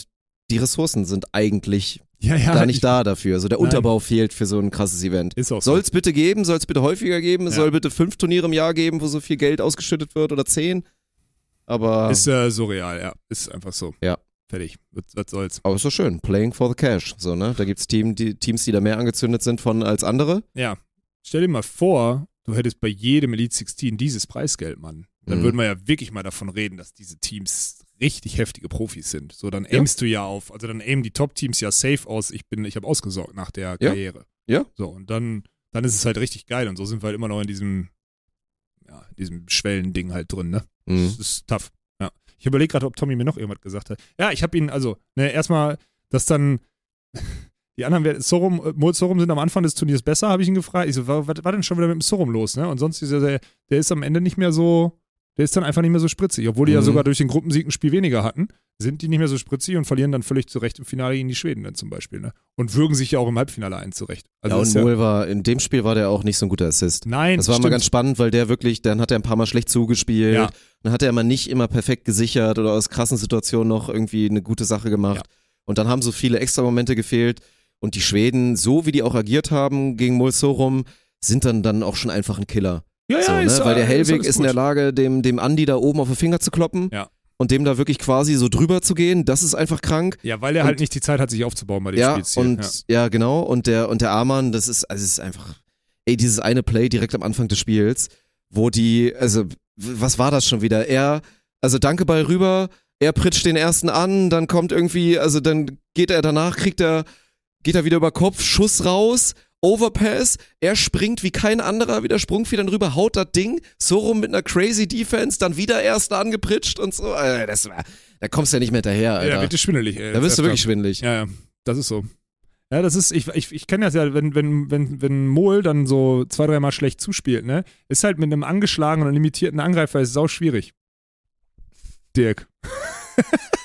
[SPEAKER 1] die Ressourcen sind eigentlich
[SPEAKER 2] ja, ja,
[SPEAKER 1] gar nicht
[SPEAKER 2] ich-
[SPEAKER 1] da dafür. Also der
[SPEAKER 2] Nein.
[SPEAKER 1] Unterbau fehlt für so ein krasses Event.
[SPEAKER 2] Ist auch so.
[SPEAKER 1] Soll es bitte geben, soll es bitte häufiger geben, es
[SPEAKER 2] Ja.
[SPEAKER 1] soll bitte fünf Turniere im Jahr geben, wo so viel Geld ausgeschüttet wird oder zehn. Aber,
[SPEAKER 2] Ist äh, surreal, ja. Ist einfach so.
[SPEAKER 1] Ja.
[SPEAKER 2] Fertig. Was, soll's.
[SPEAKER 1] aber ist doch schön. Playing for the cash. So, ne? Da gibt es Team, die, Teams, die da mehr angezündet sind von als andere.
[SPEAKER 2] Ja. Stell dir mal vor, du hättest bei jedem Elite 16 dieses Preisgeld, Mann. Dann
[SPEAKER 1] Mhm.
[SPEAKER 2] würden wir ja wirklich mal davon reden, dass diese Teams richtig heftige Profis sind. So, dann
[SPEAKER 1] Ja.
[SPEAKER 2] aimst du ja auf, also dann aimen die Top-Teams ja safe aus, ich bin, ich habe ausgesorgt nach der
[SPEAKER 1] Ja.
[SPEAKER 2] Karriere.
[SPEAKER 1] Ja.
[SPEAKER 2] So, und dann, dann ist es halt richtig geil und so sind wir halt immer noch in diesem, ja, in diesem Schwellending halt drin, ne?
[SPEAKER 1] Mhm.
[SPEAKER 2] Das ist tough. Ja. Ich überlege gerade, ob Tommy mir noch irgendwas gesagt hat. Ja, ich habe ihn, also, ne, erstmal, dass dann die anderen, wer- Sorum, äh, Mol Sorum sind am Anfang des Turniers besser, habe ich ihn gefragt. Ich so, was war denn schon wieder mit dem Sorum los, ne? Und sonst ist er, der, der ist am Ende nicht mehr so, der ist dann einfach nicht mehr so spritzig. Obwohl die ja
[SPEAKER 1] Mhm.
[SPEAKER 2] sogar durch den Gruppensieg ein Spiel weniger hatten, sind die nicht mehr so spritzig und verlieren dann völlig zurecht im Finale gegen die Schweden dann zum Beispiel, ne? Und würgen sich ja auch im Halbfinale ein zurecht. Also
[SPEAKER 1] ja, und Mohl war, in dem Spiel war der auch nicht so ein guter Assist.
[SPEAKER 2] Nein,
[SPEAKER 1] Das war
[SPEAKER 2] stimmt.
[SPEAKER 1] mal ganz spannend, weil der wirklich, dann hat er ein paar Mal schlecht zugespielt.
[SPEAKER 2] Ja.
[SPEAKER 1] Dann hat er immer nicht immer perfekt gesichert oder aus krassen Situationen noch irgendwie eine gute Sache gemacht.
[SPEAKER 2] Ja.
[SPEAKER 1] Und dann haben so viele extra Momente gefehlt. Und die Schweden, so wie die auch agiert haben gegen Mulsorum, sind dann, dann auch schon einfach ein Killer.
[SPEAKER 2] Ja, ja,
[SPEAKER 1] so, ne?
[SPEAKER 2] ist,
[SPEAKER 1] Weil der Hellwig ist in der. Lage, dem, dem Andi da oben auf den Finger zu kloppen.
[SPEAKER 2] Ja.
[SPEAKER 1] Und dem da wirklich quasi so drüber zu gehen, das ist einfach krank.
[SPEAKER 2] Ja, weil er
[SPEAKER 1] Und-
[SPEAKER 2] halt nicht die Zeit hat, sich aufzubauen bei den
[SPEAKER 1] Ja,
[SPEAKER 2] Spielzielen.
[SPEAKER 1] und ja. genau. Und der, und der Arman, das ist, also es ist einfach, ey, dieses eine Play direkt am Anfang des Spiels, wo die, also, was war das schon wieder? Er, also danke Ball rüber, er pritscht den ersten an, dann kommt irgendwie, also dann geht er danach, kriegt er, geht er wieder über Kopf, Schuss raus Overpass, er springt wie kein anderer wieder Sprungfedern rüber, haut das Ding, so rum mit einer crazy Defense, dann wieder erster angepritscht und so. Alter, das war, da kommst du ja nicht mehr hinterher, Alter.
[SPEAKER 2] Ja, dir schwindelig, ey.
[SPEAKER 1] da wirst du wirklich schwindelig.
[SPEAKER 2] Ja, ja, das ist so. Ja, das ist, ich, ich, ich kenne das ja, wenn, wenn, wenn, wenn Mol dann so zwei, dreimal schlecht zuspielt, ne? Ist halt mit einem angeschlagenen und limitierten Angreifer ist sau schwierig. Dirk.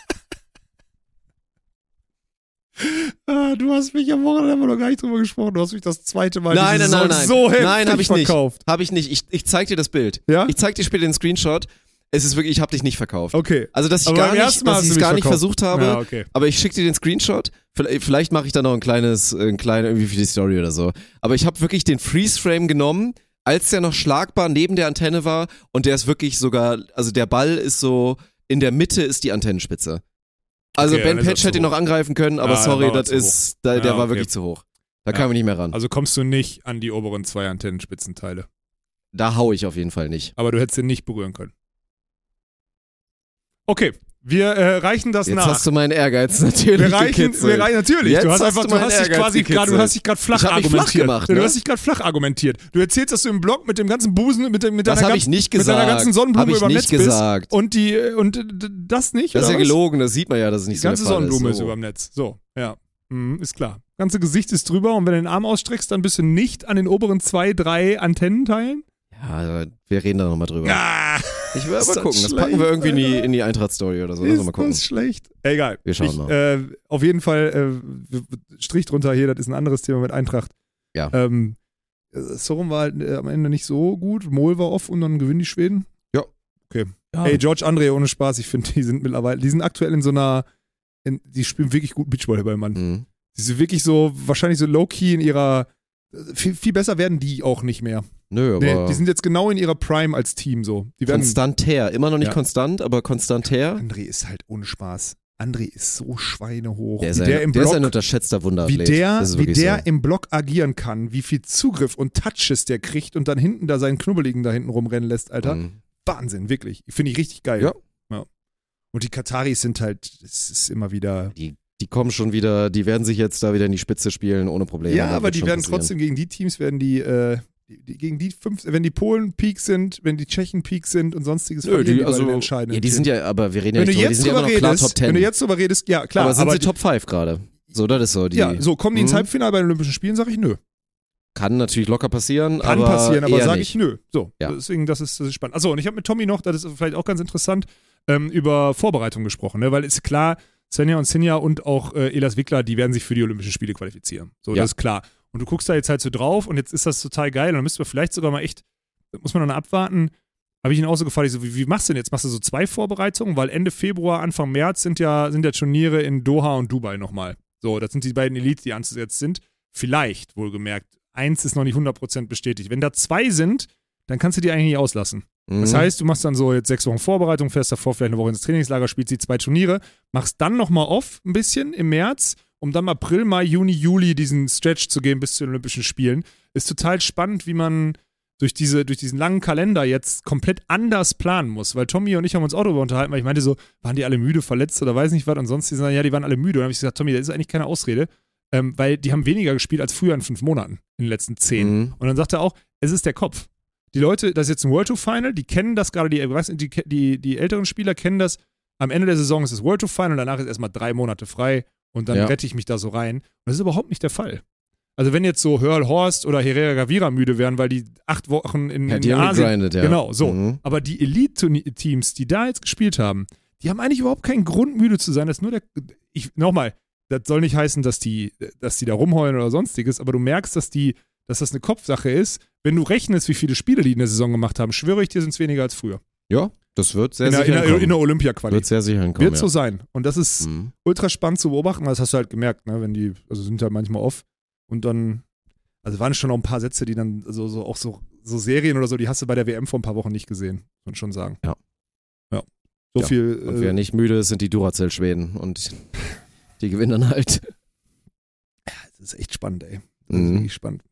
[SPEAKER 2] ah, du hast mich am Wochenende haben wir noch gar nicht drüber gesprochen. Du hast mich das zweite Mal
[SPEAKER 1] Nein, nein, nein, nein.
[SPEAKER 2] so heftig
[SPEAKER 1] Nein, hab ich nicht.
[SPEAKER 2] verkauft.
[SPEAKER 1] Habe ich nicht. Ich, ich zeig dir das Bild.
[SPEAKER 2] Ja?
[SPEAKER 1] Ich zeig dir später den Screenshot. Es ist wirklich, ich habe dich nicht verkauft.
[SPEAKER 2] Okay.
[SPEAKER 1] Also, dass ich
[SPEAKER 2] Aber
[SPEAKER 1] gar nicht, dass ich gar nicht
[SPEAKER 2] verkauft.
[SPEAKER 1] versucht habe.
[SPEAKER 2] Ja, okay.
[SPEAKER 1] Aber ich schicke dir den Screenshot. Vielleicht, vielleicht mache ich da noch ein kleines, ein kleiner irgendwie für die Story oder so. Aber ich habe wirklich den Freeze-Frame genommen, als der noch schlagbar neben der Antenne war und der ist wirklich sogar, also der Ball ist so, in der Mitte ist die Antennenspitze. Also
[SPEAKER 2] Okay,
[SPEAKER 1] Ben Patch hätte ihn noch angreifen können, aber
[SPEAKER 2] Ja,
[SPEAKER 1] sorry, das ist, da,
[SPEAKER 2] Ja,
[SPEAKER 1] der war
[SPEAKER 2] okay.
[SPEAKER 1] wirklich zu hoch. Da
[SPEAKER 2] Ja.
[SPEAKER 1] kamen wir nicht mehr ran.
[SPEAKER 2] Also kommst du nicht an die oberen zwei Antennenspitzenteile.
[SPEAKER 1] da hau ich auf jeden Fall nicht.
[SPEAKER 2] Aber du hättest ihn nicht berühren können. Okay, wir äh, reichen das
[SPEAKER 1] Jetzt
[SPEAKER 2] nach.
[SPEAKER 1] hast du meinen Ehrgeiz natürlich
[SPEAKER 2] wir reichen,
[SPEAKER 1] gekitzelt.
[SPEAKER 2] wir reichen natürlich.
[SPEAKER 1] Jetzt
[SPEAKER 2] du hast
[SPEAKER 1] hast
[SPEAKER 2] einfach,
[SPEAKER 1] du
[SPEAKER 2] du hast dich quasi gerade, du hast dich gerade flach
[SPEAKER 1] mich flach
[SPEAKER 2] argumentiert.
[SPEAKER 1] gemacht,
[SPEAKER 2] Du
[SPEAKER 1] ne?
[SPEAKER 2] hast dich gerade flach argumentiert. Du erzählst, dass du im Blog mit dem ganzen Busen, mit, dem- mit deiner, ganz,
[SPEAKER 1] ich nicht
[SPEAKER 2] mit deiner ganzen Sonnenblume über Netz
[SPEAKER 1] gesagt.
[SPEAKER 2] bist und die äh, und das nicht.
[SPEAKER 1] Das ist ja
[SPEAKER 2] was?
[SPEAKER 1] gelogen, das sieht man ja, dass es nicht
[SPEAKER 2] Die ganze
[SPEAKER 1] so
[SPEAKER 2] Sonnenblume
[SPEAKER 1] ist.
[SPEAKER 2] ist
[SPEAKER 1] So.
[SPEAKER 2] über dem Netz. So, ja. Mhm, ist klar. Ganze Gesicht ist drüber und wenn du den Arm ausstreckst, dann bist du nicht an den oberen zwei, drei Antennenteilen.
[SPEAKER 1] Ja, wir reden da nochmal drüber.
[SPEAKER 2] Ah,
[SPEAKER 1] Ich will
[SPEAKER 2] Ist
[SPEAKER 1] aber gucken, das packen wir irgendwie in die,
[SPEAKER 2] Alter.
[SPEAKER 1] in die Eintracht-Story oder so. Lass uns mal
[SPEAKER 2] ist
[SPEAKER 1] gucken.
[SPEAKER 2] das schlecht? Egal.
[SPEAKER 1] Wir schauen
[SPEAKER 2] ich,
[SPEAKER 1] mal.
[SPEAKER 2] Äh, auf jeden Fall, äh, Strich drunter hier, das ist ein anderes Thema mit Eintracht.
[SPEAKER 1] Ja.
[SPEAKER 2] Ähm, äh, Sorum war halt äh, am Ende nicht so gut. Mol war off und dann gewinnen die Schweden.
[SPEAKER 1] Ja.
[SPEAKER 2] Okay. Ey, George Andre, ohne Spaß, ich finde, die sind mittlerweile, die sind aktuell in so einer, in, die spielen wirklich gut Beachvolleyball, Mann.
[SPEAKER 1] Mhm.
[SPEAKER 2] Die sind wirklich so, wahrscheinlich so low-key in ihrer, viel, viel besser werden die auch nicht mehr.
[SPEAKER 1] Nö, aber
[SPEAKER 2] Nee, die sind jetzt genau in ihrer Prime als Team so. Die werden,
[SPEAKER 1] konstanter. Immer noch nicht
[SPEAKER 2] Ja.
[SPEAKER 1] konstant, aber konstanter.
[SPEAKER 2] André ist halt ohne Spaß. André ist so schweinehoch.
[SPEAKER 1] Der ist,
[SPEAKER 2] wie
[SPEAKER 1] ein,
[SPEAKER 2] der im
[SPEAKER 1] der ist
[SPEAKER 2] Block,
[SPEAKER 1] ein unterschätzter
[SPEAKER 2] wie
[SPEAKER 1] Wunderathlet.
[SPEAKER 2] der,
[SPEAKER 1] Das ist
[SPEAKER 2] wie der
[SPEAKER 1] so.
[SPEAKER 2] im Block agieren kann, wie viel Zugriff und Touches der kriegt und dann hinten da seinen Knubbeligen da hinten rumrennen lässt, Alter.
[SPEAKER 1] Mhm.
[SPEAKER 2] Wahnsinn, wirklich. Finde ich richtig geil.
[SPEAKER 1] Ja.
[SPEAKER 2] ja. Und die Kataris sind halt, es ist immer wieder.
[SPEAKER 1] Die, die kommen schon wieder, die werden sich jetzt da wieder in die Spitze spielen, ohne Probleme.
[SPEAKER 2] ja, aber die werden
[SPEAKER 1] passieren.
[SPEAKER 2] trotzdem gegen die Teams, werden die, äh, die, die gegen die fünf, wenn die Polen Peak sind, wenn die Tschechen Peak sind und sonstiges,
[SPEAKER 1] Nö, die,
[SPEAKER 2] den
[SPEAKER 1] also,
[SPEAKER 2] entscheidenden
[SPEAKER 1] ja, die sind ja, aber wir reden ja
[SPEAKER 2] wenn
[SPEAKER 1] nicht drüber, die
[SPEAKER 2] jetzt
[SPEAKER 1] sind ja immer noch klar
[SPEAKER 2] redest,
[SPEAKER 1] Top 10.
[SPEAKER 2] wenn du jetzt drüber redest, ja klar,
[SPEAKER 1] aber sind
[SPEAKER 2] aber
[SPEAKER 1] sie Top 5 gerade? So, das ist so. Die,
[SPEAKER 2] ja, so kommen die ins
[SPEAKER 1] Mhm.
[SPEAKER 2] Halbfinale bei den Olympischen Spielen, sage ich nö.
[SPEAKER 1] Kann natürlich locker passieren,
[SPEAKER 2] Kann
[SPEAKER 1] aber
[SPEAKER 2] passieren, aber sage ich nö. So,
[SPEAKER 1] Ja.
[SPEAKER 2] deswegen, das ist, das ist spannend. Achso, und ich habe mit Tommy noch, das ist vielleicht auch ganz interessant, ähm, über Vorbereitung gesprochen, ne? weil ist klar, Svenja und Sinja und auch äh, Elas Wickler, die werden sich für die Olympischen Spiele qualifizieren. So,
[SPEAKER 1] Ja.
[SPEAKER 2] das ist klar. Und du guckst da jetzt halt so drauf und jetzt ist das total geil und dann müssten wir vielleicht sogar mal echt, muss man noch abwarten, habe ich ihn auch so gefragt, ich so, wie, wie machst du denn jetzt? Machst du so zwei Vorbereitungen? Weil Ende Februar, Anfang März sind ja, sind ja Turniere in Doha und Dubai nochmal. So, das sind die beiden Elites, die anzusetzen sind. Vielleicht, wohlgemerkt. Eins ist noch nicht 100% bestätigt. Wenn da zwei sind, dann kannst du die eigentlich nicht auslassen. Das
[SPEAKER 1] Mhm.
[SPEAKER 2] heißt, du machst dann so jetzt sechs Wochen Vorbereitung, fährst davor vielleicht eine Woche ins Trainingslager, spielst die zwei Turniere, machst dann nochmal off ein bisschen im März, um dann April, Mai, Juni, Juli diesen Stretch zu gehen bis zu den Olympischen Spielen. Ist total spannend, wie man durch, diese, durch diesen langen Kalender jetzt komplett anders planen muss. Weil Tommy und ich haben uns auch darüber unterhalten, weil ich meinte so, waren die alle müde, verletzt oder weiß nicht was und sonst, die sagen, ja, die waren alle müde. Und dann habe ich gesagt, Tommy, das ist eigentlich keine Ausrede, ähm, weil die haben weniger gespielt als früher in fünf Monaten, in den letzten zehn.
[SPEAKER 1] Mhm.
[SPEAKER 2] Und dann sagt er auch, es ist der Kopf. Die Leute, das ist jetzt ein World Tour Final, die kennen das gerade, die, du, die, die, die älteren Spieler kennen das. Am Ende der Saison ist das World Tour Final, danach ist erstmal drei Monate frei und dann
[SPEAKER 1] Ja.
[SPEAKER 2] rette ich mich da so rein. Und das ist überhaupt nicht der Fall. Also wenn jetzt so Hörl Horst oder Herrera Gavira müde wären, weil die acht Wochen in,
[SPEAKER 1] Ja,
[SPEAKER 2] in
[SPEAKER 1] die
[SPEAKER 2] Asien,
[SPEAKER 1] gegrindet, ja.
[SPEAKER 2] genau, so.
[SPEAKER 1] Mhm.
[SPEAKER 2] Aber die Elite-Teams, die da jetzt gespielt haben, die haben eigentlich überhaupt keinen Grund, müde zu sein. Das ist nur der. Ich, nochmal, das soll nicht heißen, dass die, dass die da rumheulen oder sonstiges, aber du merkst, dass die, dass das eine Kopfsache ist. Wenn du rechnest, wie viele Spiele die in der Saison gemacht haben, schwöre ich dir, sind es weniger als früher.
[SPEAKER 1] Ja, das wird sehr
[SPEAKER 2] in, der, in,
[SPEAKER 1] sicher
[SPEAKER 2] der, in der Olympia-Quali.
[SPEAKER 1] Wird sehr sicher hinkommen,
[SPEAKER 2] Wird so
[SPEAKER 1] ja.
[SPEAKER 2] sein. Und das ist
[SPEAKER 1] Mhm.
[SPEAKER 2] ultra spannend zu beobachten, weil das hast du halt gemerkt, ne? Wenn die, also sind halt manchmal off und dann, also waren schon noch ein paar Sätze, die dann, so, so auch so, so Serien oder so, die hast du bei der WM vor ein paar Wochen nicht gesehen, muss schon sagen.
[SPEAKER 1] Ja.
[SPEAKER 2] Ja. So
[SPEAKER 1] Ja.
[SPEAKER 2] viel.
[SPEAKER 1] Und
[SPEAKER 2] äh,
[SPEAKER 1] wer nicht müde ist, sind die Duracell-Schweden und die gewinnen dann halt.
[SPEAKER 2] Das ist echt spannend, ey. Das ist
[SPEAKER 1] Mhm.
[SPEAKER 2] wirklich spannend.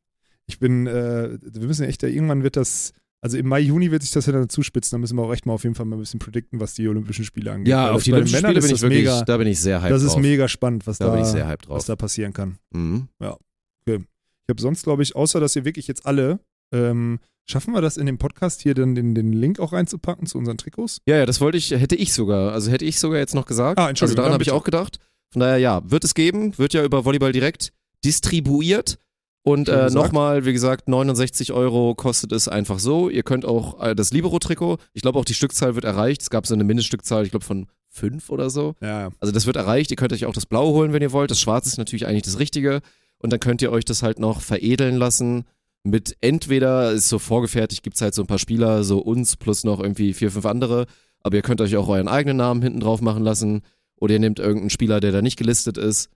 [SPEAKER 2] Ich bin, äh, wir müssen echt, irgendwann wird das, also im Mai, Juni wird sich das ja dann zuspitzen, da müssen wir auch echt mal auf jeden Fall mal ein bisschen predikten, was die Olympischen Spiele angeht.
[SPEAKER 1] Ja,
[SPEAKER 2] Weil
[SPEAKER 1] auf die Olympischen Spiele bin ich wirklich,
[SPEAKER 2] mega,
[SPEAKER 1] da bin ich sehr hyped
[SPEAKER 2] das ist
[SPEAKER 1] drauf.
[SPEAKER 2] mega spannend, was
[SPEAKER 1] da
[SPEAKER 2] da, was
[SPEAKER 1] drauf.
[SPEAKER 2] da passieren kann.
[SPEAKER 1] Mhm.
[SPEAKER 2] Ich habe sonst, glaube ich, außer dass ihr wirklich jetzt alle, ähm, schaffen wir das in dem Podcast hier dann den, den Link auch reinzupacken zu unseren Trikots?
[SPEAKER 1] Ja, ja, das wollte ich, hätte ich sogar, also hätte ich sogar jetzt noch gesagt.
[SPEAKER 2] Ah,
[SPEAKER 1] also
[SPEAKER 2] Entschuldigung,
[SPEAKER 1] daran
[SPEAKER 2] dann
[SPEAKER 1] habe ich auch gedacht. Von daher, ja, wird es geben, wird ja über Volleyball direkt distribuiert. Und äh, nochmal, wie gesagt, 69 Euro kostet es einfach so. Ihr könnt auch äh, das Libero-Trikot, ich glaube auch die Stückzahl wird erreicht. Es gab so eine Mindeststückzahl, ich glaube von fünf oder so.
[SPEAKER 2] Ja.
[SPEAKER 1] Also das wird erreicht. Ihr könnt euch auch das Blaue holen, wenn ihr wollt. Das Schwarze ist natürlich eigentlich das Richtige. Und dann könnt ihr euch das halt noch veredeln lassen mit entweder, ist so vorgefertigt, gibt's halt so ein paar Spieler, so uns plus noch irgendwie vier, fünf andere. Aber ihr könnt euch auch euren eigenen Namen hinten drauf machen lassen. Oder ihr nehmt irgendeinen Spieler, der da nicht gelistet ist.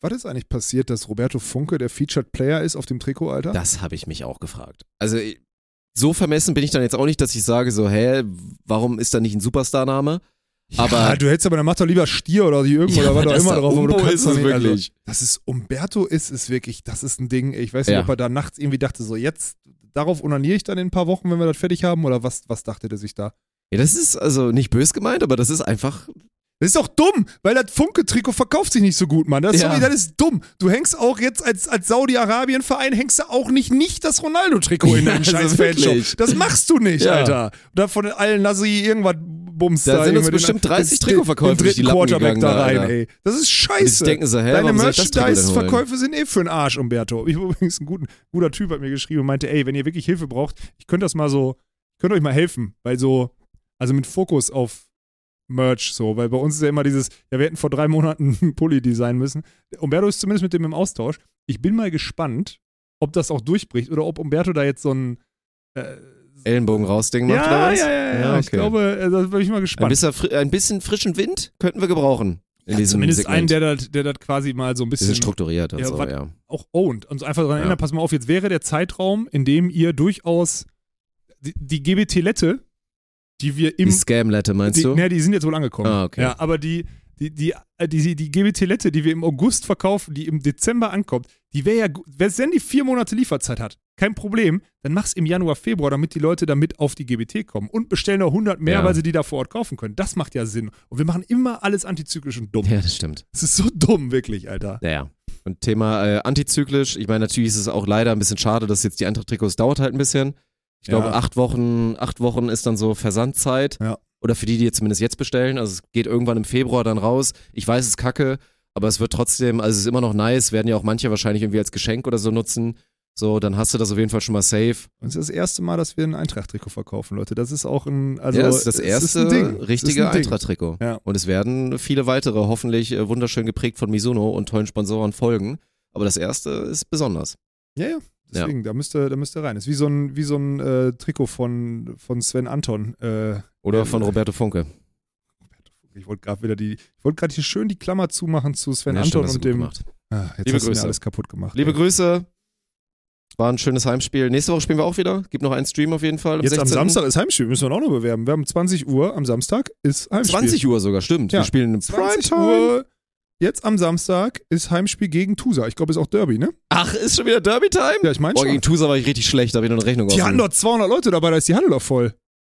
[SPEAKER 2] Was ist eigentlich passiert, dass Roberto Funke der Featured Player ist auf dem Trikot, Alter?
[SPEAKER 1] Das habe ich mich auch gefragt. Also so vermessen bin ich dann jetzt auch nicht, dass ich sage so, hä, warum ist da nicht ein Superstar-Name? Aber
[SPEAKER 2] ja, du hättest aber, dann mach doch lieber Stier oder die irgendwo
[SPEAKER 1] Ja,
[SPEAKER 2] oder was auch immer drauf. aber du
[SPEAKER 1] Umbo
[SPEAKER 2] kannst
[SPEAKER 1] ist es
[SPEAKER 2] nicht,
[SPEAKER 1] wirklich.
[SPEAKER 2] Also, dass es Umberto ist, ist wirklich, das ist ein Ding. Ich weiß nicht,
[SPEAKER 1] Ja.
[SPEAKER 2] ob er da nachts irgendwie dachte, so jetzt, darauf onaniere ich dann in ein paar Wochen, wenn wir das fertig haben, oder was, was dachte der sich da?
[SPEAKER 1] ja, das ist also nicht bös gemeint, aber das ist einfach
[SPEAKER 2] Das ist doch dumm, weil das Funke-Trikot verkauft sich nicht so gut, Mann. Das, ist
[SPEAKER 1] Ja.
[SPEAKER 2] sorry, das ist dumm. Du hängst auch jetzt als, als Saudi-Arabien-Verein, hängst du auch nicht, nicht das Ronaldo-Trikot in
[SPEAKER 1] Ja,
[SPEAKER 2] deinen
[SPEAKER 1] also
[SPEAKER 2] scheiß Fanshop. Das machst du nicht,
[SPEAKER 1] Ja.
[SPEAKER 2] Alter. Da von Al-Nasri irgendwas Bums
[SPEAKER 1] Da sind uns bestimmt
[SPEAKER 2] den-
[SPEAKER 1] 30
[SPEAKER 2] den-
[SPEAKER 1] Trikotverkäufer
[SPEAKER 2] den
[SPEAKER 1] durch die
[SPEAKER 2] dritten
[SPEAKER 1] Lappen
[SPEAKER 2] Quarterback
[SPEAKER 1] gegangen
[SPEAKER 2] da
[SPEAKER 1] da,
[SPEAKER 2] rein,
[SPEAKER 1] Alter.
[SPEAKER 2] ey. Das ist scheiße.
[SPEAKER 1] denken so, hä,
[SPEAKER 2] Deine? Merchandise-Verkäufe sind eh für den Arsch, Umberto. Ich übrigens ein guten, guter Typ hat mir geschrieben und meinte, ey, wenn ihr wirklich Hilfe braucht, ich könnte das mal so, ich könnte euch mal helfen, weil so, also mit Fokus auf Merch so, weil bei uns ist ja immer dieses, ja, wir hätten vor drei Monaten einen Pulli designen müssen. Umberto ist zumindest mit dem im Austausch. Ich bin mal gespannt, ob das auch durchbricht oder ob Umberto da jetzt so ein äh,
[SPEAKER 1] Ellenbogen rausding macht oder
[SPEAKER 2] ja,
[SPEAKER 1] was?
[SPEAKER 2] ja, ja, ja, Ich
[SPEAKER 1] okay.
[SPEAKER 2] glaube, äh, da bin ich mal
[SPEAKER 1] Ein
[SPEAKER 2] gespannt.
[SPEAKER 1] bisschen, fri- ein bisschen frischen Wind könnten wir gebrauchen. In
[SPEAKER 2] Ja,
[SPEAKER 1] diesem
[SPEAKER 2] zumindest
[SPEAKER 1] Segment.
[SPEAKER 2] einen, der das der das quasi mal so ein
[SPEAKER 1] bisschen
[SPEAKER 2] bisschen
[SPEAKER 1] strukturiert und
[SPEAKER 2] Ja,
[SPEAKER 1] so, ja.
[SPEAKER 2] auch owned und so einfach daran
[SPEAKER 1] Ja.
[SPEAKER 2] erinnern, pass mal auf, jetzt wäre der Zeitraum, in dem ihr durchaus die, die GBT-Lette, die wir im
[SPEAKER 1] Die Scam-Lette meinst
[SPEAKER 2] die,
[SPEAKER 1] du?
[SPEAKER 2] Ne, die sind jetzt wohl angekommen.
[SPEAKER 1] Ah, okay.
[SPEAKER 2] Ja, aber die, die, die, äh, die, die GBT-Lette, die wir im August verkaufen, die im Dezember ankommt, die wäre ja, wenn die vier Monate Lieferzeit hat, kein Problem, dann mach's im Januar, Februar, damit die Leute damit auf die GBT kommen und bestellen noch 100 mehr,
[SPEAKER 1] Ja.
[SPEAKER 2] weil sie die da vor Ort kaufen können. Das macht ja Sinn. Und wir machen immer alles antizyklisch und dumm.
[SPEAKER 1] Ja, das stimmt.
[SPEAKER 2] Das ist so dumm, wirklich, Alter.
[SPEAKER 1] Ja, ja. Und Thema äh, antizyklisch, ich meine, natürlich ist es auch leider ein bisschen schade, dass jetzt die Eintracht-Trikots dauert halt ein bisschen. Ich glaube,
[SPEAKER 2] Ja.
[SPEAKER 1] acht Wochen, acht Wochen ist dann so Versandzeit.
[SPEAKER 2] Ja.
[SPEAKER 1] Oder für die, die jetzt zumindest jetzt bestellen. Also es geht irgendwann im Februar dann raus. Ich weiß, es ist kacke, aber es wird trotzdem, also es ist immer noch nice, werden ja auch manche wahrscheinlich irgendwie als Geschenk oder so nutzen. So, dann hast du das auf jeden Fall schon mal safe.
[SPEAKER 2] Und es ist das erste Mal, dass wir ein Eintracht-Trikot verkaufen, Leute. Das ist auch ein, also
[SPEAKER 1] ja, das ist das erste
[SPEAKER 2] ein ist
[SPEAKER 1] richtige
[SPEAKER 2] ein Ding.
[SPEAKER 1] Eintracht-Trikot.
[SPEAKER 2] Ja.
[SPEAKER 1] Und es werden viele weitere, hoffentlich äh, wunderschön geprägt von Mizuno und tollen Sponsoren folgen. Aber das erste ist besonders.
[SPEAKER 2] Ja, ja. Deswegen, da müsste, da müsste rein. Ist wie so ein, wie so ein äh, Trikot von, von Sven Anton. Äh,
[SPEAKER 1] Oder
[SPEAKER 2] Ja.
[SPEAKER 1] von Roberto Funke.
[SPEAKER 2] ich wollte gerade wieder die, ich wollte gerade hier schön die Klammer zumachen zu Sven
[SPEAKER 1] Ja,
[SPEAKER 2] Anton und dem. Ah, jetzt
[SPEAKER 1] Liebe
[SPEAKER 2] hast
[SPEAKER 1] Grüße.
[SPEAKER 2] alles kaputt gemacht.
[SPEAKER 1] Liebe
[SPEAKER 2] ey.
[SPEAKER 1] Grüße. War ein schönes Heimspiel. Nächste Woche spielen wir auch wieder. Gibt noch einen Stream auf jeden Fall. Am
[SPEAKER 2] Jetzt am
[SPEAKER 1] 16..
[SPEAKER 2] Samstag ist Heimspiel, müssen wir auch noch bewerben. Wir haben 20 Uhr am Samstag ist Heimspiel.
[SPEAKER 1] 20 Uhr sogar, stimmt.
[SPEAKER 2] Ja.
[SPEAKER 1] Wir spielen im
[SPEAKER 2] 20
[SPEAKER 1] Primetime.
[SPEAKER 2] Uhr. Jetzt am Samstag ist Heimspiel gegen Tusa. Ich glaube, ist auch Derby, ne?
[SPEAKER 1] Ach, ist schon wieder Derby-Time?
[SPEAKER 2] Ja, ich meine
[SPEAKER 1] Boah,
[SPEAKER 2] schon.
[SPEAKER 1] gegen Tusa war ich richtig schlecht, da habe ich noch eine Rechnung
[SPEAKER 2] Die hatten dort 200 Leute dabei, da ist die Halle doch voll.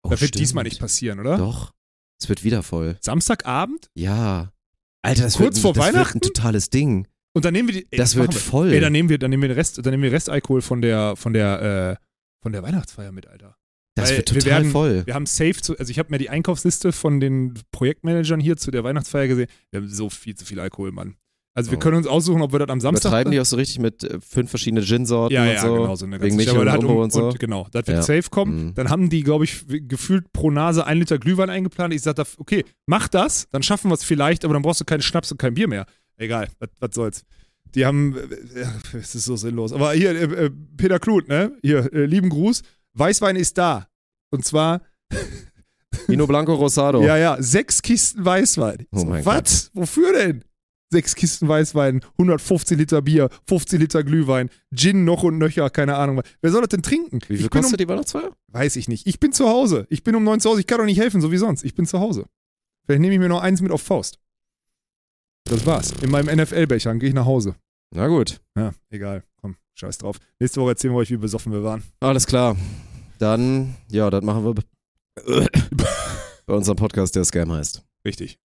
[SPEAKER 1] oh,
[SPEAKER 2] das wird
[SPEAKER 1] stimmt.
[SPEAKER 2] diesmal nicht passieren, oder?
[SPEAKER 1] Doch. Es wird wieder voll.
[SPEAKER 2] Samstagabend?
[SPEAKER 1] Ja. Alter, das,
[SPEAKER 2] Kurz
[SPEAKER 1] wird,
[SPEAKER 2] vor
[SPEAKER 1] das wird
[SPEAKER 2] Weihnachten?
[SPEAKER 1] ein totales Ding.
[SPEAKER 2] Und dann nehmen wir die. Ey,
[SPEAKER 1] Das wird
[SPEAKER 2] machen wir.
[SPEAKER 1] voll.
[SPEAKER 2] Ey, dann nehmen wir, dann nehmen wir den Rest, dann nehmen wir Restalkohol von der, von der, äh, von der Weihnachtsfeier mit, Alter.
[SPEAKER 1] Das
[SPEAKER 2] Weil
[SPEAKER 1] wird
[SPEAKER 2] wir
[SPEAKER 1] total
[SPEAKER 2] werden-
[SPEAKER 1] voll.
[SPEAKER 2] Wir haben safe zu, also ich habe mir die Einkaufsliste von den Projektmanagern hier zu der Weihnachtsfeier gesehen. Wir haben so viel zu viel Alkohol, Mann. Also wir
[SPEAKER 1] Oh.
[SPEAKER 2] können uns aussuchen, ob wir das am Samstag.
[SPEAKER 1] Übertreiben die auch so richtig mit äh, fünf verschiedenen Gin-Sorten
[SPEAKER 2] ja,
[SPEAKER 1] und
[SPEAKER 2] ja,
[SPEAKER 1] so.
[SPEAKER 2] genau, so eine
[SPEAKER 1] Wegen
[SPEAKER 2] ganze
[SPEAKER 1] Michel
[SPEAKER 2] aber
[SPEAKER 1] und
[SPEAKER 2] um-
[SPEAKER 1] und so.
[SPEAKER 2] Genau, das wird
[SPEAKER 1] Ja.
[SPEAKER 2] safe kommen.
[SPEAKER 1] Mhm.
[SPEAKER 2] Dann haben die, glaube ich, gefühlt pro Nase ein Liter Glühwein eingeplant. Ich sagte, okay, mach das, dann schaffen wir es vielleicht, aber dann brauchst du keinen Schnaps und kein Bier mehr. Egal, was, soll's. Die haben, äh, ja, es ist so sinnlos. Aber hier, äh, äh, Peter Kluth, ne? Hier, äh, lieben Gruß. Weißwein ist da. Und zwar,
[SPEAKER 1] Vino Blanco Rosado.
[SPEAKER 2] ja, ja, sechs Kisten Weißwein.
[SPEAKER 1] Oh mein
[SPEAKER 2] was? Wofür denn? Sechs Kisten Weißwein, 150 Liter Bier, 50 Liter Glühwein, Gin noch und nöcher, keine Ahnung. Wer soll das denn trinken?
[SPEAKER 1] Wie viel kostet
[SPEAKER 2] um,
[SPEAKER 1] die Weihnachtsfeier?
[SPEAKER 2] Weiß ich nicht. Ich bin zu Hause. Ich bin um neun zu Hause. Ich kann doch nicht helfen, so wie sonst. Ich bin zu Hause. Vielleicht nehme ich mir noch eins mit auf Faust. Das war's. In meinem NFL-Becher gehe ich nach Hause.
[SPEAKER 1] Na gut.
[SPEAKER 2] Ja, egal. Komm, scheiß drauf. Nächste Woche erzählen wir euch, wie besoffen wir waren.
[SPEAKER 1] Alles klar. Dann, ja, das machen wir be- bei unserem Podcast, der Scam heißt.
[SPEAKER 2] Richtig.